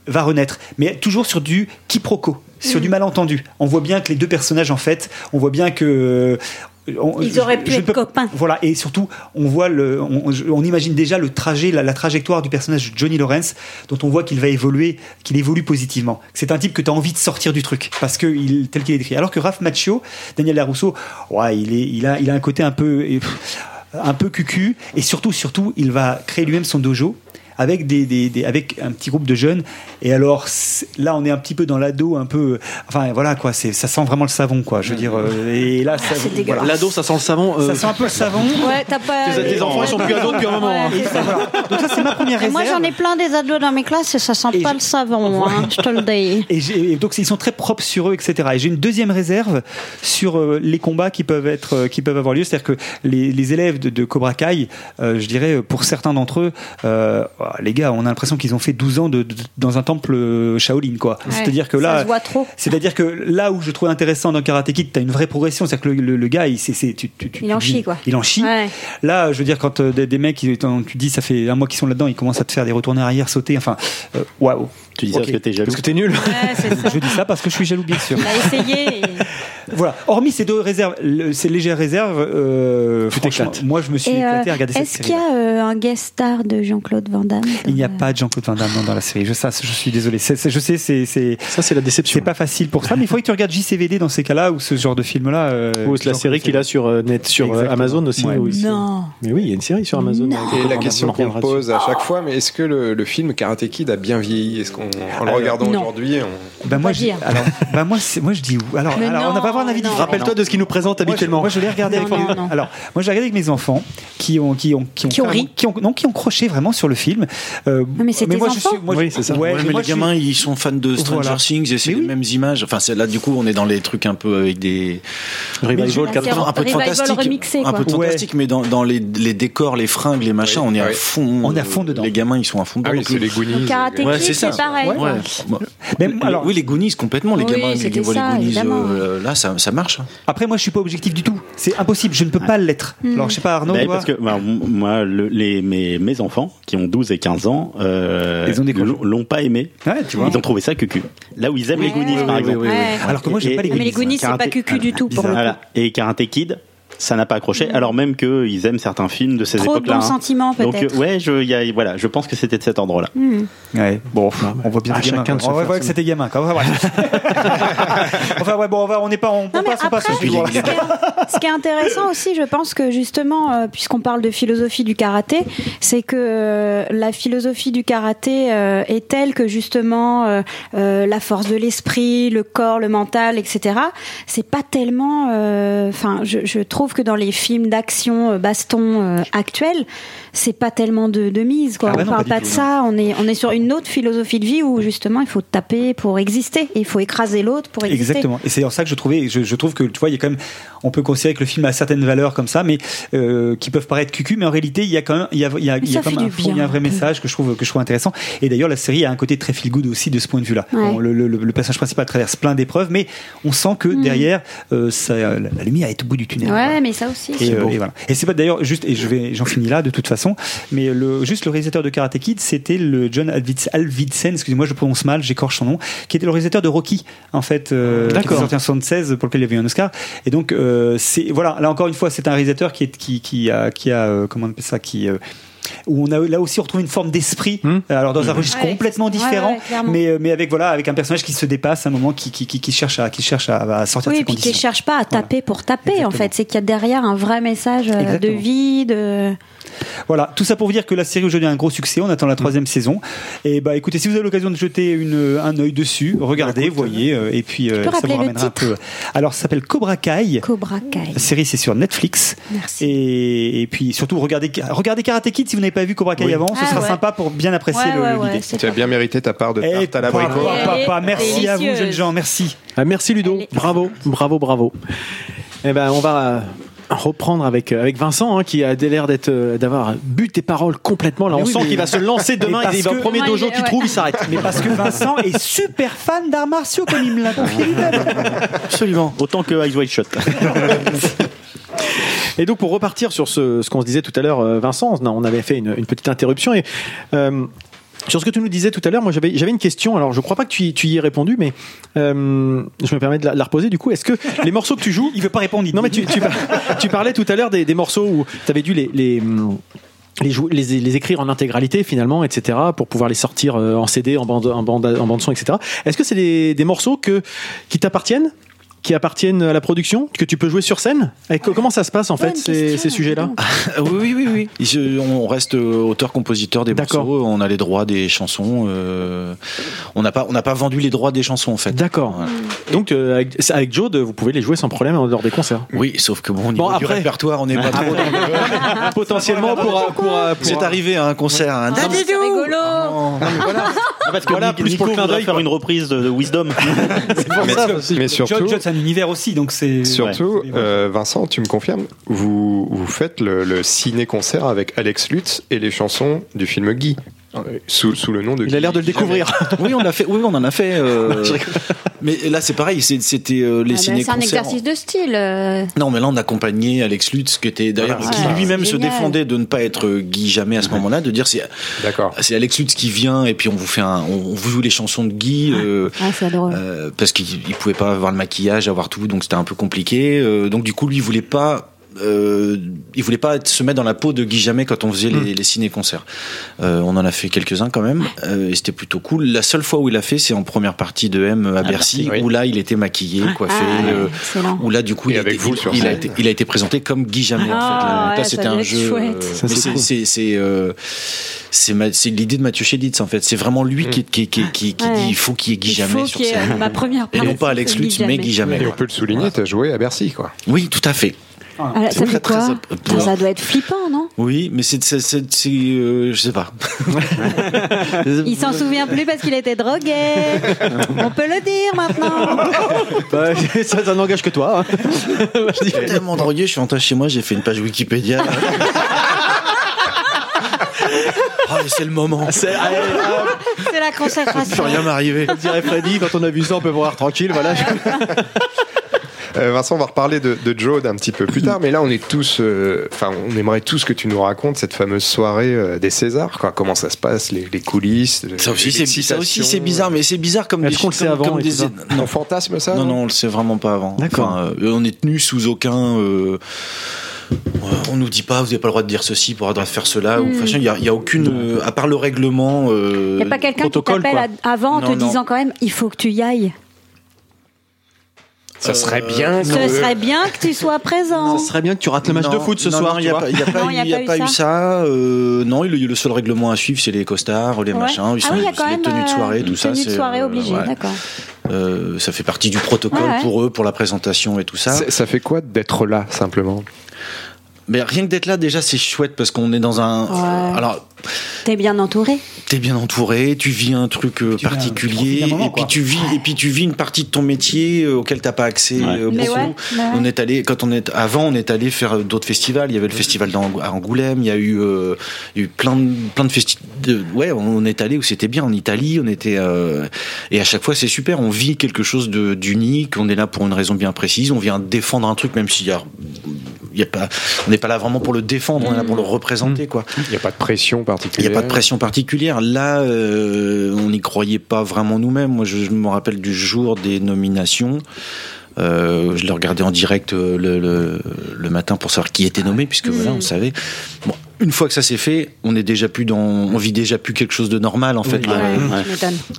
va renaître. Mais toujours sur du quiproquo, sur du malentendu. On voit bien que les deux personnages, en fait, on voit bien que. On- Ils je- auraient pu je être peux- copains. Voilà, et surtout, on voit le, on, imagine déjà le trajet, la, la trajectoire du personnage de Johnny Lawrence, dont on voit qu'il va évoluer, qu'il évolue positivement. C'est un type que tu as envie de sortir du truc, parce que il, tel qu'il est décrit. Alors que Raph Macchio, Daniel Larousseau, ouais, il est, il a, il a un côté un peu, pff, un peu cucu, et surtout, surtout, il va créer lui-même son dojo. Avec, des, des- des- avec un petit groupe de jeunes et alors là on est un petit peu dans l'ado un peu enfin voilà quoi c'est ça sent vraiment le savon quoi je veux dire euh, et là ça, c'est voilà. L'ado, ça sent le savon. euh, ça sent un peu le savon Ouais, t'as pas. tes enfants, ils sont plus ados depuis un moment. hein. Et ça, voilà. Donc ça c'est ma première Et réserve. moi j'en ai plein des ados dans mes classes et ça sent Et pas je- le savon, hein, je te le dis. Et, donc ils sont très propres sur eux, etc. Et j'ai une deuxième réserve sur euh, les combats qui peuvent être, qui peuvent avoir lieu, c'est-à-dire que les, les élèves de, de Cobra Kai, euh, je dirais pour certains d'entre eux, euh, ah, les gars, on a l'impression qu'ils ont fait 12 ans de, de- dans un temple euh, Shaolin, quoi. C'est-à-dire que Ça là, se voit trop. c'est-à-dire que là où je trouve intéressant dans Karate Kid, t'as une vraie progression, c'est-à-dire que le, le- le gars, il, c'est, c'est- tu, tu- tu- Il en tu- chie, quoi. Il en chie. Ouais. Là, je veux dire, quand euh, des, des mecs, tu dis, ça fait un mois qu'ils sont là-dedans, ils commencent à te faire des retournées arrière, sauter, enfin, euh, waouh. Tu dis ça parce que t'es jaloux. Parce que t'es nul. Ouais, c'est <laughs> ça. Je dis ça parce que je suis jaloux, bien sûr. Il a essayé. et- <laughs> voilà. Hormis ces deux réserves, le- ces légères réserves, euh, franchement, t'éclates. moi je me suis Et, euh, éclaté à regarder cette Est-ce série. qu'il y a euh, un guest star de Jean-Claude Van Damme Il n'y a pas de Jean-Claude Van Damme non, dans la série. Je, ça, je suis désolé. Je sais, c'est Ça, c'est la déception. c'est pas facile pour ça, mais il faudrait que tu regardes JCVD dans ces cas-là ou ce genre de film-là. euh, Ou la série qu'il a sur euh, net, sur euh, Exactement. Amazon aussi. Ouais. se- Non. Mais oui, il y a une série sur Amazon. Non. Et la on question qu'on pose à chaque fois, mais est-ce que le, le film Karate Kid a bien vieilli? Est-ce qu'on, en le Alors, regardant aujourd'hui, on... Ben moi, pas alors, ben moi, je dis où? Alors, alors on non, va avoir un avis non. différent. Rappelle-toi de ce qu'il nous présente Moi, je, habituellement. moi, je l'ai regardé avec Non, mes- non, non. alors moi je l'ai regardé avec mes enfants qui ont qui ont qui ont, Qui ont carrément- ri. qui ont non qui ont croché vraiment sur le film. Euh, mais c'est moi, je enfants. suis- moi, Oui, c'est ça. Ouais, Ouais, mais moi, les suis- gamins, ils sont fans de Stranger Voilà. Things et c'est les oui. mêmes images. Enfin, c'est- là, du coup, on est dans les trucs un peu avec des. Revival je- 80. un peu de fantastique. remixé, un peu de fantastique, mais dans, dans les, les décors, les fringues, les machins, on est à fond. On est à fond dedans. Les gamins, ils sont à fond dedans. Ah oui, c'est les Goonies. Le c'est pareil. Oui, les Goonies, complètement. Les gamins, ils c'était voient les Goonies. euh, là, ça, ça marche. hein. après moi je suis pas objectif du tout. C'est impossible, je ne peux pas l'être. Hmm. Alors je sais pas Arnaud, Bah, parce que bah, m- moi, le- les, mes, mes enfants, qui ont 12 et 15 ans, euh, l'ont- pas aimé. Ouais, tu vois. Ils ont trouvé ça cucu. Là où ils aiment les. Goonies, par exemple. Alors que moi j'aime pas les Ah, mais les Goonies. Goonies, c'est pas cucu du tout pour le coup. Voilà. Et Karate Kid, ça n'a pas accroché, alors même qu'ils aiment certains films de ces Trop de époques-là. bons hein. sentiments Donc peut-être. euh, ouais, je, y a, voilà, je pense que c'était de cet ordre-là. Hmm. Ouais, bon, on voit bien Ah, les gamins. chacun de se On faire voir que c'était gamin. Quoi. <laughs> Enfin, ouais, bon, on va, on n'est pas, on, Non, passe, on passe après, ce suivant-là. ce qui est- ce qui est intéressant aussi, je pense que justement, euh, puisqu'on parle de philosophie du karaté, c'est que euh, la philosophie du karaté euh, est telle que justement euh, euh, la force de l'esprit, le corps, le mental, etc. C'est pas tellement. euh, Enfin, je, je trouve que dans les films d'action euh, baston euh, actuels, c'est pas tellement de, de mise. Quoi. Ah bah on non, parle pas de tout, ça. On est on est sur une autre philosophie de vie où justement il faut taper pour exister. Et il faut écraser l'autre pour exister. Exactement. Et c'est en ça que je trouvais, je, je trouve que tu vois, il y a quand même, on peut considérer que le film a certaines valeurs comme ça, mais euh, qui peuvent paraître cucu, mais en réalité, il y a quand même, il y a, il y a, il y a quand même un, du fond, il y a un vrai message que je trouve que je trouve intéressant. Et d'ailleurs, la série a un côté très feel good aussi de ce point de vue-là. Ouais. Bon, le, le, le personnage principal traverse plein d'épreuves, mais on sent que derrière, euh, ça, la, la lumière est au bout du tunnel. Mm. Ouais, Voilà. mais ça aussi. Et, euh, et voilà. Et c'est pas d'ailleurs juste, et je vais, j'en finis là de toute façon, mais le, juste le réalisateur de Karate Kid, c'était le John Alvid- Alvidsen, excusez-moi, je prononce mal, j'écorche son nom, qui était le réalisateur de Rocky, en fait, euh, qui était D'accord. sorti en 76, pour lequel il y avait eu un Oscar. Et donc, euh, c'est, voilà, là encore une fois, c'est un réalisateur qui est, qui, qui a, qui a, euh, comment on appelle ça, qui, euh, où on a là aussi retrouvé une forme d'esprit, Hmm. alors dans un registre Ouais, complètement différent, ouais, mais mais avec voilà, avec un personnage qui se dépasse, à un moment qui qui, qui, qui cherche à qui cherche à, à sortir Oui, de et puis qui conditions. cherche pas à taper pour taper, en fait. C'est qu'il y a derrière un vrai message de vie, de. Voilà, tout ça pour vous dire que la série aujourd'hui a un gros succès. On attend la troisième saison. Et bah écoutez, si vous avez l'occasion de jeter une, un œil dessus, regardez, voyez, euh, et puis euh, ça vous ramènera un peu. Alors, ça s'appelle Cobra Kai. Cobra Kai. La série, c'est sur Netflix. Merci. Et, et puis surtout, regardez, regardez Karate Kid si vous n'avez pas vu Cobra Kai Oui. avant. Ce Ah sera ouais. sympa pour bien apprécier Ouais, le- ouais, Tu as bien mérité ta part de Et tarte à papa, l'abricot. papa, papa, merci à vous, jeunes gens, merci. Ah, merci Ludo, bravo, bravo, bravo. Eh ben, on va euh, reprendre avec euh, avec Vincent hein, qui a l'air d'être euh, d'avoir bu tes paroles complètement. Là, Mais on oui, sent mais- qu'il va se lancer <laughs> demain. Il va que- premier Ouais, dojo il- qu'il trouve, il s'arrête. Mais parce que Vincent est super fan d'arts martiaux, comme il me l'a confié <laughs> lui-même. Absolument. Autant que Eyes Wide Shut. Et donc pour repartir sur ce, ce qu'on se disait tout à l'heure, euh, Vincent, on avait fait une, une petite interruption et euh, sur ce que tu nous disais tout à l'heure, moi j'avais j'avais une question. Alors je crois pas que tu, y- tu y aies répondu, mais euh, je me permets de la, de la reposer. Du coup, est-ce que les morceaux que tu joues, <laughs> Il veut pas répondre. il non mais tu, tu, tu parlais tout à l'heure des, des morceaux où tu avais dû les, les les, les, les écrire en intégralité finalement, etc., pour pouvoir les sortir euh, en CD, en bande, en bande, en bande son, etc. Est-ce que c'est des, des morceaux que, qui t'appartiennent qui appartiennent à la production, que tu peux jouer sur scène Et co- Comment ça se passe en fait ces, sujets-là. Ah oui, oui, oui, On reste euh, auteur-compositeur des D'accord. morceaux. On a les droits des chansons. euh, on n'a pas, on n'a pas vendu les droits des chansons en fait. D'accord. Voilà. Donc euh, avec, avec Joe, vous pouvez les jouer sans problème lors des concerts. Oui, sauf que bon, au niveau Bon, du après- répertoire, on n'est pas <laughs> trop. dans- Potentiellement <laughs> pour, pour, pour, C'est arrivé à un concert. C'est rigolo. Ah, <laughs> parce que Voilà, Nico, plus pour le Nico clin voudra d'œil, faire une reprise de, de Wisdom. <laughs> c'est pour Mais, ça aussi. mais John, surtout, John, c'est un univers aussi, donc c'est. surtout Ouais. euh, Vincent, tu me confirmes, vous, vous faites le, le ciné-concert avec Alex Lutz et les chansons du film Guy, euh, sous, sous le nom de Il a l'air de le découvrir. Oui, on a fait. Oui, on en a fait. euh, <laughs> Mais là, c'est pareil, c'est- c'était euh, les Ah, ciné c'est un exercice de style. euh. Non, mais là, on accompagnait Alex Lutz, qui était d'ailleurs, Voilà, qui lui-même se défendait de ne pas être euh, Guy Jamais à ce moment-là, de dire c'est, c'est Alex Lutz qui vient et puis on vous fait un, on vous joue les chansons de Guy, euh, Ah, c'est drôle. euh, parce qu'il il pouvait pas avoir le maquillage, avoir tout, donc c'était un peu compliqué. Euh, donc du coup, lui, il voulait pas. Euh, il voulait pas être- se mettre dans la peau de Guy Jamais quand on faisait les, les ciné-concerts. Euh, on en a fait quelques-uns quand même, euh, et c'était plutôt cool. La seule fois où il a fait, c'est en première partie de M à Bercy, Bercy, oui. où là, il était maquillé, coiffé, Ah, euh, où là, du coup, il, a été, vous il- sur il a scène. été, il a été présenté comme Guy Jamais. en Ah, fait. Là, ouais, là, ça c'était un jeu. c'est cool. l'idée de Mathieu Chédid en fait. C'est vraiment lui qui, qui, qui, qui, qui Ouais. dit il faut qu'il y ait Guy Jamais sur scène. ma première Et non pas Alex Lutz, mais. Guy Jamais. Et on peut le souligner, tu as joué à Bercy, quoi. Oui, tout à fait. Ah, ça fait très, quoi très- ça, ça doit être flippant, non Oui, mais c'est, c'est, c'est, c'est, euh, je sais pas. <laughs> Il s'en souvient plus parce qu'il était drogué. On peut le dire maintenant. <laughs> Bah, ça, ça n'engage que toi. hein. Je suis tellement drogué, je suis rentré chez moi, j'ai fait une page Wikipédia. <laughs> Ah, c'est le moment. C'est- hop, C'est la Plus consécration. rien m'arriver. comme dirait Freddy, quand on a vu ça, on peut voir tranquille. Voilà. Euh, Vincent, on va reparler de, de Jode un petit peu plus tard, mais là, on est tous, euh, enfin, on aimerait tous que tu nous racontes cette fameuse soirée euh, des Césars, quoi. Comment ça se passe, les, les coulisses. Ça aussi, c'est, ça aussi, c'est bizarre, mais c'est bizarre comme des qu'on le avant comme des- non, On fantasme ça non, non, on le sait vraiment pas avant. D'accord. Enfin, euh, on est tenu sous aucun. euh, on nous dit pas, vous n'avez pas le droit de dire ceci, pas le droit de faire cela. ou Hmm. Il y a, il y a aucune, euh, à part le règlement. euh, Il n'y a pas quelqu'un qui t'appelle avant en Non, te non. disant quand même il faut que tu y ailles. Ça serait Euh, bien. Ce que- serait bien que tu sois présent. Ça serait bien que tu rates le match de foot ce non, soir. non, Il n'y a, pas- y a pas Non, eu- y a il y a pas pas eu eu ça. euh, non, le, le seul règlement à suivre, c'est les costards, les Ouais. machins. Ils ah sont, oui, il y a c'est quand les même tenues de soirée, euh, tout une ça. tenue de soirée euh, obligée, ouais. d'accord. Euh, ça fait partie du protocole Ouais, ouais. pour eux, pour la présentation et tout. Ça, ça fait quoi d'être là, simplement? Mais rien que d'être là, déjà, c'est chouette parce qu'on est dans un. Ouais. Alors, T'es bien entouré. t'es bien entouré, tu vis un truc euh, Tu particulier, moment, et puis quoi. tu vis, et puis tu vis une partie de ton métier euh, auquel t'as pas accès euh, Mais beaucoup. ouais, ouais. On est allé quand on est avant, on est allé faire d'autres festivals. Il y avait le festival d'Ang- à Angoulême. Il y a eu, euh, il y a eu plein de plein de festivals. Ouais, on est allé où c'était bien en Italie. On était euh, et à chaque fois c'est super. On vit quelque chose de d'unique. On est là pour une raison bien précise. On vient défendre un truc même s'il y a il y a pas, on n'est pas là vraiment pour le défendre, on est là pour le représenter, quoi. Il n'y a pas de pression Il n'y particulière. a pas de pression particulière. Là, euh, on n'y croyait pas vraiment nous-mêmes. Moi, je, je me rappelle du jour des nominations. Euh, je le regardais en direct euh, le, le, le matin pour savoir qui était nommé, puisque voilà, on savait. Bon, une fois que ça s'est fait, on est déjà plus dans, on vit déjà plus quelque chose de normal en fait. Ouais, Euh,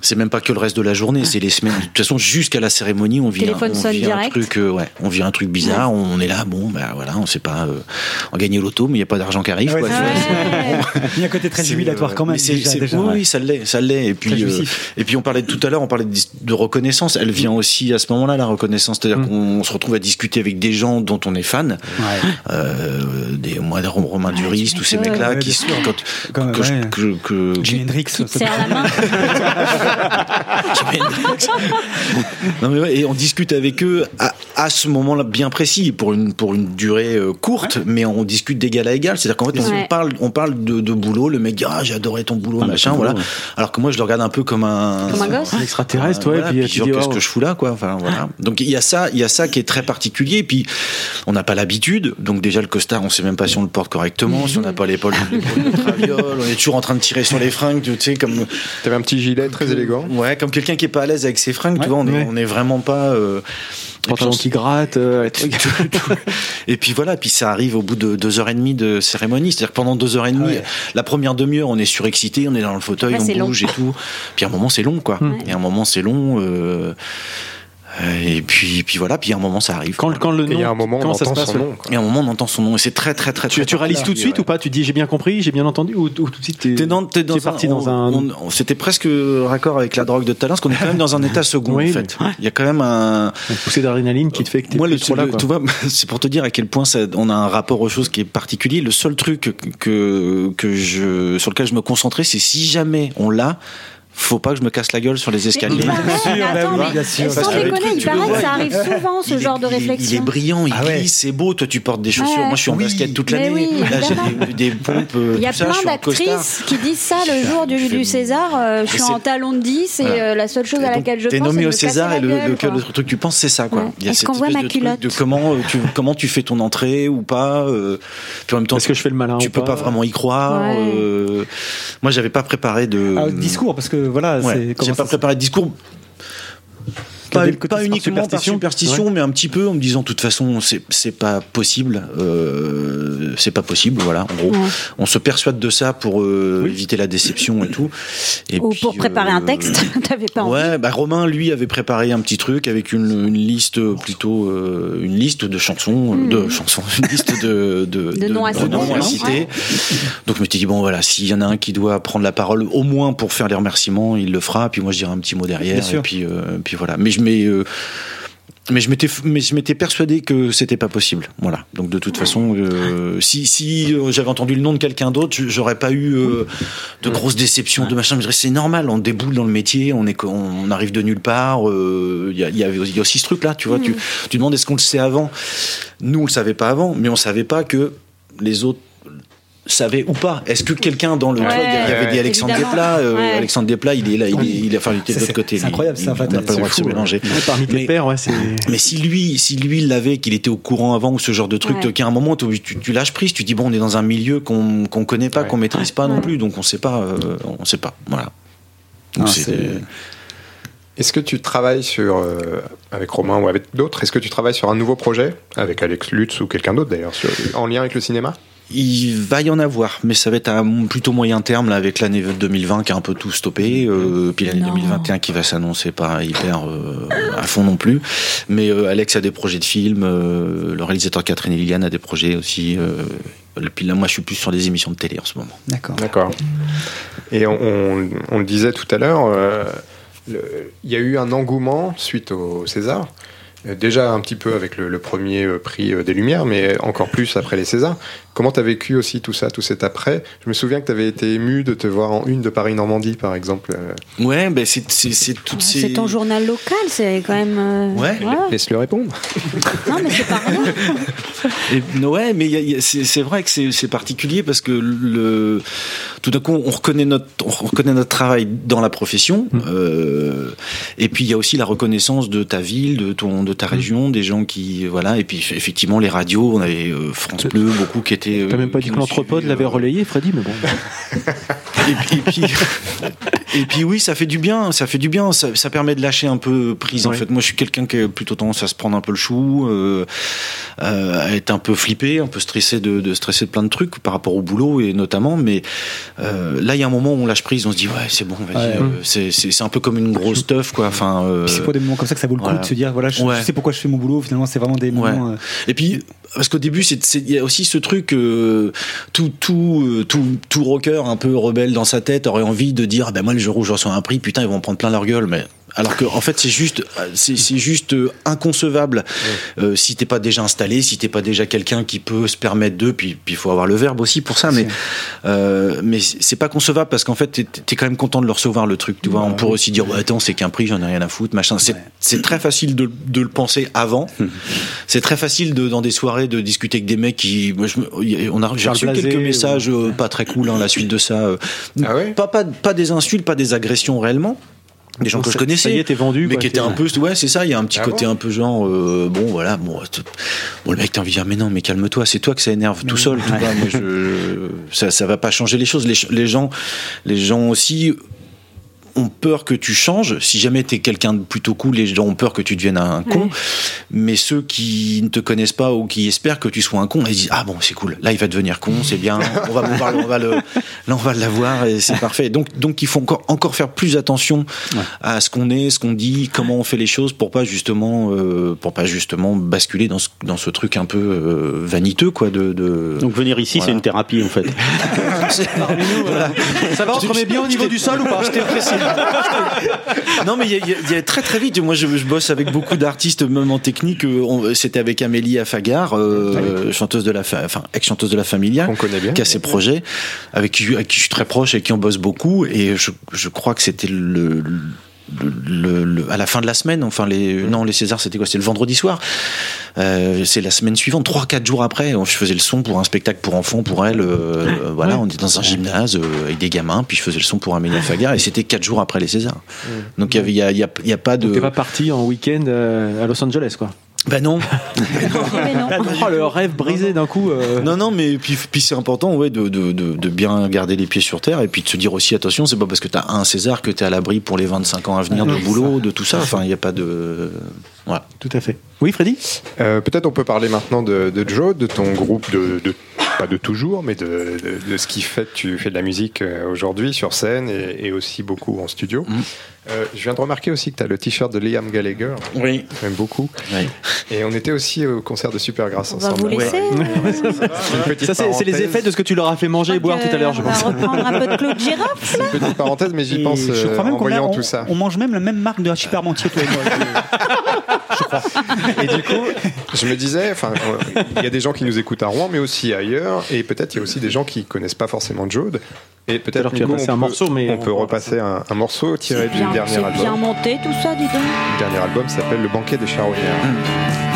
c'est même pas que le reste de la journée, c'est les semaines. De toute façon, jusqu'à la cérémonie, on vit, un, Téléphone on vit un truc, euh, ouais, on vit un truc bizarre. On est là, bon, bah voilà, on sait pas, euh, on gagne l'auto, mais il y a pas d'argent qui arrive. Ouais, quoi. <laughs> Il y a un côté très jubilatoire euh, quand même. déjà, déjà, oui, ça l'est, ça l'est. Et puis, euh, et puis on parlait tout à l'heure, on parlait de, de reconnaissance. Elle vient aussi à ce moment-là, la reconnaissance. C'est-à-dire Mm. qu'on se retrouve à discuter avec des gens dont on est fan, Ouais. euh, des moi, des Romain Duris, tous ces m'étonnes. mecs-là Ouais, qui sont quand, Quand- que, ouais. que, que- Jimi Hendrix. Qui te serre la main. <laughs> non mais ouais, et on discute avec eux à, à ce moment-là bien précis pour une pour une durée euh, courte, mais on discute d'égal à égal. C'est-à-dire qu'en fait on Ouais. parle on parle de, de boulot. Le mec dit ah j'ai adoré ton boulot Ah, machin ton voilà. boulot, ouais. Alors que moi je le regarde un peu comme un Comme un gosse. Un extraterrestre, ouais. voilà, puis, puis qu'est-ce oh, que je fous là quoi enfin voilà donc il y a ça il y a ça qui est très particulier puis on n'a pas l'habitude donc déjà le costard on sait même pas si on le porte correctement si on n'a pas l'épaule de traviole on est toujours en train de tirer sur les fringues tu sais comme T'avais un petit gilet très élégant. ouais comme quelqu'un qui est pas à l'aise avec ses fringues tu vois on est ouais. on est vraiment pas euh, pantalon on- qui gratte. euh, les trucs. <laughs> et puis voilà, puis ça arrive au bout de deux heures et demie de cérémonie. C'est-à-dire que pendant deux heures et demie, Ouais. la première demi-heure, on est surexcité, on est dans le fauteuil, on long. bouge et tout. Puis à un moment, c'est long, quoi. Et à un moment, c'est long. euh, et puis, puis voilà, puis à un moment, ça arrive. Quand, quand le Et il y a nom, un moment, on comment ça se entend passe son ouais. nom. quoi. Et à un moment, on entend son nom. Et c'est très, très, très, Tu, très tu réalises tout de suite ou pas? Tu dis j'ai bien compris, j'ai bien entendu ou, ou tout de suite t'es T'es dans, t'es dans t'es parti dans un. on- on- C'était presque raccord avec la drogue de l'heure, parce qu'on est quand même dans un état second, Oui, en fait. Il y a quand même un, une poussée d'adrénaline qui te fait que t'es Moi, plus le, trop là. le- quoi. tu vois, <laughs> c'est pour te dire à quel point ça, on a un rapport aux choses qui est particulier. Le seul truc que, que je, sur lequel je me concentrais, c'est si jamais on l'a, faut pas que je me casse la gueule sur les escaliers. attends, mais sans déconner, il paraît que ça arrive souvent, ce genre de Il est réflexion. brillant, il Ah glisse, c'est beau. Toi, tu portes des chaussures. Moi, je suis en basket toute l'année. Là, j'ai des, pompes. euh, Il y a plein d'actrices qui disent ça le jour du, César. euh, je suis en talon de 10 et euh, la seule chose à laquelle je T'es pense, c'est nommé au César et le, truc que tu penses, c'est ça, quoi. Ouais. Il y a Est-ce cette qu'on voit ma culotte comment, tu, comment tu fais ton entrée ou pas. euh, puis en même temps, Est-ce que je fais le malin tu ou peux pas pas vraiment y croire. Ouais. euh, moi, j'avais pas préparé de Ah, discours, parce que voilà, Ouais, c'est j'ai pas préparé de discours. Pas, le côté pas par uniquement par superstition. mais un petit peu en me disant de toute façon c'est c'est pas possible, euh, c'est pas possible, voilà. En gros, Ouais. on se persuade de ça pour euh, éviter la déception et tout. Et Ou puis, pour préparer un euh, texte, <laughs> t'avais pas envie. Ouais, bah Romain lui avait préparé un petit truc avec une, une liste plutôt euh, une liste de chansons, de chansons, <laughs> une liste de de, Hmm. De noms à citer, noms à non citer. Ouais. Donc je m'étais dit bon voilà, s'il y en a un qui doit prendre la parole au moins pour faire les remerciements, il le fera. Puis moi je dirai un petit mot derrière. Bien sûr. Et puis euh, puis voilà. Mais je euh, mais je m'étais mais je m'étais persuadé que c'était pas possible. Voilà. Donc de toute façon, euh, si si euh, j'avais entendu le nom de quelqu'un d'autre, je- j'aurais pas eu euh, de grosses déceptions, de machin. C'est normal, on déboule dans le métier, on est on arrive de nulle part. Il y, a, y y a aussi ce truc là, tu vois. Tu tu demandes est-ce qu'on le sait avant? Nous on le savait pas avant, mais on savait pas que les autres savaient ou pas. Est-ce que quelqu'un dans le Ouais, il y avait dit Alexandre évidemment. Desplat, euh, Ouais. Alexandre Desplat, il est là, il est, il est- enfin, il était de l'autre côté. c'est incroyable, ça, en fait. On n'a pas le droit de se mélanger. Ouais, Parmi tes Mais- pères, ouais, c'est. mais si lui, si lui l'avait, qu'il était au courant avant ou ce genre de truc, Ouais. qu'à un moment tu, tu- tu lâches prise, tu dis bon, on est dans un milieu qu'on qu'on connaît pas, Ouais. qu'on maîtrise pas non plus, donc on sait pas, euh, on sait pas, voilà. Est-ce que tu travailles sur, euh, avec Romain ou avec d'autres, est-ce que tu travailles sur un nouveau projet, avec Alex Lutz ou quelqu'un d'autre d'ailleurs, en lien avec le cinéma? Il va y en avoir, mais ça va être à un plutôt moyen terme là, avec l'année 2020 qui a un peu tout stoppé, euh, puis l'année Non. 2021 qui va s'annoncer pas hyper euh, à fond non plus. Mais euh, Alex a des projets de films, euh, le réalisateur Catherine et Liliane a des projets aussi. Euh, puis là, moi, je suis plus sur des émissions de télé en ce moment. D'accord. D'accord. Et on, on- on le disait tout à l'heure, euh, il y a eu un engouement suite au César. Euh, Déjà un petit peu avec le, le premier euh, prix euh, des Lumières, mais encore plus après les Césars. Comment tu as vécu aussi tout ça, tout cet après? Je me souviens que tu avais été ému de te voir en une de Paris-Normandie, par exemple. Ouais, ben c'est c'est toutes ces. C'est ton journal local, c'est quand même. euh, Ouais. voilà. Laisse-le répondre. Non, mais c'est pas rien. <laughs> Et, ouais, mais c'est vrai que c'est particulier parce que le tout d'un coup on reconnaît notre on reconnaît notre travail dans la profession euh, et puis il y a aussi la reconnaissance de ta ville, de ton de ta région, des gens qui voilà et puis effectivement les radios, on avait euh, France Bleu beaucoup qui étaient. T'as euh, même pas dit que l'anthropode suivaient, l'avait euh, relayé, Freddy, mais bon. <laughs> et puis, et puis, et puis oui, ça fait du bien, ça fait du bien, ça, ça permet de lâcher un peu prise en fait. Moi, je suis quelqu'un qui a plutôt tendance à se prendre un peu le chou, euh, euh, à être un peu flippé, un peu stressé de, de stresser de plein de trucs par rapport au boulot et notamment. Mais euh, là, il y a un moment où on lâche prise, on se dit ouais, c'est bon, vas-y, Ouais. euh, c'est un peu comme une grosse teuf quoi. Enfin, euh, c'est pour des moments comme ça que ça vaut le coup voilà. de se dire voilà, je, Ouais. Je sais pourquoi je fais mon boulot. Finalement, c'est vraiment des moments. euh, Et puis parce qu'au début, il y a aussi ce truc euh, tout tout euh, tout tout rocker un peu rebelle dans sa tête aurait envie de dire ah ben moi le jour où je reçois un prix, putain ils vont prendre plein leur gueule, mais alors que en fait c'est juste c'est juste euh, inconcevable euh, si t'es pas déjà installé, si t'es pas déjà quelqu'un qui peut se permettre de, puis il faut avoir le verbe aussi pour ça, mais euh, mais c'est pas concevable parce qu'en fait t'es es quand même content de le recevoir le truc, tu vois. On pourrait aussi dire ouais attends c'est qu'un prix, j'en ai rien à foutre, machin. C'est très facile de, de le penser avant. <laughs> C'est très facile de, dans des soirées de discuter avec des mecs qui. moi, je on a reçu quelques messages pas très cool hein, la suite de ça. Ah ouais? Pas, pas, pas des insultes, pas des agressions réellement. Des gens que je connaissais. Ça y est, t'es vendu. mais quoi, qui étaient un peu ouais c'est ça il y a un petit Ah côté bon un peu genre euh, bon voilà bon, bon le mec t'as envie de dire mais non mais calme-toi c'est toi que ça énerve tout seul tu vois moi je ça ça va pas changer les choses les, ch- les gens les gens aussi ont peur que tu changes. Si jamais tu es quelqu'un de plutôt cool, les gens ont peur que tu deviennes un con. Mais ceux qui ne te connaissent pas ou qui espèrent que tu sois un con, ils disent ah bon c'est cool. Là il va devenir con, c'est bien. On va pouvoir, on va le, là on va l'avoir et c'est parfait. Donc donc il faut encore encore faire plus attention à ce qu'on est, ce qu'on dit, comment on fait les choses pour pas justement euh, pour pas justement basculer dans ce dans ce truc un peu euh, vaniteux quoi de, de... Donc venir ici, c'est une thérapie en fait. <laughs> Ça va, on se remet bien au niveau du sol ou pas? Je <laughs> non, mais il y, a- y très très vite. Moi, je, je bosse avec beaucoup d'artistes, même en technique. euh, C'était avec Amélie Afagar, euh, chanteuse de la, fa- enfin ex-chanteuse de la Familia, On connaît bien. qui a ses projets, avec qui, avec qui je suis très proche et qui on bosse beaucoup. Et je, je crois que c'était le, le, le- le- à la fin de la semaine. Enfin, les non, les Césars, c'était quoi? C'était le vendredi soir. Euh, c'est la semaine suivante, trois quatre jours après, je faisais le son pour un spectacle pour enfants pour elle. euh, euh, voilà, on était dans un gymnase euh, avec des gamins, puis je faisais le son pour Amélie Fagar et c'était quatre jours après les Césars. Donc il y avait, il y a, y a- il y a pas de. T'es pas parti en week-end à Los Angeles, quoi. Ben non. <laughs> <laughs> Oh, le rêve brisé d'un coup. euh. Non, non, mais puis, puis c'est important, ouais, de, de, de, bien garder les pieds sur terre et puis de se dire aussi attention, c'est pas parce que t'as un César que t'es à l'abri pour les 25 ans à venir de boulot, de tout ça. Enfin, il n'y a pas de. Voilà. Tout à fait. Oui, Freddy Euh, Peut-être on peut parler maintenant de, de Joe, de ton groupe de, de- pas de toujours, mais de, de- de ce qui fait que tu fais de la musique euh, aujourd'hui sur scène et, et aussi beaucoup en studio. Mm. Euh, je viens de remarquer aussi que tu as le t-shirt de Liam Gallagher. Oui. J'aime beaucoup. Et on était aussi au concert de Supergrass On va ensemble. vous laisser. Ça, c'est c'est les effets de ce que tu leur as fait manger et boire tout à l'heure, je On va pense. reprendre un peu de Claude Girofle. C'est une petite parenthèse, mais j'y pense je euh, crois même en voyant on, tout ça. on mange même la même marque de hachis parmentier, toi et moi. <laughs> Et du coup, je me disais, enfin, il y a des gens qui nous écoutent à Rouen, mais aussi ailleurs, et peut-être il y a aussi des gens qui connaissent pas forcément Jode. Et peut-être un peut- morceau, mais on on peut repasser un, un morceau tiré du Bien- dernier C'est bien album. monté tout ça, dis donc. Le dernier album s'appelle Le banquet des charognards. Sentir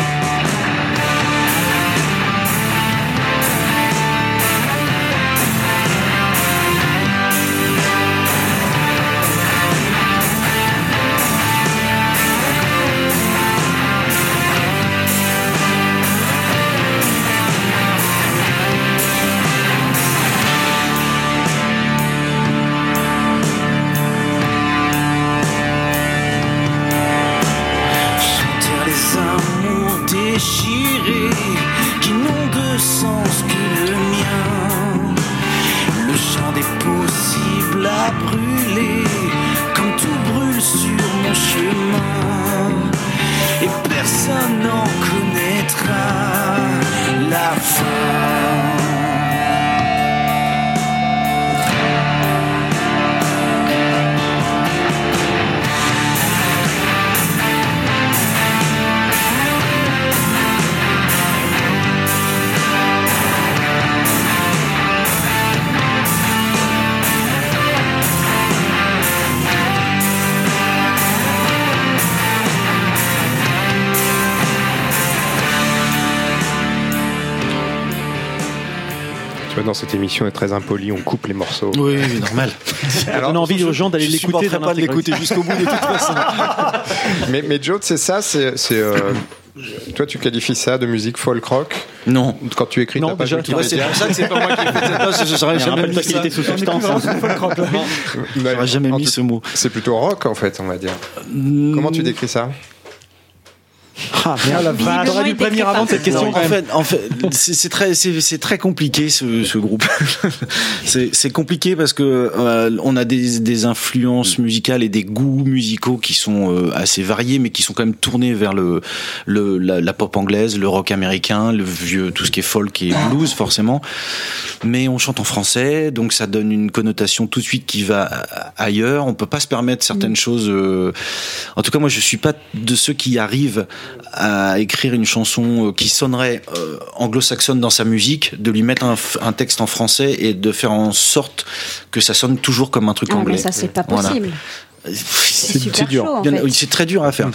émission, on est très impoli, on coupe les morceaux. Oui, oui, normal. <laughs> Ça donne envie aux gens d'aller Je l'écouter. dans pas de l'écouter jusqu'au bout de toute façon. <laughs> Mais, mais Jode, c'est ça, c'est. c'est, euh, toi, tu qualifies ça de musique folk rock? Non. Quand tu écris Non, page déjà. Ouais, c'est pour ça que c'est pas moi qui ai fait page, je serais Mais jamais mis ça. sous substance. J'aurais jamais mis ce mot. C'est plutôt rock, en fait, on va dire. Comment tu décris ça? Ah, merde. Visiblement, T'aurais dû prévenir avant cette question Non, quand en même. fait, en fait, c'est très, c'est c'est très compliqué ce, ce groupe. <laughs> c'est c'est compliqué parce que euh, on a des, des influences musicales et des goûts musicaux qui sont euh, assez variés, mais qui sont quand même tournés vers le, le la, la pop anglaise, le rock américain, le vieux, tout ce qui est folk et blues forcément. Mais on chante en français, donc ça donne une connotation tout de suite qui va ailleurs. On peut pas se permettre certaines choses. euh, En tout cas, moi, je suis pas de ceux qui arrivent à écrire une chanson euh, qui sonnerait euh, anglo-saxonne dans sa musique, de lui mettre un, texte en français et de faire en sorte que ça sonne toujours comme un truc Ah, anglais. mais ça, c'est pas Voilà. possible. C'est en fait. oui, c'est très dur à faire.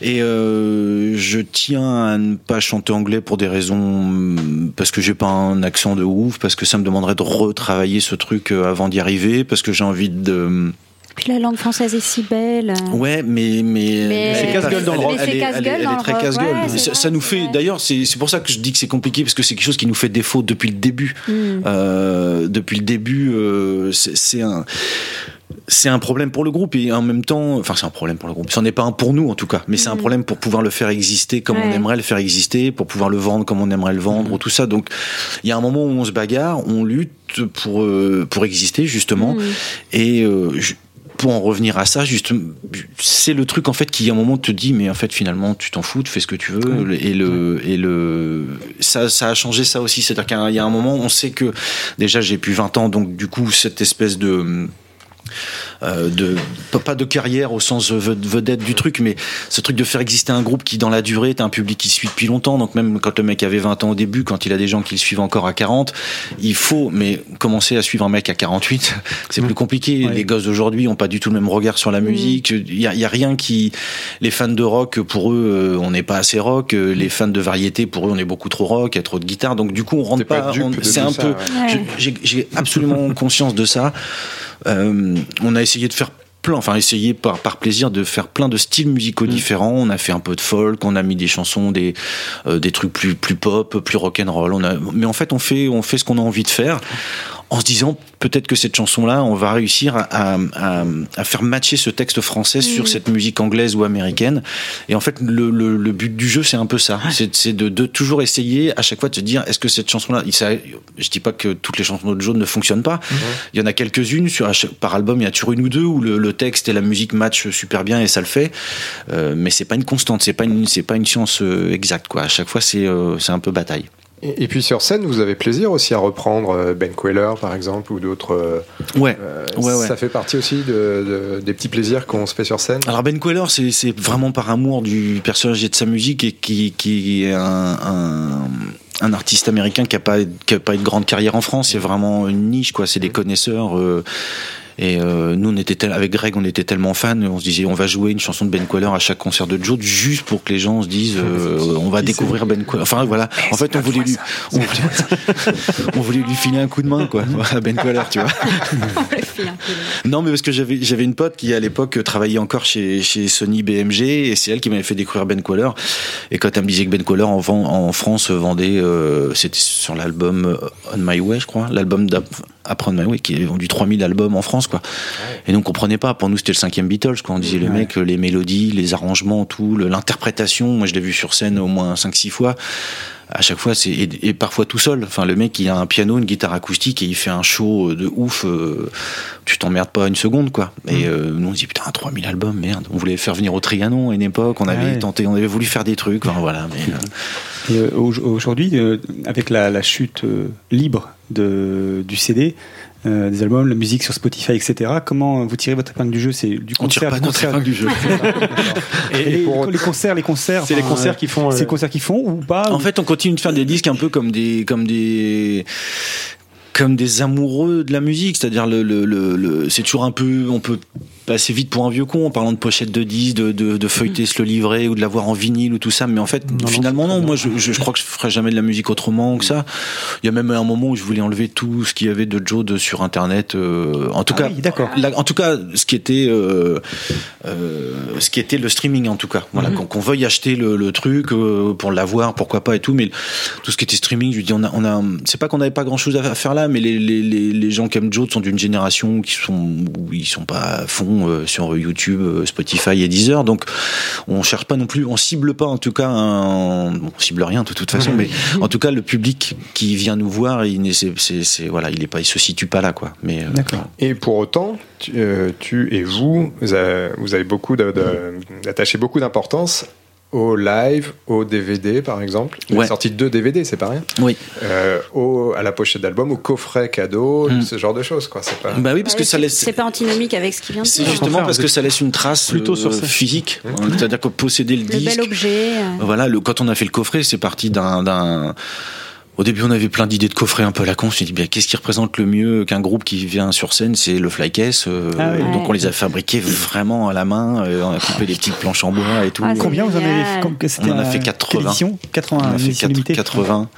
Et euh, je tiens à ne pas chanter anglais pour des raisons hum, parce que j'ai pas un accent de ouf, parce que ça me demanderait de retravailler ce truc avant d'y arriver, parce que j'ai envie de. Puis la langue française est si belle. Ouais, mais mais, Mais- C'est casse-gueule dans le elle est- rock. Elle elle elle est dans le très casse-gueule. ouais, ça, nous fait. D'ailleurs, c'est c'est pour ça que je dis que c'est compliqué parce que c'est quelque chose qui nous fait défaut depuis le début. Mm. Euh, depuis le début, euh, c'est c'est un c'est un problème pour le groupe et en même temps, enfin c'est un problème pour le groupe. Ce n'est pas un pour nous en tout cas, mais c'est un problème pour pouvoir le faire exister comme on Mm. Aimerait le faire exister, pour pouvoir le vendre comme on aimerait le vendre, ou tout ça. Donc il y a un moment où on se bagarre, on lutte pour euh, pour exister justement, Mm. et euh, je- pour en revenir à ça, justement, c'est le truc en fait qui à un moment te dit mais en fait finalement tu t'en fous, tu fais ce que tu veux. Et le et le ça ça a changé ça aussi, c'est-à-dire qu'il y a un- il y a un moment on sait que déjà j'ai plus 20 ans donc du coup cette espèce de euh, de pas- de carrière au sens ve- vedette du truc, mais ce truc de faire exister un groupe qui dans la durée, t'as un public qui suit depuis longtemps. Donc même quand le mec avait 20 ans au début, quand il a des gens qui le suivent encore à 40, il faut mais commencer à suivre un mec à 48, <laughs> c'est plus compliqué. Les gosses d'aujourd'hui ont pas du tout le même regard sur la musique. Il y a, il y a rien qui les fans de rock pour eux, euh, on n'est pas assez rock. Les fans de variété pour eux, on est beaucoup trop rock. Il y a trop de guitare. Donc du coup, on rentre pas C'est un ça, peu. ouais. j'ai- J'ai absolument <laughs> conscience de ça. Euh, on a essayé de faire plein, enfin essayé par, par plaisir de faire plein de styles musicaux différents. On a fait un peu de folk, on a mis des chansons, des, euh, des trucs plus, plus pop, plus rock'n'roll. On a, mais en fait, on fait, on fait ce qu'on a envie de faire en se disant peut-être que cette chanson-là, on va réussir à, à, à- faire matcher ce texte français sur cette musique anglaise ou américaine. Et en fait, le, le, le but du jeu, c'est un peu ça. C'est c'est de, de toujours essayer à chaque fois de se dire est-ce que cette chanson-là, je dis pas que toutes les chansons de Jaune ne fonctionnent pas. Il y en a quelques-unes sur par album, il y a toujours une ou deux où le, le texte et la musique matchent super bien et ça le fait. Euh, mais c'est pas une constante, c'est pas une, c'est pas une science euh, exacte quoi. À chaque fois, c'est euh, c'est un peu bataille. Et, et puis sur scène, vous avez plaisir aussi à reprendre euh, Ben Queller, par exemple, ou d'autres. euh, Ouais. euh, Ouais, ouais. Ça fait partie aussi de, de- des petits plaisirs qu'on se fait sur scène? Alors Ben Queller, c'est c'est vraiment par amour du personnage et de sa musique et qui, qui est un, un, un artiste américain qui a pas qui a pas une grande carrière en France. C'est vraiment une niche quoi. C'est des connaisseurs. euh, et euh, nous, on était tel- avec Greg, on était tellement fans, on se disait, on va jouer une chanson de Ben Queller à chaque concert de Joe, juste pour que les gens se disent, euh, on va découvrir Ben Queller. Enfin voilà. En fait, on voulait lui, on voulait, <laughs> on voulait lui filer un coup de main, quoi, à Ben Queller, tu vois. <laughs> Non, mais parce que j'avais j'avais une pote qui à l'époque travaillait encore chez chez Sony BMG et c'est elle qui m'avait fait découvrir Ben Queller. Et quand elle me disait que Ben Queller en, France vendait, euh, c'était sur l'album On My Way, je crois, l'album d'Ap- Après On My Way, qui a vendu 3000 albums en France, quoi. Et nous on comprenait pas. Pour nous c'était le cinquième Beatles, quoi. On disait le mec, les mélodies, les arrangements, tout, l'interprétation. Moi je l'ai vu sur scène au moins 5-6 fois à chaque fois c'est et, et parfois tout seul enfin le mec il a un piano une guitare acoustique et il fait un show de ouf euh, tu t'emmerdes pas une seconde quoi et euh, nous on se dit putain 3000 albums merde on voulait faire venir au Trianon à une époque on avait ouais. tenté on avait voulu faire des trucs enfin, voilà mais euh, Et, euh, Aujourd'hui, euh, avec la, la chute euh, libre de, du CD, euh, des albums, la musique sur Spotify, etc., comment vous tirez votre épingle du jeu? C'est du On tire concert, pas concert. épingle du jeu. <laughs> et les, les concerts, les concerts. C'est les concerts qui font, euh, C'est les concerts qui font ou pas En fait, on continue de faire des disques un peu comme des, comme des, comme des amoureux de la musique. C'est-à-dire le, le, le, le- c'est toujours un peu, on peut passer vite pour un vieux con en parlant de pochette de disques, de, de, de feuilleter se le livrer ou de l'avoir en vinyle ou tout ça. Mais en fait, finalement, non. Moi, je, je, je crois que je ferai jamais de la musique autrement que ça. Il y a même un moment où je voulais enlever tout ce qu'il y avait de Joe de, sur Internet. euh, en tout Ah cas, oui, d'accord. en tout cas, ce qui était, euh, euh, ce qui était le streaming en tout cas. Voilà, qu'on qu'on veuille acheter le, le truc pour l'avoir, pourquoi pas et tout, mais tout ce qui était streaming, je lui dis, on a, on a, c'est pas qu'on n'avait pas grand chose à faire là, mais les, les, les, les gens qui aiment Joe sont d'une génération qui sont, où ils sont pas à fond euh, sur YouTube, euh, Spotify et Deezer, donc on cherche pas non plus, on cible pas en tout cas, un, bon, on cible rien de toute façon, mais en tout cas le public qui vient nous voir, il, n'est- c'est, c'est, c'est- voilà, il est pas, il se situe pas là quoi. Mais euh, Et pour autant, tu, euh, tu et vous, vous avez, vous avez beaucoup de- de- d'attaché beaucoup d'importance au live, au DVD par exemple. Il y a Ouais. sorti deux DVD, c'est pas rien. Oui. Euh, au, à la pochette d'album, au coffret cadeau, Mm. ce genre de choses quoi. C'est pas. Bah oui, parce que ça laisse. C'est pas antinomique avec ce qui vient de C'est justement parce que ça laisse une trace Plutôt euh, sur ça. physique. C'est-à-dire que posséder le, Le disque. bel objet. euh. Voilà, le, quand on a fait le coffret, c'est parti d'un. Au début, on avait plein d'idées de coffrets un peu à la con. On s'est dit, bien, qu'est-ce qui représente le mieux qu'un groupe qui vient sur scène C'est le flycase. euh, Ah oui. Donc, on les a fabriqués vraiment à la main. euh, on a coupé des petites planches en bois et tout. Ah, Combien vous en avez génial. comme que c'était On en a fait quelle 80. édition 80 On a fait édition 4- limitée 80.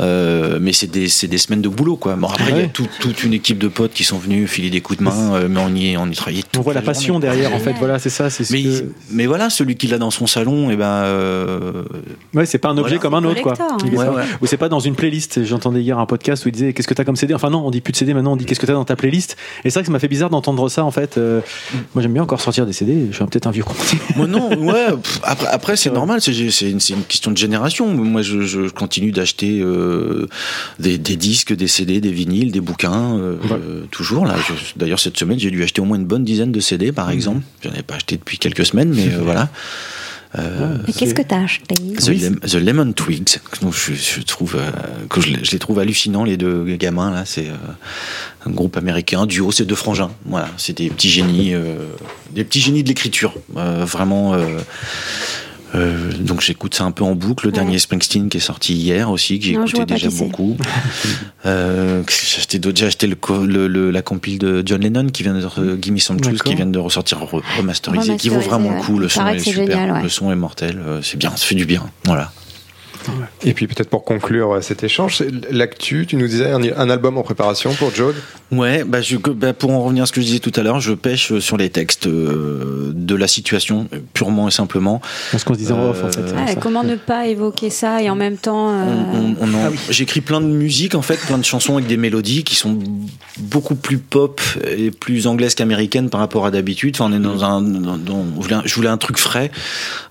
Euh, mais c'est des, c'est des semaines de boulot, quoi. Bon, après, il y a tout- toute une équipe de potes qui sont venus filer des coups de main, euh, mais on y, est- on y travaillait On voit la passion derrière, en fait. Voilà, c'est ça. C'est ce mais, que- mais voilà, celui qui l'a dans son salon, et ben. euh, Ouais, c'est pas un objet Voilà. comme un autre, quoi. Ouais. Ou c'est pas dans une playlist. J'entendais hier un podcast où il disait qu'est-ce que t'as comme CD. Enfin non, on dit plus de CD maintenant, on dit qu'est-ce que t'as dans ta playlist? Et c'est vrai que ça m'a fait bizarre d'entendre ça en fait. Euh, moi j'aime bien encore sortir des CD. Je suis peut-être un vieux con. <laughs> Moi non, ouais. pff, Après, après c'est normal, c'est une, question de génération. Moi, je, je continue d'acheter euh, des, des disques, des CD, des vinyles, des bouquins, euh, toujours là. D'ailleurs, cette semaine, j'ai dû acheter au moins une bonne dizaine de CD, par exemple. J'en ai pas acheté depuis quelques semaines, mais <laughs> voilà. Euh, Et qu'est-ce que t'as acheté The, Lem- The Lemon Twigs, donc je, je trouve euh, que je, les- je les trouve hallucinants les deux gamins là. C'est euh, un groupe américain, un duo, c'est deux frangins. Voilà, c'est des petits génies, euh, des petits génies de l'écriture, Euh, vraiment. Euh, donc j'écoute ça un peu en boucle. Le dernier Springsteen qui est sorti hier aussi, que j'ai écouté déjà beaucoup. <laughs> euh, j'ai acheté d'autres- j'ai acheté le, le- le- la compile de John Lennon qui vient de euh, Gimme Some Truth D'accord. qui vient de ressortir re- remasterisé, qui vaut vraiment ouais. le coup. Le son est super, génial, ouais. le son est mortel. euh, c'est bien, ça fait du bien. Voilà. Et puis peut-être pour conclure euh, cet échange, l'actu, tu nous disais un, un album en préparation pour Joe. Ouais, bah, je, bah, pour en revenir à ce que je disais tout à l'heure, je pêche sur les textes euh, de la situation, euh, purement et simplement. Ce qu'on se disait en off, en fait. Euh, Comment ne pas évoquer ça et en même temps. euh, on- on en- J'écris plein de musique en fait, plein de chansons avec des mélodies qui sont beaucoup plus pop et plus anglaises qu'américaines par rapport à d'habitude. Enfin, on est dans un, dans- dans- je voulais un- je voulais un truc frais,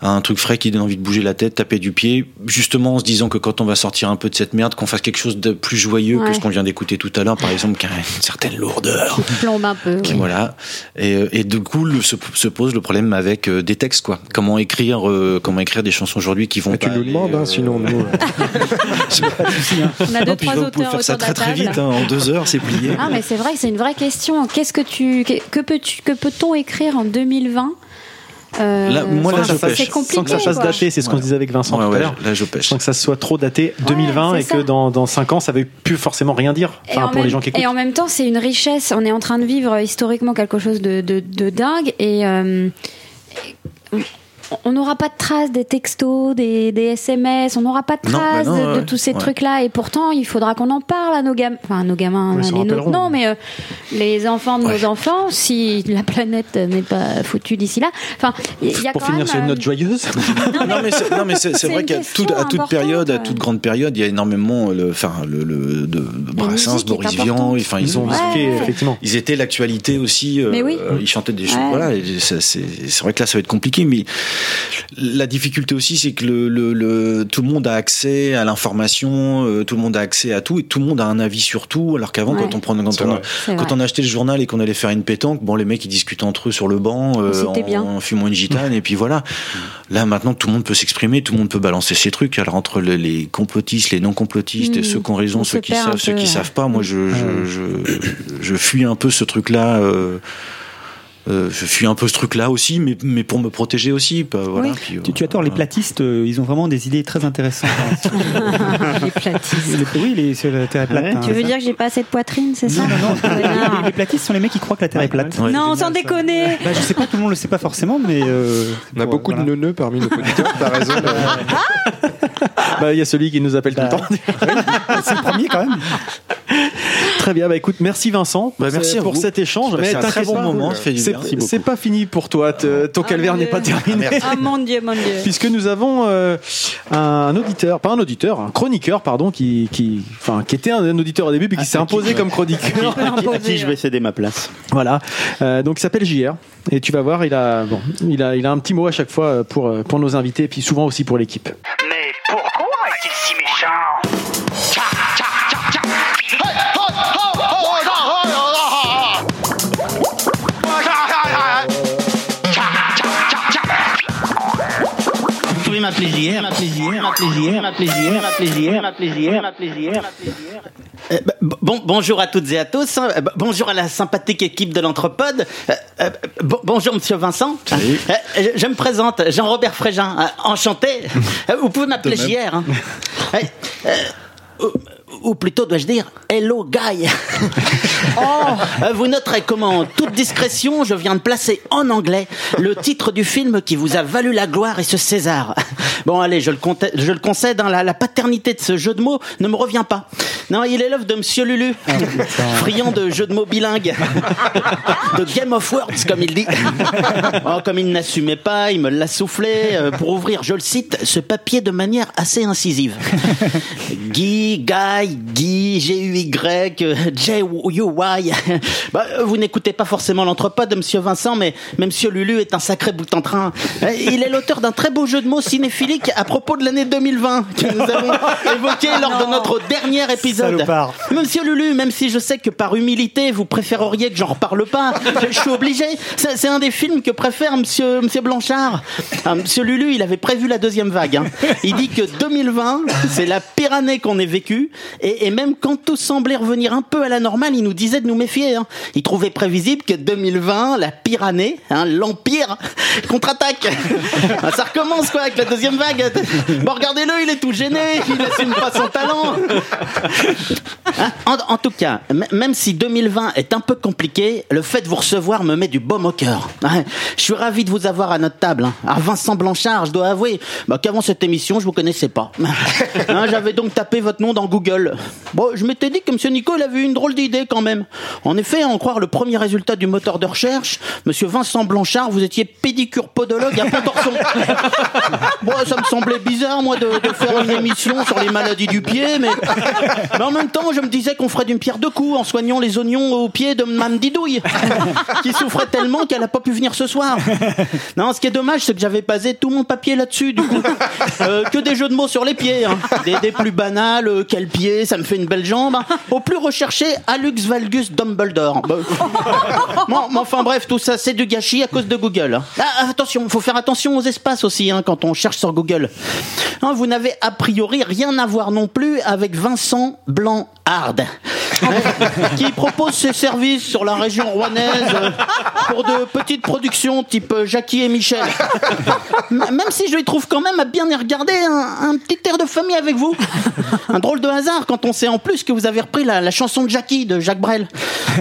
un truc frais qui donne envie de bouger la tête, taper du pied, justement en se disant que quand on va sortir un peu de cette merde, qu'on fasse quelque chose de plus joyeux Ouais. que ce qu'on vient d'écouter tout à l'heure, par exemple, qui a une certaine lourdeur. qui plombe un peu. oui. Voilà. Et, euh, et du coup, le- se, se pose le problème avec euh, des textes, quoi. Comment écrire, euh, comment écrire des chansons aujourd'hui qui vont tu nous demandes, hein, euh, sinon nous. <laughs> On a deux, Non, trois auteurs faire ça autour très de la très table. vite, hein, en deux heures, c'est plié. Ah, mais c'est vrai c'est une vraie question. Qu'est-ce que tu. Que, que peux-tu, que peut-on écrire en 2020 Euh, Là, moi, là, je pêche. Sans que ça fasse daté, c'est ce qu'on se disait avec Vincent Ouais, tout à ouais, l'heure. là, je pêche. Sans que ça soit trop daté 2020 et que dans, dans 5 ans, ça ne veut plus forcément rien dire. Enfin, pour même- les gens qui écoutent. Et en même temps, c'est une richesse. On est en train de vivre historiquement quelque chose de, de, de dingue. Et euh, on n'aura pas de traces des textos, des, des SMS, on n'aura pas de Non, bah traces non, de, de ouais, tous ces ouais. trucs-là. Et pourtant, il faudra qu'on en parle à nos gamins. Enfin, à nos gamins, les non, mais euh, les enfants de nos enfants, si la planète n'est pas foutue d'ici là. Enfin, il y a Pour quand finir même, sur une euh, note joyeuse. <laughs> non mais c'est, non, mais c'est, vrai qu'à question toute, à toute importante, période, à ouais. toute grande période, il y a énormément le, enfin le, le de, de Brassens, Boris Vian, enfin ils ont Ouais, marqué, ouais. effectivement. Ils étaient l'actualité aussi. euh, Mais oui. euh, Ils chantaient des choses. Ouais. Voilà, c'est vrai que là ça va être compliqué, mais la difficulté aussi, c'est que le, le, le- tout le monde a accès à l'information, euh, tout le monde a accès à tout, et tout le monde a un avis sur tout, alors qu'avant Ouais. quand on prenait, quand on, quand on achetait le journal et qu'on allait faire une pétanque, bon, les mecs ils discutaient entre eux sur le banc, euh, en, bien. en fumant une gitane, et puis voilà. Là maintenant, tout le monde peut s'exprimer, tout le monde peut balancer ses trucs. Alors entre le- les complotistes, les non complotistes, et Mhm. ceux qui ont raison, On ceux qui savent, ceux qui ouais. savent pas, moi je je, je, je fuis un peu ce truc-là. euh, euh, je fuis un peu ce truc-là aussi, mais, mais pour me protéger aussi. bah, voilà, Oui. puis, euh, Tu, tu as tort, les platistes, euh, ils ont vraiment des idées très intéressantes. <laughs> les platistes. Les- oui, les, sur la Terre est plate. hein, Tu veux dire que j'ai pas assez de poitrine, c'est ça? Non, non, non. Les, Non. les platistes sont les mecs qui croient que la Terre est plate. Ouais. Non, sans déconner. Bah, je sais pas, tout le monde le sait pas forcément, mais. euh, On a beaucoup voilà. de neuneux parmi nos auditeurs, t'as raison. euh, Bah, Il y a celui qui nous appelle tout le Bah, temps. C'est le premier quand même. <laughs> Très bien, bah écoute, merci Vincent Bah, merci à pour cet échange. Passé un très bon pas, moment, c'est- pas fini pour toi, te- ton calvaire mon n'est pas terminé. Ah mon dieu, mon dieu. Puisque nous avons euh, un auditeur, pas un auditeur, un chroniqueur, pardon, qui, qui, enfin, qui était un, auditeur au début, puis qui s'est imposé comme chroniqueur. <laughs> À qui, à qui je vais céder ma place Voilà. Euh, donc il s'appelle JR. Et tu vas voir, il a, bon, il a, il a un petit mot à chaque fois euh, pour, euh, pour nos invités, et puis souvent aussi pour l'équipe. Bah, bon, bonjour à toutes et à tous. hein. Euh, bonjour à la sympathique équipe de l'Anthropode. Euh, euh, bon- bonjour Monsieur Vincent. Euh, je, je me présente, Jean-Robert Frégin. Euh, enchanté. <laughs> Vous pouvez m'appeler. JR. <laughs> ou- plutôt dois-je dire Hello Guy. <laughs> Euh, Vous noterez comment, en toute discrétion, je viens de placer en anglais le titre du film qui vous a valu la gloire et ce César. Bon, allez, je le, je le concède, hein, la, la paternité de ce jeu de mots ne me revient pas. Non, il est l'œuvre de Monsieur Lulu, friand de jeux de mots bilingues, de Game of Words, comme il dit. Oh, comme il n'assumait pas, il me l'a soufflé euh, pour ouvrir, je le cite, ce papier de manière assez incisive. Guy, Guy, Guy, G-U-Y, J-U-Y. <laughs> Bah, vous n'écoutez pas forcément l'entrepôt de Monsieur Vincent, mais, mais Monsieur Lulu est un sacré bout en train. Euh, Il est l'auteur d'un très beau jeu de mots cinéphilique à propos de l'année 2020 que nous avons <laughs> évoqué lors de notre dernier épisode. Salopard. Monsieur Lulu, même si je sais que par humilité vous préféreriez que j'en reparle pas, je suis obligé. C'est c'est un des films que préfère Monsieur, Monsieur Blanchard. Ah, Monsieur Lulu, il avait prévu la deuxième vague. hein. Il dit que 2020, c'est la pire année qu'on ait vécue. Et, et même quand tout semblait revenir un peu à la normale, il nous disait de nous méfier. hein. Il trouvait prévisible que 2020, la pire année, hein, l'Empire, <laughs> contre-attaque. <laughs> Ça recommence quoi avec la deuxième vague. Bon, regardez-le, il est tout gêné, il assume pas son talent. <laughs> Hein, en, en tout cas, même si 2020 est un peu compliqué, le fait de vous recevoir me met du baume au cœur. Ouais, Je suis ravi de vous avoir à notre table. hein. Ah, Vincent Blanchard, je dois avouer bah, qu'avant cette émission, je vous connaissais pas. J'avais donc tapé votre nom dans Google. Bon, je m'étais dit que M. Nico il avait eu une drôle d'idée quand même. En effet, à en croire le premier résultat du moteur de recherche, Monsieur Vincent Blanchard, vous étiez pédicure podologue à Pont-Orson. <laughs> Bon, ça me semblait bizarre, moi, de, de faire une émission sur les maladies du pied, mais, mais en même temps, je me disais qu'on ferait d'une pierre deux coups en soignant les oignons au pied de Mme Didouille, qui souffrait tellement qu'elle n'a pas pu venir ce soir. Non, ce qui est dommage, c'est que j'avais basé tout mon papier là-dessus, du coup. Euh, que des jeux de mots sur les pieds, hein. des, des plus banals, euh, quel pied, ça me fait une belle jambe, au plus recherché, Alux Valgus Dumbledore. Bah, <laughs> Bon, mais enfin bref, tout ça c'est du gâchis à cause de Google. Ah, attention, faut faire attention aux espaces aussi hein, quand on cherche sur Google. Hein, vous n'avez a priori rien à voir non plus avec Vincent Blanc Qui propose ses services sur la région rouennaise euh, pour de petites productions type Jackie et Michel. Même si je lui trouve quand même à bien y regarder un, petit air de famille avec vous. Un drôle de hasard quand on sait en plus que vous avez repris la, chanson de Jackie de Jacques Brel.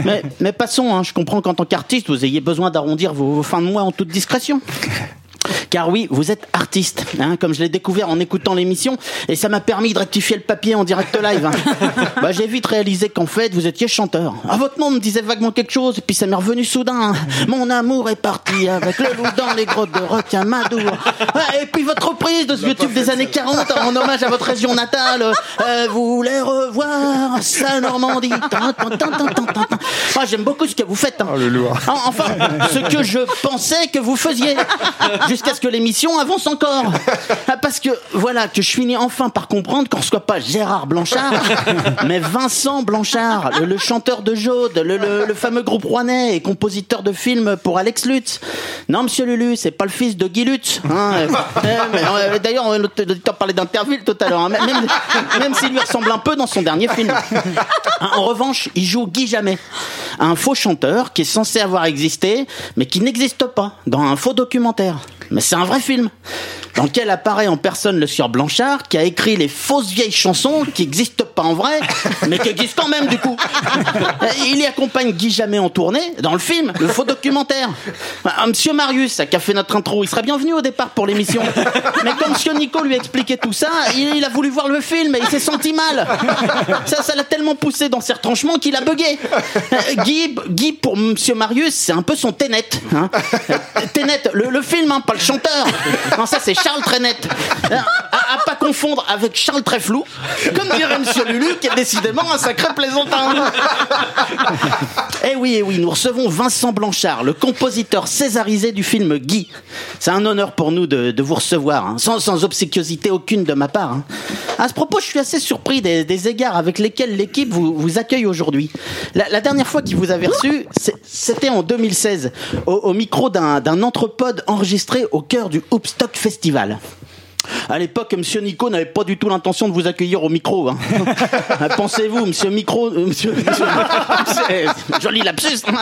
Mais, mais passons, hein, je comprends qu'en tant qu'artiste, vous ayez besoin d'arrondir vos fins de mois en toute discrétion. Car oui, vous êtes artiste, hein, comme je l'ai découvert en écoutant l'émission, et ça m'a permis de rectifier le papier en direct live. hein. <laughs> Bah, j'ai vite réalisé qu'en fait, vous étiez chanteur. Ah, votre nom me disait vaguement quelque chose, et puis ça m'est revenu soudain. Mon amour est parti avec le loup dans les grottes de requin Madour. Ouais, et puis votre reprise de ce vieux tube des années 40 en hommage à votre région natale. Euh, vous voulez revoir sa Normandie. Tin. Ah, J'aime beaucoup ce que vous faites. hein. En- Enfin, ce que je pensais que vous faisiez. Jusqu'à ce que l'émission avance encore. <laughs> Ah, Parce que, voilà, que je finis enfin par comprendre qu'on ne soit pas Gérard Blanchard, <laughs> mais Vincent Blanchard, le, le chanteur de Jaude, le, le- le fameux groupe rouennais et compositeur de films pour Alex Lutz. Non, monsieur Lulu, c'est pas le fils de Guy Lutz. hein. <laughs> Euh, euh, D'ailleurs, l'auditeur parlait d'Interville tout à l'heure, hein. même, même s'il lui ressemble un peu dans son dernier film. En revanche, il joue Guy Jamais, un faux chanteur qui est censé avoir existé, mais qui n'existe pas, dans un faux documentaire. Mais c'est un vrai film, dans lequel apparaît en personne le sieur Blanchard, qui a écrit les fausses vieilles chansons qui n'existent pas en vrai, mais qui existent quand même du coup. Il y accompagne Guy Jamais en tournée, dans le film, le faux documentaire. Ah, Monsieur Marius, qui a fait notre intro, il serait bienvenu au départ pour l'émission. Mais quand Monsieur Nico lui a expliqué tout ça, il, a voulu voir le film et il s'est senti mal. Ça, ça l'a tellement poussé dans ses retranchements qu'il a bugué. Guy, Guy, pour Monsieur Marius, c'est un peu son Ténet. Hein. Le, film, hein, pas chanteur. Non, ça c'est Charles Trenet. <laughs> À, pas confondre avec Charles Tréflou, comme dirait Monsieur Lulu, qui est décidément un sacré plaisantin. Eh oui, eh oui, nous recevons Vincent Blanchard, le compositeur césarisé du film Guy. C'est un honneur pour nous de, vous recevoir, hein, sans, obséquiosité aucune de ma part. hein. À ce propos, je suis assez surpris des, égards avec lesquels l'équipe vous, accueille aujourd'hui. La, dernière fois qu'il vous avait reçu, c'était en 2016, au, au micro d'un entrepode enregistré au cœur du Hoopstock Festival. À l'époque, Monsieur Nico n'avait pas du tout l'intention de vous accueillir au micro. hein. <laughs> Ah, Pensez-vous, Monsieur Micro, euh, Monsieur, Monsieur- Monsieur- joli lapsus. hein.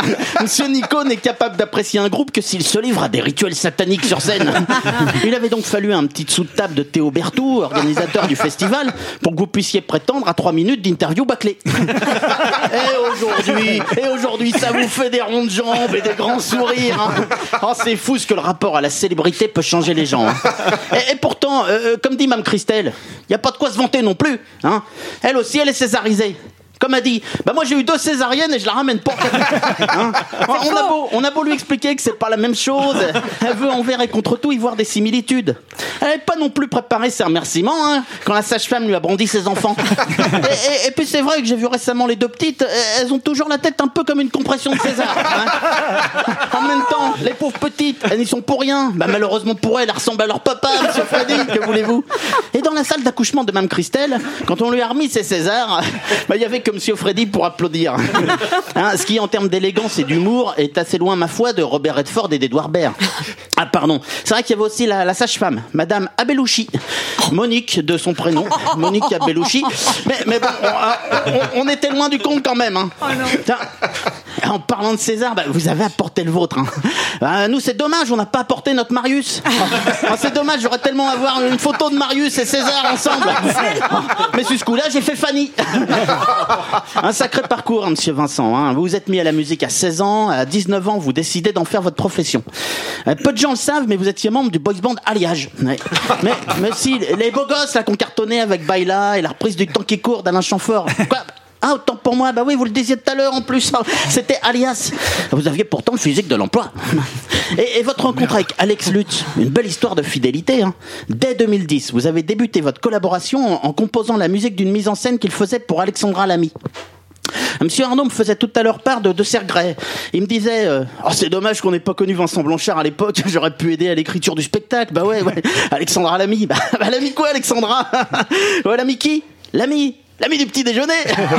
Monsieur Nico n'est capable d'apprécier un groupe que s'il se livre à des rituels sataniques sur scène. <laughs> Il avait donc fallu un petit sous de table de Théo Bertou, organisateur du festival, pour que vous puissiez prétendre à trois minutes d'interview bâclée. <laughs> Et aujourd'hui, et aujourd'hui, ça vous fait des ronds de jambes et des grands sourires. hein. Oh, c'est fou ce que le rapport à la célébrité peut changer les gens. hein. Et, et pourtant, euh, comme dit Mme Christelle, il n'y a pas de quoi se vanter non plus. Hein. Elle aussi, elle est césarisée. Comme a dit, bah moi j'ai eu deux césariennes et je la ramène pas. <laughs> Hein on, a beau, on a beau lui expliquer que c'est pas la même chose. <laughs> Elle veut envers et contre tout y voir des similitudes. Elle n'est pas non plus préparé ses remerciements hein, quand la sage-femme lui a brandi ses enfants. <laughs> Et, et- et puis c'est vrai que j'ai vu récemment les deux petites, elles ont toujours la tête un peu comme une compression de César. hein. En même temps, les pauvres petites, elles n'y sont pour rien. Bah, malheureusement pour elles, elles ressemblent à leur papa, monsieur Freddy, que voulez-vous? Et dans la salle d'accouchement de Mme Christelle, quand on lui a remis ses Césars, bah, il y avait que monsieur Freddy pour applaudir. <laughs> Hein, ce qui, en termes d'élégance et d'humour, est assez loin, ma foi, de Robert Redford et d'Edouard Baird. Ah, pardon. C'est vrai qu'il y avait aussi la, la sage-femme, Madame Abelouchi. Monique, de son prénom. Monique Abelouchi. Mais, mais bon, on, on- on était loin du compte quand même. Hein. Tiens, en parlant de César, bah, vous avez apporté le vôtre. hein. Bah, nous, c'est dommage, on n'a pas apporté notre Marius. Ah, c'est dommage, j'aurais tellement avoir une photo de Marius et César ensemble. Mais sur ce coup-là, j'ai fait Fanny. <laughs> <laughs> Un sacré parcours, hein, monsieur Vincent. hein. Vous vous êtes mis à la musique à 16 ans, à 19 ans, vous décidez d'en faire votre profession. Euh, Peu de gens le savent, mais vous étiez membre du boys band Alliage. Mais, mais si, les beaux gosses là qu'on cartonnait avec Baila et la reprise du temps qui court d'Alain Chamfort. Quoi? Ah, autant pour moi, bah oui, vous le disiez tout à l'heure en plus, c'était alias. Vous aviez pourtant le physique de l'emploi. <laughs> Et, votre rencontre avec Alex Lutz, une belle histoire de fidélité. hein. Dès 2010, vous avez débuté votre collaboration en, en composant la musique d'une mise en scène qu'il faisait pour Alexandra Lamy. Monsieur Arnaud me faisait tout à l'heure part de, de ses regrets. Il me disait euh, Oh, c'est dommage qu'on n'ait pas connu Vincent Blanchard à l'époque, <laughs> j'aurais pu aider à l'écriture du spectacle. Bah ouais, ouais. Alexandra Lamy. <laughs> Bah, bah l'ami quoi, Alexandra? Ouais, l'ami qui? L'ami L'ami du petit déjeuner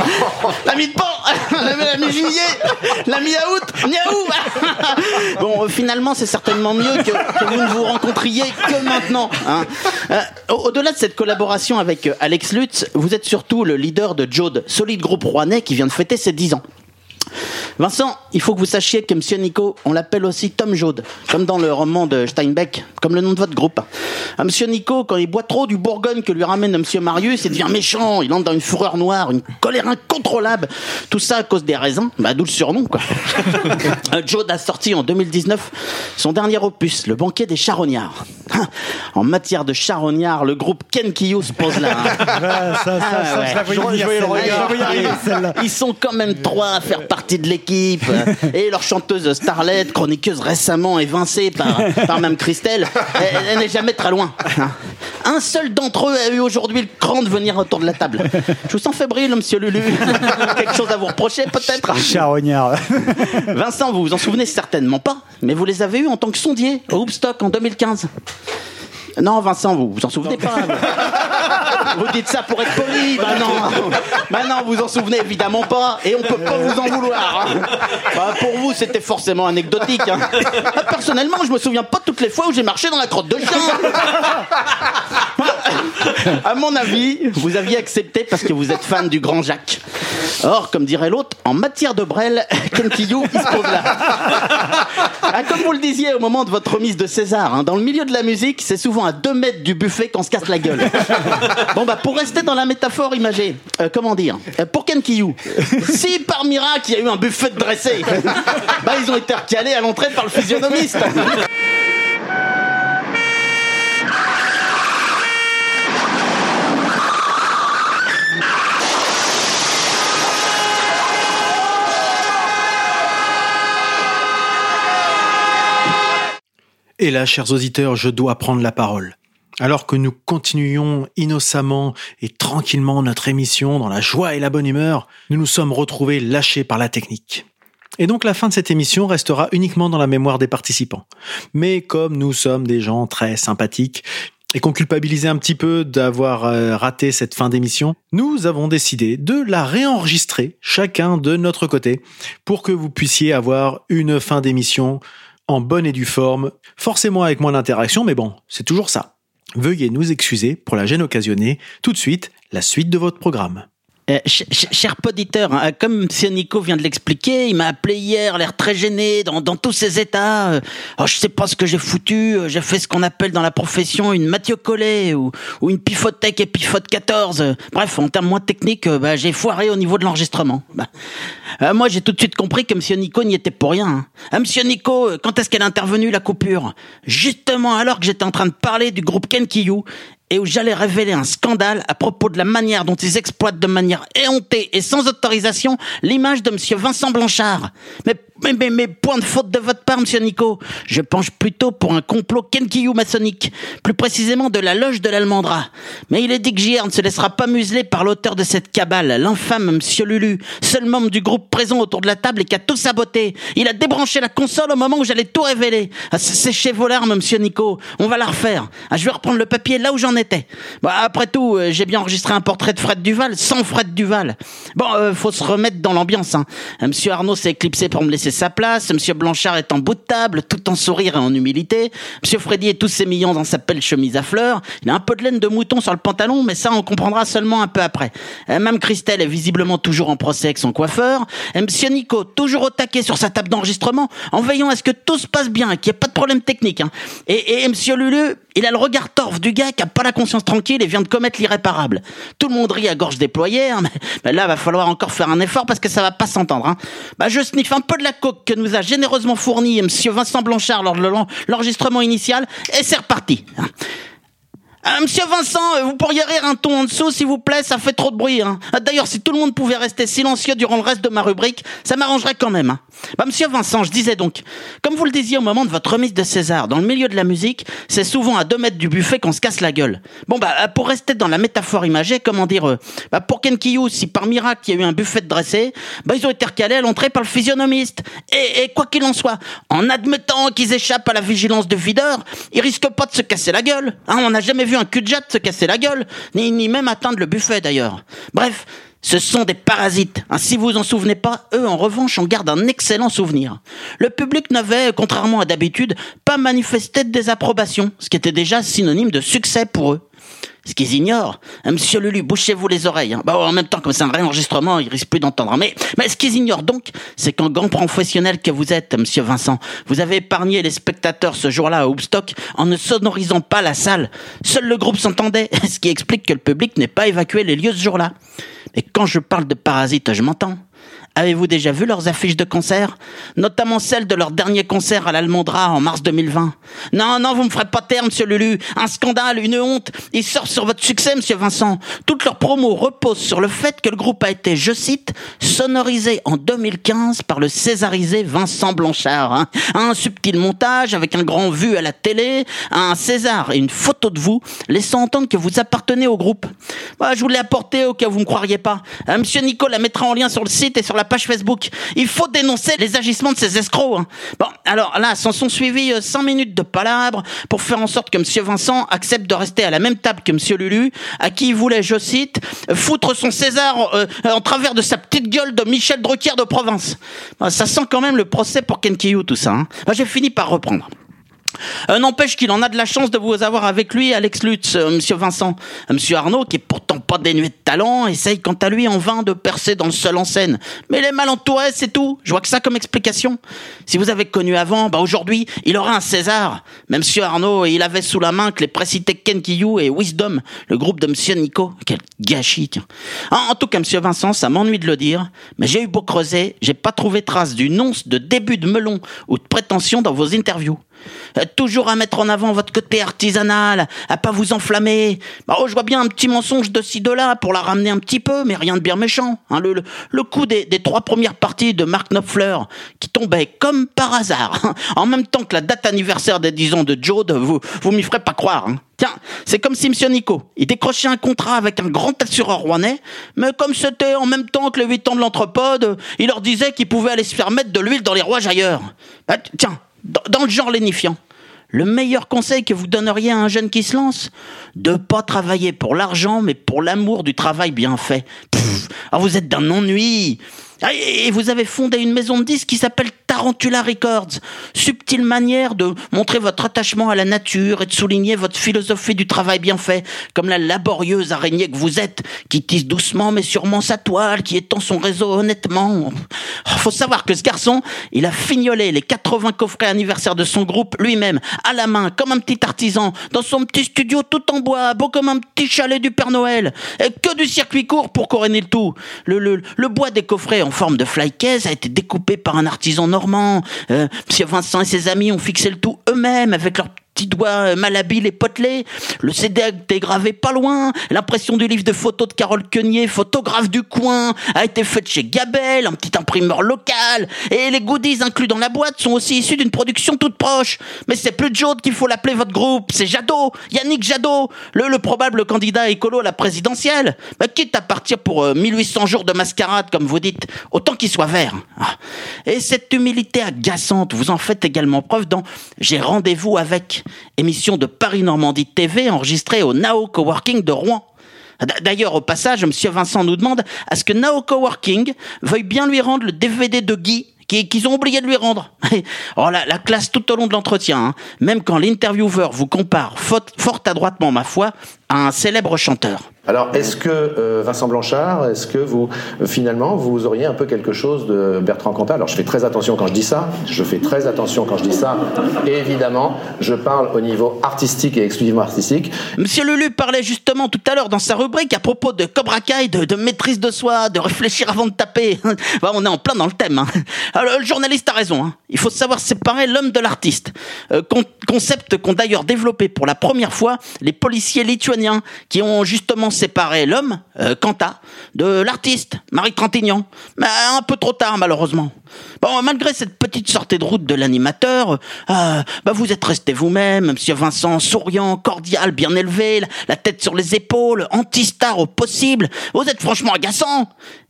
<laughs> L'ami de pan L'ami juillet L'ami à août Miaou <laughs> Bon, finalement, c'est certainement mieux que, que vous ne vous rencontriez que maintenant. hein. Euh, au- Au-delà de cette collaboration avec euh, Alex Lutz, vous êtes surtout le leader de Jode, solide groupe rouennais qui vient de fêter ses 10 ans. Vincent, il faut que vous sachiez que Monsieur Nico, on l'appelle aussi Tom Jode, comme dans le roman de Steinbeck, comme le nom de votre groupe. Ah, Monsieur Nico, quand il boit trop du Bourgogne que lui ramène Monsieur Marius, il devient méchant, il entre dans une fureur noire, une colère incontrôlable. Tout ça à cause des raisins, bah d'où le surnom, quoi. <laughs> Euh, Jode a sorti en 2019 son dernier opus, Le banquet des charognards. <laughs> En matière de charognards, le groupe Ken Kiyou se pose là. hein. <laughs> Ça, ça, Ah, ça, ouais. je venir. Je. Ils sont quand même trois à faire partie de l'équipe. <laughs> Et leur chanteuse Starlet, chroniqueuse récemment évincée par, par Mme Christelle, elle, elle n'est jamais très loin. Un seul d'entre eux a eu aujourd'hui le cran de venir autour de la table. Je vous sens fébrile, monsieur Lulu. <laughs> Quelque chose à vous reprocher, peut-être? Charognard. <laughs> Vincent, vous vous en souvenez certainement pas, mais vous les avez eus en tant que sondier au Hoopstock en 2015. Non, Vincent, vous vous en souvenez pas. <laughs> Vous dites ça pour être poli. Bah non. Bah non, vous en souvenez évidemment pas. Et on peut pas vous en vouloir. hein. Bah, pour vous, c'était forcément anecdotique. hein. Personnellement, je me souviens pas toutes les fois où j'ai marché dans la crotte de chien. <laughs> À mon avis, vous aviez accepté parce que vous êtes fan du grand Jacques. Or, comme dirait l'autre, en matière de Brel, <laughs> Ken Kiyou, il se pose là. <laughs> Ah, comme vous le disiez au moment de votre remise de César, hein, dans le milieu de la musique, c'est souvent à deux mètres du buffet qu'on se casse la gueule. <laughs> Bon, bah, pour rester dans la métaphore imagée, euh, comment dire Euh, Pour Ken Kiyou, si par miracle il y a eu un buffet de dressé, bah, ils ont été recalés à l'entrée par le physionomiste. Et là, chers auditeurs, je dois prendre la parole. Alors que nous continuions innocemment et tranquillement notre émission dans la joie et la bonne humeur, nous nous sommes retrouvés lâchés par la technique. Et donc la fin de cette émission restera uniquement dans la mémoire des participants. Mais comme nous sommes des gens très sympathiques et qu'on culpabilisait un petit peu d'avoir euh, raté cette fin d'émission, nous avons décidé de la réenregistrer chacun de notre côté pour que vous puissiez avoir une fin d'émission en bonne et due forme, forcément avec moins d'interaction, mais bon, c'est toujours ça. Veuillez nous excuser pour la gêne occasionnée. Tout de suite, la suite de votre programme. Euh, ch- ch- cher poditeur, hein, comme M. Nico vient de l'expliquer, il m'a appelé hier, l'air très gêné, dans, dans tous ses états. Euh, oh, je sais pas ce que j'ai foutu, euh, j'ai fait ce qu'on appelle dans la profession une Mathieu Collet ou, une Pifothèque et Pifote 14. Euh, Bref, en termes moins techniques, euh, bah, j'ai foiré au niveau de l'enregistrement. Bah. Euh, moi, j'ai tout de suite compris que M. Nico n'y était pour rien. hein. Ah, M. Nico, quand est-ce qu'elle est intervenue, la coupure? Justement alors que j'étais en train de parler du groupe Ken Kiyou et où j'allais révéler un scandale à propos de la manière dont ils exploitent de manière éhontée et sans autorisation l'image de monsieur Vincent Blanchard. Mais mais, mais, mais, point de faute de votre part, monsieur Nico. Je penche plutôt pour un complot Kenkiyu maçonnique, plus précisément de la loge de l'Almandra. Mais il est dit que JR ne se laissera pas museler par l'auteur de cette cabale, l'infâme monsieur Lulu, seul membre du groupe présent autour de la table et qui a tout saboté. Il a débranché la console au moment où j'allais tout révéler. Ah, c'est chez vos larmes, monsieur Nico. On va la refaire. Ah, je vais reprendre le papier là où j'en étais. Bon, après tout, euh, j'ai bien enregistré un portrait de Fred Duval, sans Fred Duval. Bon, euh, faut se remettre dans l'ambiance. Hein. Monsieur Arnaud s'est éclipsé pour me laisser sa place. Monsieur Blanchard est en bout de table, tout en sourire et en humilité. Monsieur Freddy est tous ses millions dans sa belle chemise à fleurs. Il a un peu de laine de mouton sur le pantalon, mais ça, on comprendra seulement un peu après. Euh, Même Christelle est visiblement toujours en procès avec son coiffeur. Et Monsieur Nico, toujours au taquet sur sa table d'enregistrement, en veillant à ce que tout se passe bien, qu'il n'y ait pas de problème technique. hein. Et, et Monsieur Lulu, il a le regard torf du gars qui a pas la conscience tranquille et vient de commettre l'irréparable. Tout le monde rit à gorge déployée, hein, mais, là, va falloir encore faire un effort parce que ça va pas s'entendre. Hein. Bah, je sniffe un peu de la coke que nous a généreusement fourni Monsieur Vincent Blanchard lors de l'en- l'enregistrement initial et c'est reparti. Ah, Monsieur Vincent, euh, vous pourriez rire un ton en dessous, s'il vous plaît, ça fait trop de bruit. Hein. Ah, D'ailleurs, si tout le monde pouvait rester silencieux durant le reste de ma rubrique, ça m'arrangerait quand même. Hein. Bah, Monsieur Vincent, je disais donc, comme vous le disiez au moment de votre remise de César, dans le milieu de la musique, c'est souvent à deux mètres du buffet qu'on se casse la gueule. Bon, bah, euh, pour rester dans la métaphore imagée, comment dire, euh, bah, pour Kenkiyu, si par miracle il y a eu un buffet de dressé, bah, ils ont été recalés à l'entrée par le physionomiste. Et, et quoi qu'il en soit, en admettant qu'ils échappent à la vigilance de videur, ils risquent pas de se casser la gueule. Hein, on n'a jamais vu un cul de jatte se casser la gueule, ni, même atteindre le buffet d'ailleurs. Bref, ce sont des parasites. Hein, si vous en souvenez pas, eux en revanche en gardent un excellent souvenir. Le public n'avait, contrairement à d'habitude, pas manifesté de désapprobation, ce qui était déjà synonyme de succès pour eux. Ce qu'ils ignorent, hein, monsieur Lulu, bouchez-vous les oreilles. hein. Bah, en même temps, comme c'est un réenregistrement, ils risquent plus d'entendre. Mais, mais ce qu'ils ignorent donc, c'est qu'en grand professionnel que vous êtes, monsieur Vincent, vous avez épargné les spectateurs ce jour-là à Hoopstock en ne sonorisant pas la salle. Seul le groupe s'entendait, <laughs> ce qui explique que le public n'ait pas évacué les lieux ce jour-là. Mais quand je parle de parasites, je m'entends. Avez-vous déjà vu leurs affiches de concert? Notamment celle de leur dernier concert à l'Almondra en mars 2020. Non, non, vous me ferez pas taire, monsieur Lulu. Un scandale, une honte. Ils sortent sur votre succès, monsieur Vincent. Toutes leurs promos reposent sur le fait que le groupe a été, je cite, sonorisé en 2015 par le césarisé Vincent Blanchard. hein. Un subtil montage avec un grand vu à la télé, un César et une photo de vous, laissant entendre que vous appartenez au groupe. Bah, je vous l'ai apporté au cas où vous ne croiriez pas. Euh, Monsieur Nico la mettra en lien sur le site et sur la page Facebook. Il faut dénoncer les agissements de ces escrocs. hein. Bon, alors là, s'en sont suivis euh, 5 minutes de palabres pour faire en sorte que Monsieur Vincent accepte de rester à la même table que Monsieur Lulu, à qui il voulait, je cite, foutre son César euh, en travers de sa petite gueule de Michel Drucker de province. Ça sent quand même le procès pour Kenkiyu, tout ça. Hein. J'ai fini par reprendre. N'empêche qu'il en a de la chance de vous avoir avec lui, Alex Lutz, euh, Monsieur Vincent. Euh, Monsieur Arnaud, qui est pourtant pas dénué de talent, essaye quant à lui en vain de percer dans le seul en scène. Mais il est mal entouré, c'est tout. Je vois que ça comme explication. Si vous avez connu avant, bah aujourd'hui, il aura un César. Mais Monsieur Arnaud, il avait sous la main que les précités Kenkiyu et Wisdom, le groupe de Monsieur Nico. Quel gâchis. En, en tout cas, Monsieur Vincent, ça m'ennuie de le dire, mais j'ai eu beau creuser, j'ai pas trouvé trace d'une once de début de melon ou de prétention dans vos interviews. Euh, toujours à mettre en avant votre côté artisanal, à pas vous enflammer. Bah, oh, je vois bien un petit mensonge de ci de là pour la ramener un petit peu, mais rien de bien méchant. hein. le, le, le coup des, des trois premières parties de Mark Knopfler, qui tombait comme par hasard, en même temps que la date anniversaire des 10 ans de Jode, vous, vous m'y ferez pas croire. hein. Tiens, c'est comme si Monsieur Nico, il décrochait un contrat avec un grand assureur rouennais, mais comme c'était en même temps que les 8 ans de l'anthropode, il leur disait qu'ils pouvaient aller se faire mettre de l'huile dans les rouages ailleurs. Bah, tiens, dans, le genre lénifiant. Le meilleur conseil que vous donneriez à un jeune qui se lance De pas travailler pour l'argent, mais pour l'amour du travail bien fait. Ah, vous êtes d'un ennui et vous avez fondé une maison de disques qui s'appelle Tarantula Records. Subtile manière de montrer votre attachement à la nature et de souligner votre philosophie du travail bien fait, comme la laborieuse araignée que vous êtes, qui tisse doucement mais sûrement sa toile, qui étend son réseau honnêtement. Oh, faut savoir que ce garçon, il a fignolé les 80 coffrets anniversaires de son groupe lui-même, à la main, comme un petit artisan, dans son petit studio tout en bois, beau comme un petit chalet du Père Noël. Et que du circuit court pour couronner le tout. Le, le, le bois des coffrets en forme de flycase a été découpé par un artisan normand. Monsieur Vincent et ses amis ont fixé le tout eux-mêmes avec leurs petits doigts malhabiles et potelés. Le CD a été gravé pas loin. L'impression du livre de photos de Carole Quenier, photographe du coin, a été faite chez Gabel, un petit imprimeur local. Et les goodies inclus dans la boîte sont aussi issus d'une production toute proche. Mais c'est plus Jode qu'il faut l'appeler votre groupe, c'est Jadot, Yannick Jadot, le, le probable candidat écolo à la présidentielle. Quitte à partir pour euh, 1800 jours de mascarade, comme vous dites, autant qu'il soit vert. Ah. Et cette humilité agaçante, vous en faites également preuve dans J'ai rendez-vous avec, émission de Paris-Normandie TV enregistrée au Nao Coworking de Rouen. D'ailleurs, au passage, Monsieur Vincent nous demande à ce que Nao Coworking veuille bien lui rendre le DVD de Guy qui- qu'ils ont oublié de lui rendre. <laughs> oh, la, la classe tout au long de l'entretien, hein. même quand l'intervieweur vous compare fort, adroitement, ma foi, un célèbre chanteur. Alors, est-ce que euh, Vincent Blanchard, est-ce que vous, finalement, vous auriez un peu quelque chose de Bertrand Cantat? Alors, je fais très attention quand je dis ça. Je fais très attention quand je dis ça. Et évidemment, je parle au niveau artistique et exclusivement artistique. Monsieur Lulu parlait justement tout à l'heure dans sa rubrique à propos de Cobra Kai, de, de maîtrise de soi, de réfléchir avant de taper. <laughs> Bah, on est en plein dans le thème. hein. Alors, le journaliste a raison. hein. Il faut savoir séparer l'homme de l'artiste. Euh, con- concept qu'ont d'ailleurs développé pour la première fois les policiers lituaniens qui ont justement séparé l'homme, euh, de l'artiste, Marie Trintignant. Mais un peu trop tard, malheureusement. Bon, malgré cette petite sortie de route de l'animateur, euh, bah vous êtes resté vous-même, monsieur Vincent, souriant, cordial, bien élevé, la tête sur les épaules, anti-star au possible. Vous êtes franchement agaçant.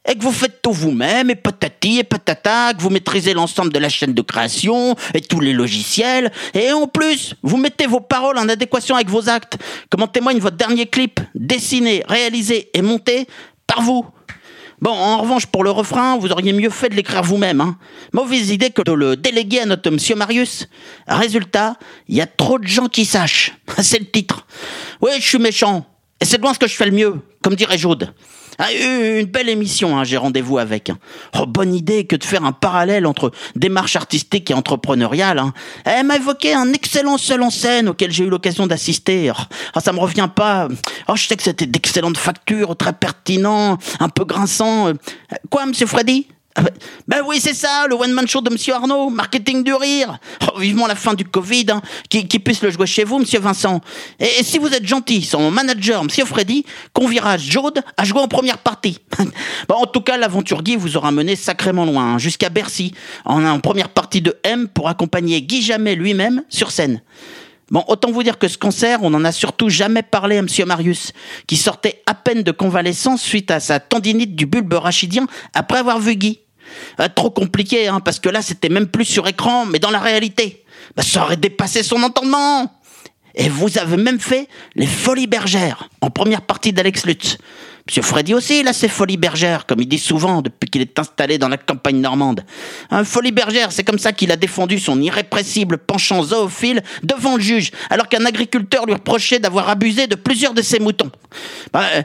Et que vous faites tout vous-même, et patati et patata, que vous maîtrisez l'ensemble de la chaîne de création, et tous les logiciels, et en plus, vous mettez vos paroles en adéquation avec vos actes, comme en témoigne votre dernier clip, dessiné, réalisé et monté par vous. Bon, en revanche, pour le refrain, vous auriez mieux fait de l'écrire vous-même. Hein. Mauvaise idée que de le déléguer à notre monsieur Marius. Résultat, il y a trop de gens qui sachent. <laughs> C'est le titre. Oui, je suis méchant. Et c'est loin ce que je fais le mieux, comme dirait Jaude. Ah, une belle émission, hein, j'ai rendez-vous avec. Oh, bonne idée que de faire un parallèle entre démarche artistique et entrepreneuriale. Hein. Elle m'a évoqué un excellent seul en scène auquel j'ai eu l'occasion d'assister. Oh, oh, ça me revient pas. Oh, je sais que c'était d'excellentes factures, très pertinent, un peu grinçant. Quoi, monsieur Freddy? Ben, oui, c'est ça, le one-man show de Monsieur Arnaud, marketing du rire. Oh, vivement la fin du Covid, hein, qui, puisse le jouer chez vous, Monsieur Vincent. Et, si vous êtes gentil, son manager, Monsieur Freddy, conviera Jaude à jouer en première partie. <laughs> bon, en tout cas, l'aventure Guy vous aura mené sacrément loin, hein, jusqu'à Bercy, en, en première partie de M pour accompagner Guy Jamet lui-même sur scène. Bon, autant vous dire que ce concert, on n'en a surtout jamais parlé à Monsieur Marius, qui sortait à peine de convalescence suite à sa tendinite du bulbe rachidien après avoir vu Guy. Euh, trop compliqué, hein, parce que là, c'était même plus sur écran, mais dans la réalité. Bah, ça aurait dépassé son entendement. Et vous avez même fait les Folies Bergères, en première partie d'Alex Lutz. Monsieur Freddy aussi, il a ses folies bergères, comme il dit souvent depuis qu'il est installé dans la campagne normande. Un folie bergère, c'est comme ça qu'il a défendu son irrépressible penchant zoophile devant le juge, alors qu'un agriculteur lui reprochait d'avoir abusé de plusieurs de ses moutons. Bah, euh,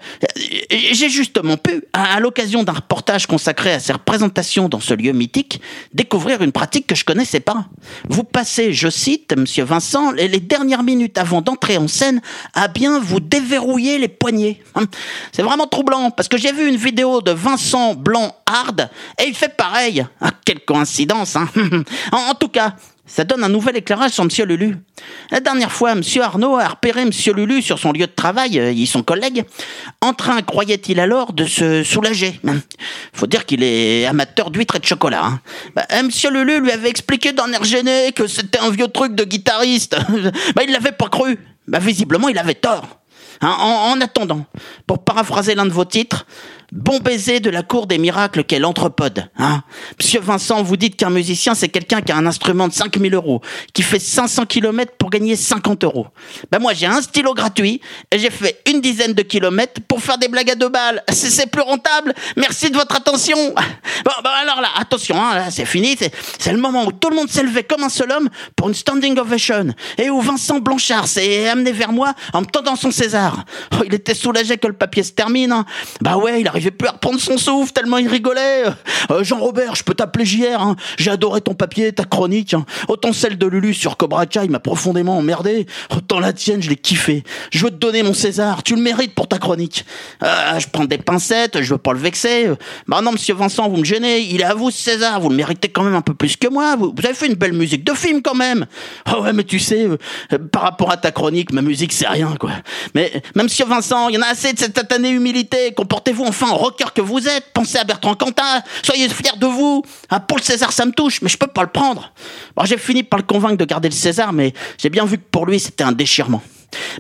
J'ai justement pu, à, l'occasion d'un reportage consacré à ses représentations dans ce lieu mythique, découvrir une pratique que je connaissais pas. Vous passez, je cite, Monsieur Vincent, les, les dernières minutes avant d'entrer en scène à bien vous déverrouiller les poignets. Hum, C'est vraiment troublant parce que j'ai vu une vidéo de Vincent Blanc Hard et il fait pareil. Ah, quelle coïncidence, hein <laughs> en, tout cas, ça donne un nouvel éclairage sur Monsieur Lulu. La dernière fois, Monsieur Arnaud a repéré Monsieur Lulu sur son lieu de travail, euh, il son collègue, en train, croyait-il alors, de se soulager. Faut dire qu'il est amateur d'huîtres et de chocolat. Hein. Bah, euh, Lulu lui avait expliqué d'un air gêné que c'était un vieux truc de guitariste. <laughs> bah, il l'avait pas cru. Bah, visiblement, il avait tort. Hein, en, en attendant, pour paraphraser l'un de vos titres, bon baiser de la cour des miracles qu'est l'entrepode. Hein. Monsieur Vincent, vous dites qu'un musicien, c'est quelqu'un qui a un instrument de 5000 euros, qui fait 500 km pour gagner 50 euros. Ben moi, j'ai un stylo gratuit et j'ai fait une dizaine de kilomètres pour faire des blagues à deux balles. <laughs> C'est plus rentable. Merci de votre attention. <laughs> Bon, ben alors là, attention, hein, c'est fini. C'est le moment où tout le monde s'est levé comme un seul homme pour une standing ovation et où Vincent Blanchard s'est amené vers moi en me tendant son César. Oh, il était soulagé que le papier se termine. hein. Bah ouais, il arrivait n'arrivait plus à reprendre son souffle tellement il rigolait. Euh, Jean-Robert, je peux t'appeler JR. Hein. J'ai adoré ton papier, ta chronique. hein. Autant celle de Lulu sur Cobra Kai m'a profondément emmerdé. Autant la tienne, je l'ai kiffé. Je veux te donner mon César. Tu le mérites pour ta chronique. Euh, je prends des pincettes. Je veux pas le vexer. Bah non, monsieur Vincent, vous me gênez. Il est à vous César. Vous le méritez quand même un peu plus que moi. Vous, avez fait une belle musique de film quand même. Ah ouais, mais tu sais, euh, par rapport à ta chronique, ma musique c'est rien quoi. Mais même monsieur Vincent, il y en a assez de cette tatanée humilité. Comportez-vous enfin rocker que vous êtes. Pensez à Bertrand Cantat. Soyez fiers de vous. Ah, pour le César, ça me touche, mais je peux pas le prendre. Bon, j'ai fini par le convaincre de garder le César, mais j'ai bien vu que pour lui c'était un déchirement.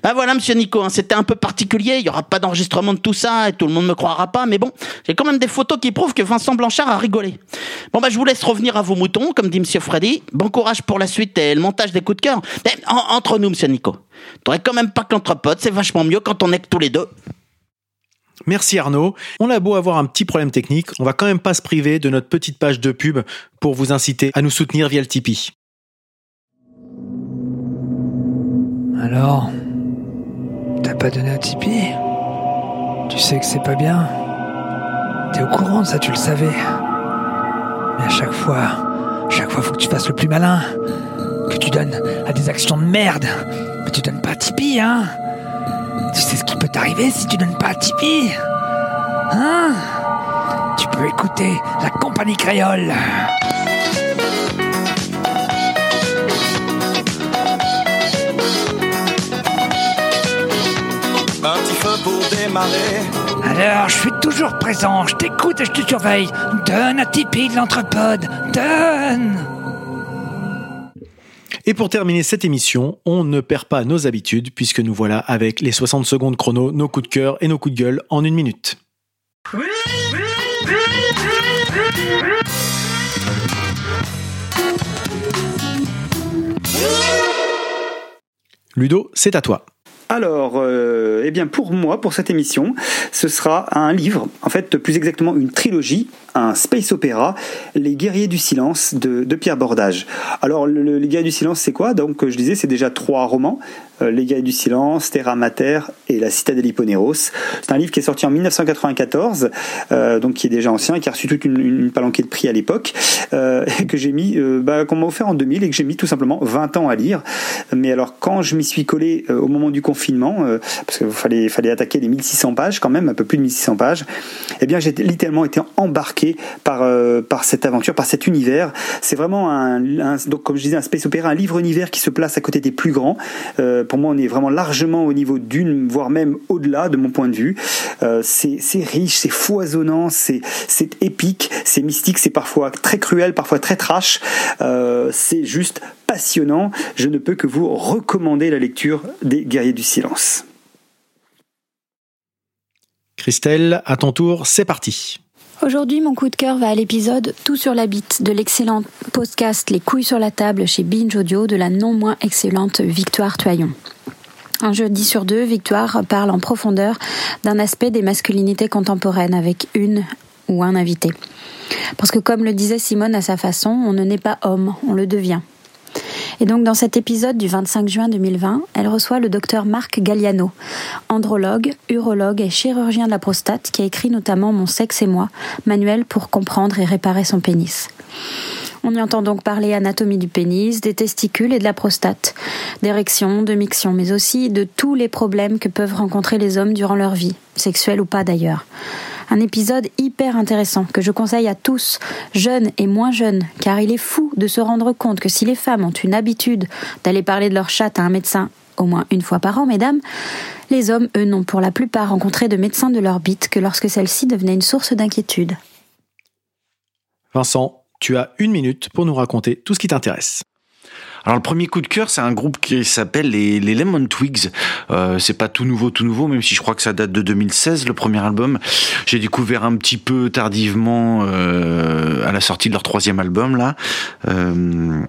Ben voilà, monsieur Nico, hein, c'était un peu particulier. Il y aura pas d'enregistrement de tout ça et tout le monde me croira pas, mais bon, j'ai quand même des photos qui prouvent que Vincent Blanchard a rigolé. Bon, bah, je vous laisse revenir à vos moutons, comme dit monsieur Freddy. Bon courage pour la suite et le montage des coups de cœur. Mais en- entre nous, monsieur Nico, t'aurais quand même pas qu'entre potes, c'est vachement mieux quand on est que tous les deux. Merci Arnaud. On a beau avoir un petit problème technique, on va quand même pas se priver de notre petite page de pub pour vous inciter à nous soutenir via le Tipeee. Alors, t'as pas donné un Tipeee? Tu sais que c'est pas bien T'es au courant de ça, tu le savais. Mais à chaque fois, chaque fois, faut que tu fasses le plus malin. Que tu donnes à des actions de merde. Mais tu donnes pas un Tipeee, hein Tu sais ce qui peut t'arriver si tu donnes pas un Tipeee Hein? Tu peux écouter la compagnie créole. Un petit feu pour démarrer. Alors, je suis toujours présent, je t'écoute et je te surveille. Donne un Tipeee de l'entrepode. Donne Et pour terminer cette émission, on ne perd pas nos habitudes puisque nous voilà avec les 60 secondes chrono, nos coups de cœur et nos coups de gueule en une minute. Ludo, c'est à toi. Alors, euh, eh bien pour moi, pour cette émission, ce sera un livre, en fait plus exactement une trilogie, un space opéra, Les Guerriers du Silence de, Pierre Bordage. Alors, le- le- Les Guerriers du Silence, c'est quoi? Donc, je disais, c'est déjà trois romans. Euh, Les Guerriers du Silence, Terra Mater et La Citadelle Hipponéros. C'est un livre qui est sorti en 1994, euh, donc qui est déjà ancien, qui a reçu toute une, palanquée de prix à l'époque, euh, <laughs> que j'ai mis, bah, qu'on m'a offert en 2000 et que j'ai mis tout simplement 20 ans à lire. Mais alors, quand je m'y suis collé au moment du confinement, parce qu'il fallait attaquer les 1600 pages quand même, un peu plus de 1600 pages, eh bien, j'ai littéralement été embarqué par, euh, par cette aventure, par cet univers. C'est vraiment un, donc, comme je disais, un space opéra, un livre-univers qui se place à côté des plus grands. Euh, pour moi, on est vraiment largement au niveau d'une, voire même au-delà de mon point de vue. Euh, c'est riche, c'est foisonnant, c'est c'est épique, c'est mystique, c'est parfois très cruel, parfois très trash. C'est juste passionnant. Je ne peux que vous recommander la lecture des Guerriers du Silence. Christelle, à ton tour, c'est parti. Aujourd'hui, mon coup de cœur va à l'épisode Tout sur la bite de l'excellent podcast Les couilles sur la table chez Binge Audio de la non moins excellente Victoire Toyon. Un jeudi sur deux, Victoire parle en profondeur d'un aspect des masculinités contemporaines avec une ou un invité. Parce que comme le disait Simone à sa façon, on ne naît pas homme, on le devient. Et donc dans cet épisode du 25 juin 2020, elle reçoit le docteur Marc Galliano, andrologue, urologue et chirurgien de la prostate qui a écrit notamment Mon sexe et moi, manuel pour comprendre et réparer son pénis. On y entend donc parler anatomie du pénis, des testicules et de la prostate, d'érection, de miction, mais aussi de tous les problèmes que peuvent rencontrer les hommes durant leur vie, sexuelle ou pas d'ailleurs. Un épisode hyper intéressant que je conseille à tous, jeunes et moins jeunes, car il est fou de se rendre compte que si les femmes ont une habitude d'aller parler de leur chatte à un médecin au moins une fois par an, mesdames, les hommes, eux, n'ont pour la plupart rencontré de médecins de leur bite que lorsque celle-ci devenait une source d'inquiétude. Vincent, tu as une minute pour nous raconter tout ce qui t'intéresse. Alors le premier coup de cœur, c'est un groupe qui s'appelle les, Lemon Twigs. Euh, c'est pas tout nouveau, tout nouveau, même si je crois que ça date de 2016, le premier album. J'ai découvert un petit peu tardivement euh, à la sortie de leur troisième album là. Euh,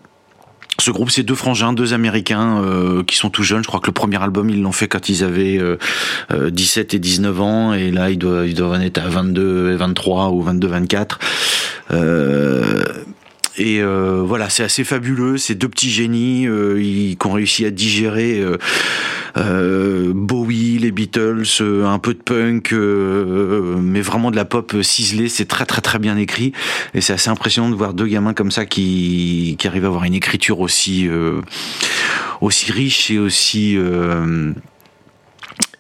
ce groupe, c'est deux frangins, deux Américains euh, qui sont tout jeunes. Je crois que le premier album, ils l'ont fait quand ils avaient euh, euh, 17 et 19 ans, et là, ils doivent, ils doivent en être à 22, 23 ou 22, 24. Euh, Et euh, voilà, c'est assez fabuleux. Ces deux petits génies euh, ils, qui ont réussi à digérer euh, euh, Bowie, les Beatles, euh, un peu de punk, euh, mais vraiment de la pop ciselée. C'est très très très bien écrit. Et c'est assez impressionnant de voir deux gamins comme ça qui, qui arrivent à avoir une écriture aussi, aussi riche et aussi...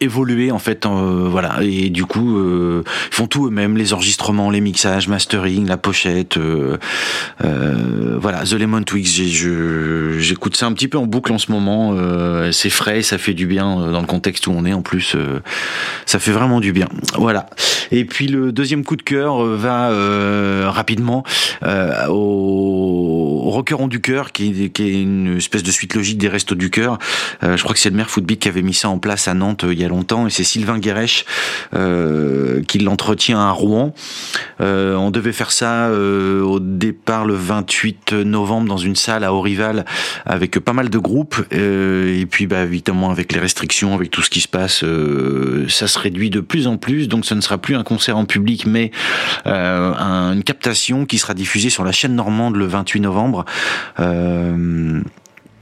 évoluer en fait euh, voilà. Et du coup euh, ils font tout eux-mêmes les enregistrements les mixages mastering la pochette euh, euh, voilà. The Lemon Twigs j'écoute ça un petit peu en boucle en ce moment euh, c'est frais ça fait du bien euh, dans le contexte où on est. En plus ça fait vraiment du bien. Voilà. Et puis le deuxième coup de cœur va rapidement au, au du cœur qui, qui est une espèce de suite logique des restos du cœur. Je crois que c'est le maire Footbeat qui avait mis ça en place à Nantes il y a longtemps et c'est Sylvain Guérèche euh, qui l'entretient à Rouen. Euh, on devait faire ça euh, au départ le 28 novembre dans une salle à Orival avec pas mal de groupes et puis bah, évidemment avec les restrictions, avec tout ce qui se passe, ça se réduit de plus en plus donc ce ne sera plus un concert en public mais un- une captation qui sera diffusée sur la chaîne normande le 28 novembre.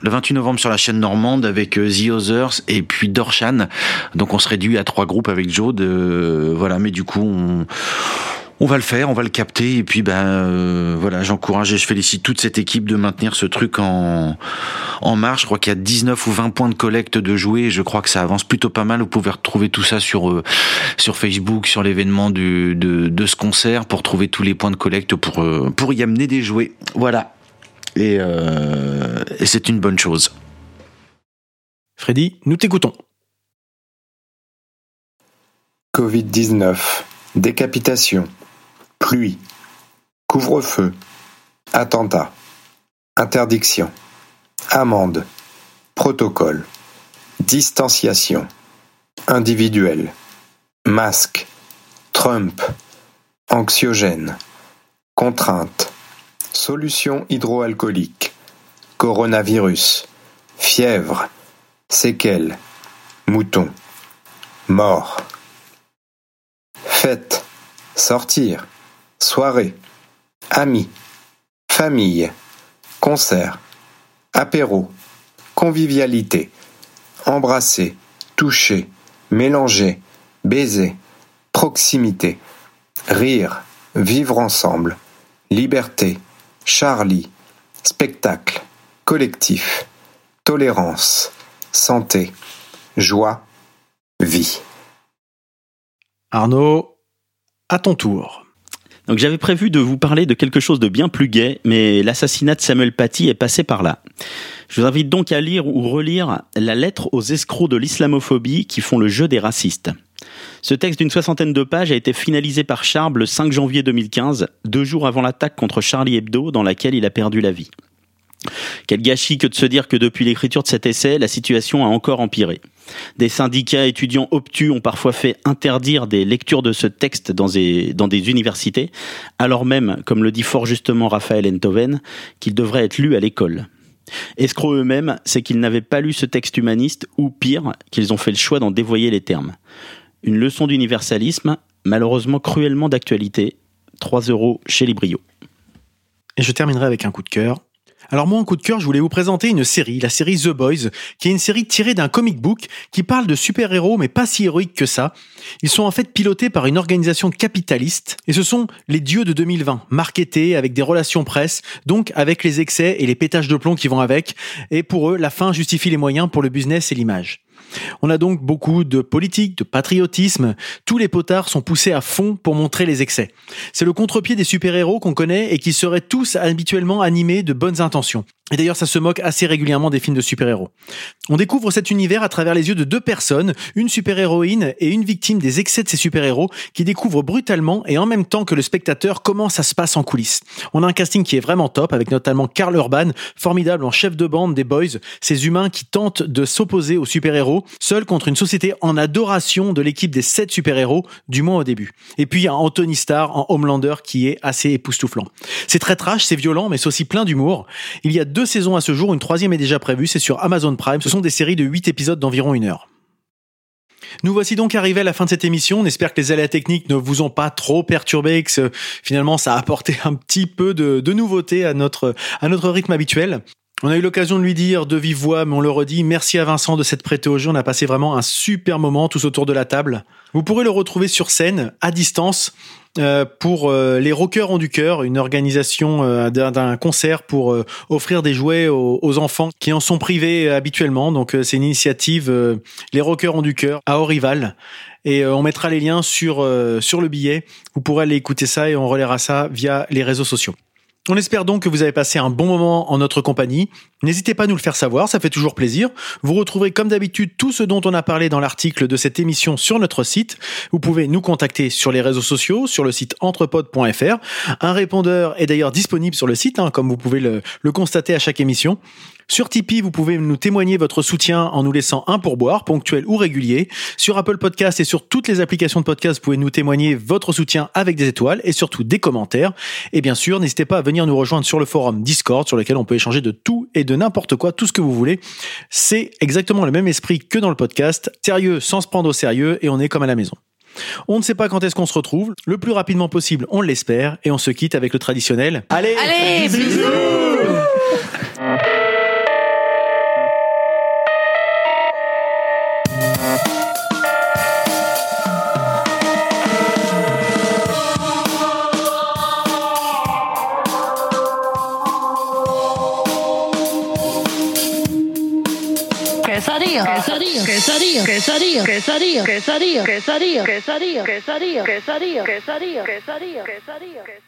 Le 28 novembre sur la chaîne normande avec euh, The Others et puis Dorshan. Donc on se réduit à trois groupes avec Joe. De, voilà, mais du coup on, on va le faire, on va le capter et puis ben euh, voilà, j'encourage et je félicite toute cette équipe de maintenir ce truc en en marche. Je crois qu'il y a 19 ou 20 points de collecte de jouets. et Je crois que ça avance plutôt pas mal. Vous pouvez retrouver tout ça sur euh, sur Facebook, sur l'événement de, de ce concert pour trouver tous les points de collecte pour euh, pour y amener des jouets. Voilà. Et, euh, et c'est une bonne chose. Freddy, nous t'écoutons. Covid-19, décapitation, pluie, couvre-feu, attentat, interdiction, amende, protocole, distanciation, individuel, masque, Trump, anxiogène, contrainte, solution hydroalcoolique, coronavirus, fièvre, séquelles, mouton, mort. Fête, sortir, soirée, amis, famille, concert, apéro, convivialité, embrasser, toucher, mélanger, baiser, proximité, rire, vivre ensemble, liberté, Charlie, spectacle, collectif, tolérance, santé, joie, vie. Arnaud, à ton tour. Donc j'avais prévu de vous parler de quelque chose de bien plus gai, mais l'assassinat de Samuel Paty est passé par là. Je vous invite donc à lire ou relire La lettre aux escrocs de l'islamophobie qui font le jeu des racistes. Ce texte d'une soixantaine de pages a été finalisé par Charb le 5 janvier 2015, deux jours avant l'attaque contre Charlie Hebdo dans laquelle il a perdu la vie. Quel gâchis que de se dire que depuis l'écriture de cet essai, la situation a encore empiré. Des syndicats étudiants obtus ont parfois fait interdire des lectures de ce texte dans des, universités, alors même, comme le dit fort justement Raphaël Enthoven, qu'il devrait être lu à l'école. Escrocs eux-mêmes, c'est qu'ils n'avaient pas lu ce texte humaniste, ou pire, qu'ils ont fait le choix d'en dévoyer les termes. Une leçon d'universalisme, malheureusement cruellement d'actualité, 3 euros chez Librio. Et je terminerai avec un coup de cœur. Alors moi, en coup de cœur, je voulais vous présenter une série, la série The Boys, qui est une série tirée d'un comic book qui parle de super-héros, mais pas si héroïques que ça. Ils sont en fait pilotés par une organisation capitaliste, et ce sont les dieux de 2020, marketés avec des relations presse, donc avec les excès et les pétages de plomb qui vont avec, et pour eux, la fin justifie les moyens pour le business et l'image. On a donc beaucoup de politique, de patriotisme. Tous les potards sont poussés à fond pour montrer les excès. C'est le contre-pied des super-héros qu'on connaît et qui seraient tous habituellement animés de bonnes intentions. Et d'ailleurs, ça se moque assez régulièrement des films de super-héros. On découvre cet univers à travers les yeux de deux personnes, une super-héroïne et une victime des excès de ces super-héros, qui découvrent brutalement et en même temps que le spectateur comment ça se passe en coulisses. On a un casting qui est vraiment top, avec notamment Karl Urban, formidable en chef de bande des Boys, ces humains qui tentent de s'opposer aux super-héros, seuls contre une société en adoration de l'équipe des sept super-héros, du moins au début. Et puis il y a Anthony Starr en Homelander qui est assez époustouflant. C'est très trash, c'est violent, mais c'est aussi plein d'humour. Il y a deux saisons à ce jour, une troisième est déjà prévue, c'est sur Amazon Prime. Ce sont des séries de 8 épisodes d'environ une heure. Nous voici donc arrivés à la fin de cette émission. On espère que les aléas techniques ne vous ont pas trop perturbé, que finalement ça a apporté <laughs> un petit peu de, nouveauté à notre, à notre rythme habituel. On a eu l'occasion de lui dire de vive voix, mais on le redit, merci à Vincent de s'être prêté au jeu. On a passé vraiment un super moment tous autour de la table. Vous pourrez le retrouver sur scène, à distance, pour euh, les Rockers ont du cœur, une organisation euh, d'un concert pour euh, offrir des jouets aux, enfants qui en sont privés euh, habituellement. Donc euh, c'est une initiative euh, les Rockers ont du cœur à Orival. Et euh, on mettra les liens sur euh, sur le billet. Vous pourrez aller écouter ça et on relaiera ça via les réseaux sociaux. On espère donc que vous avez passé un bon moment en notre compagnie. N'hésitez pas à nous le faire savoir, ça fait toujours plaisir. Vous retrouverez comme d'habitude tout ce dont on a parlé dans l'article de cette émission sur notre site. Vous pouvez nous contacter sur les réseaux sociaux, sur le site entrepod.fr. Un répondeur est d'ailleurs disponible sur le site, hein, comme vous pouvez le, le constater à chaque émission. Sur Tipeee, vous pouvez nous témoigner votre soutien en nous laissant un pourboire, ponctuel ou régulier. Sur Apple Podcast et sur toutes les applications de podcast, vous pouvez nous témoigner votre soutien avec des étoiles et surtout des commentaires. Et bien sûr, n'hésitez pas à venir nous rejoindre sur le forum Discord, sur lequel on peut échanger de tout et de n'importe quoi, tout ce que vous voulez. C'est exactement le même esprit que dans le podcast, sérieux sans se prendre au sérieux et on est comme à la maison. On ne sait pas quand est-ce qu'on se retrouve. Le plus rapidement possible, on l'espère. Et on se quitte avec le traditionnel. Allez, Allez, bisous quesadilla, quesadilla, quesadilla, quesadilla, quesadilla, quesadilla, quesadilla, quesadilla, quesadilla, quesadilla, quesadilla.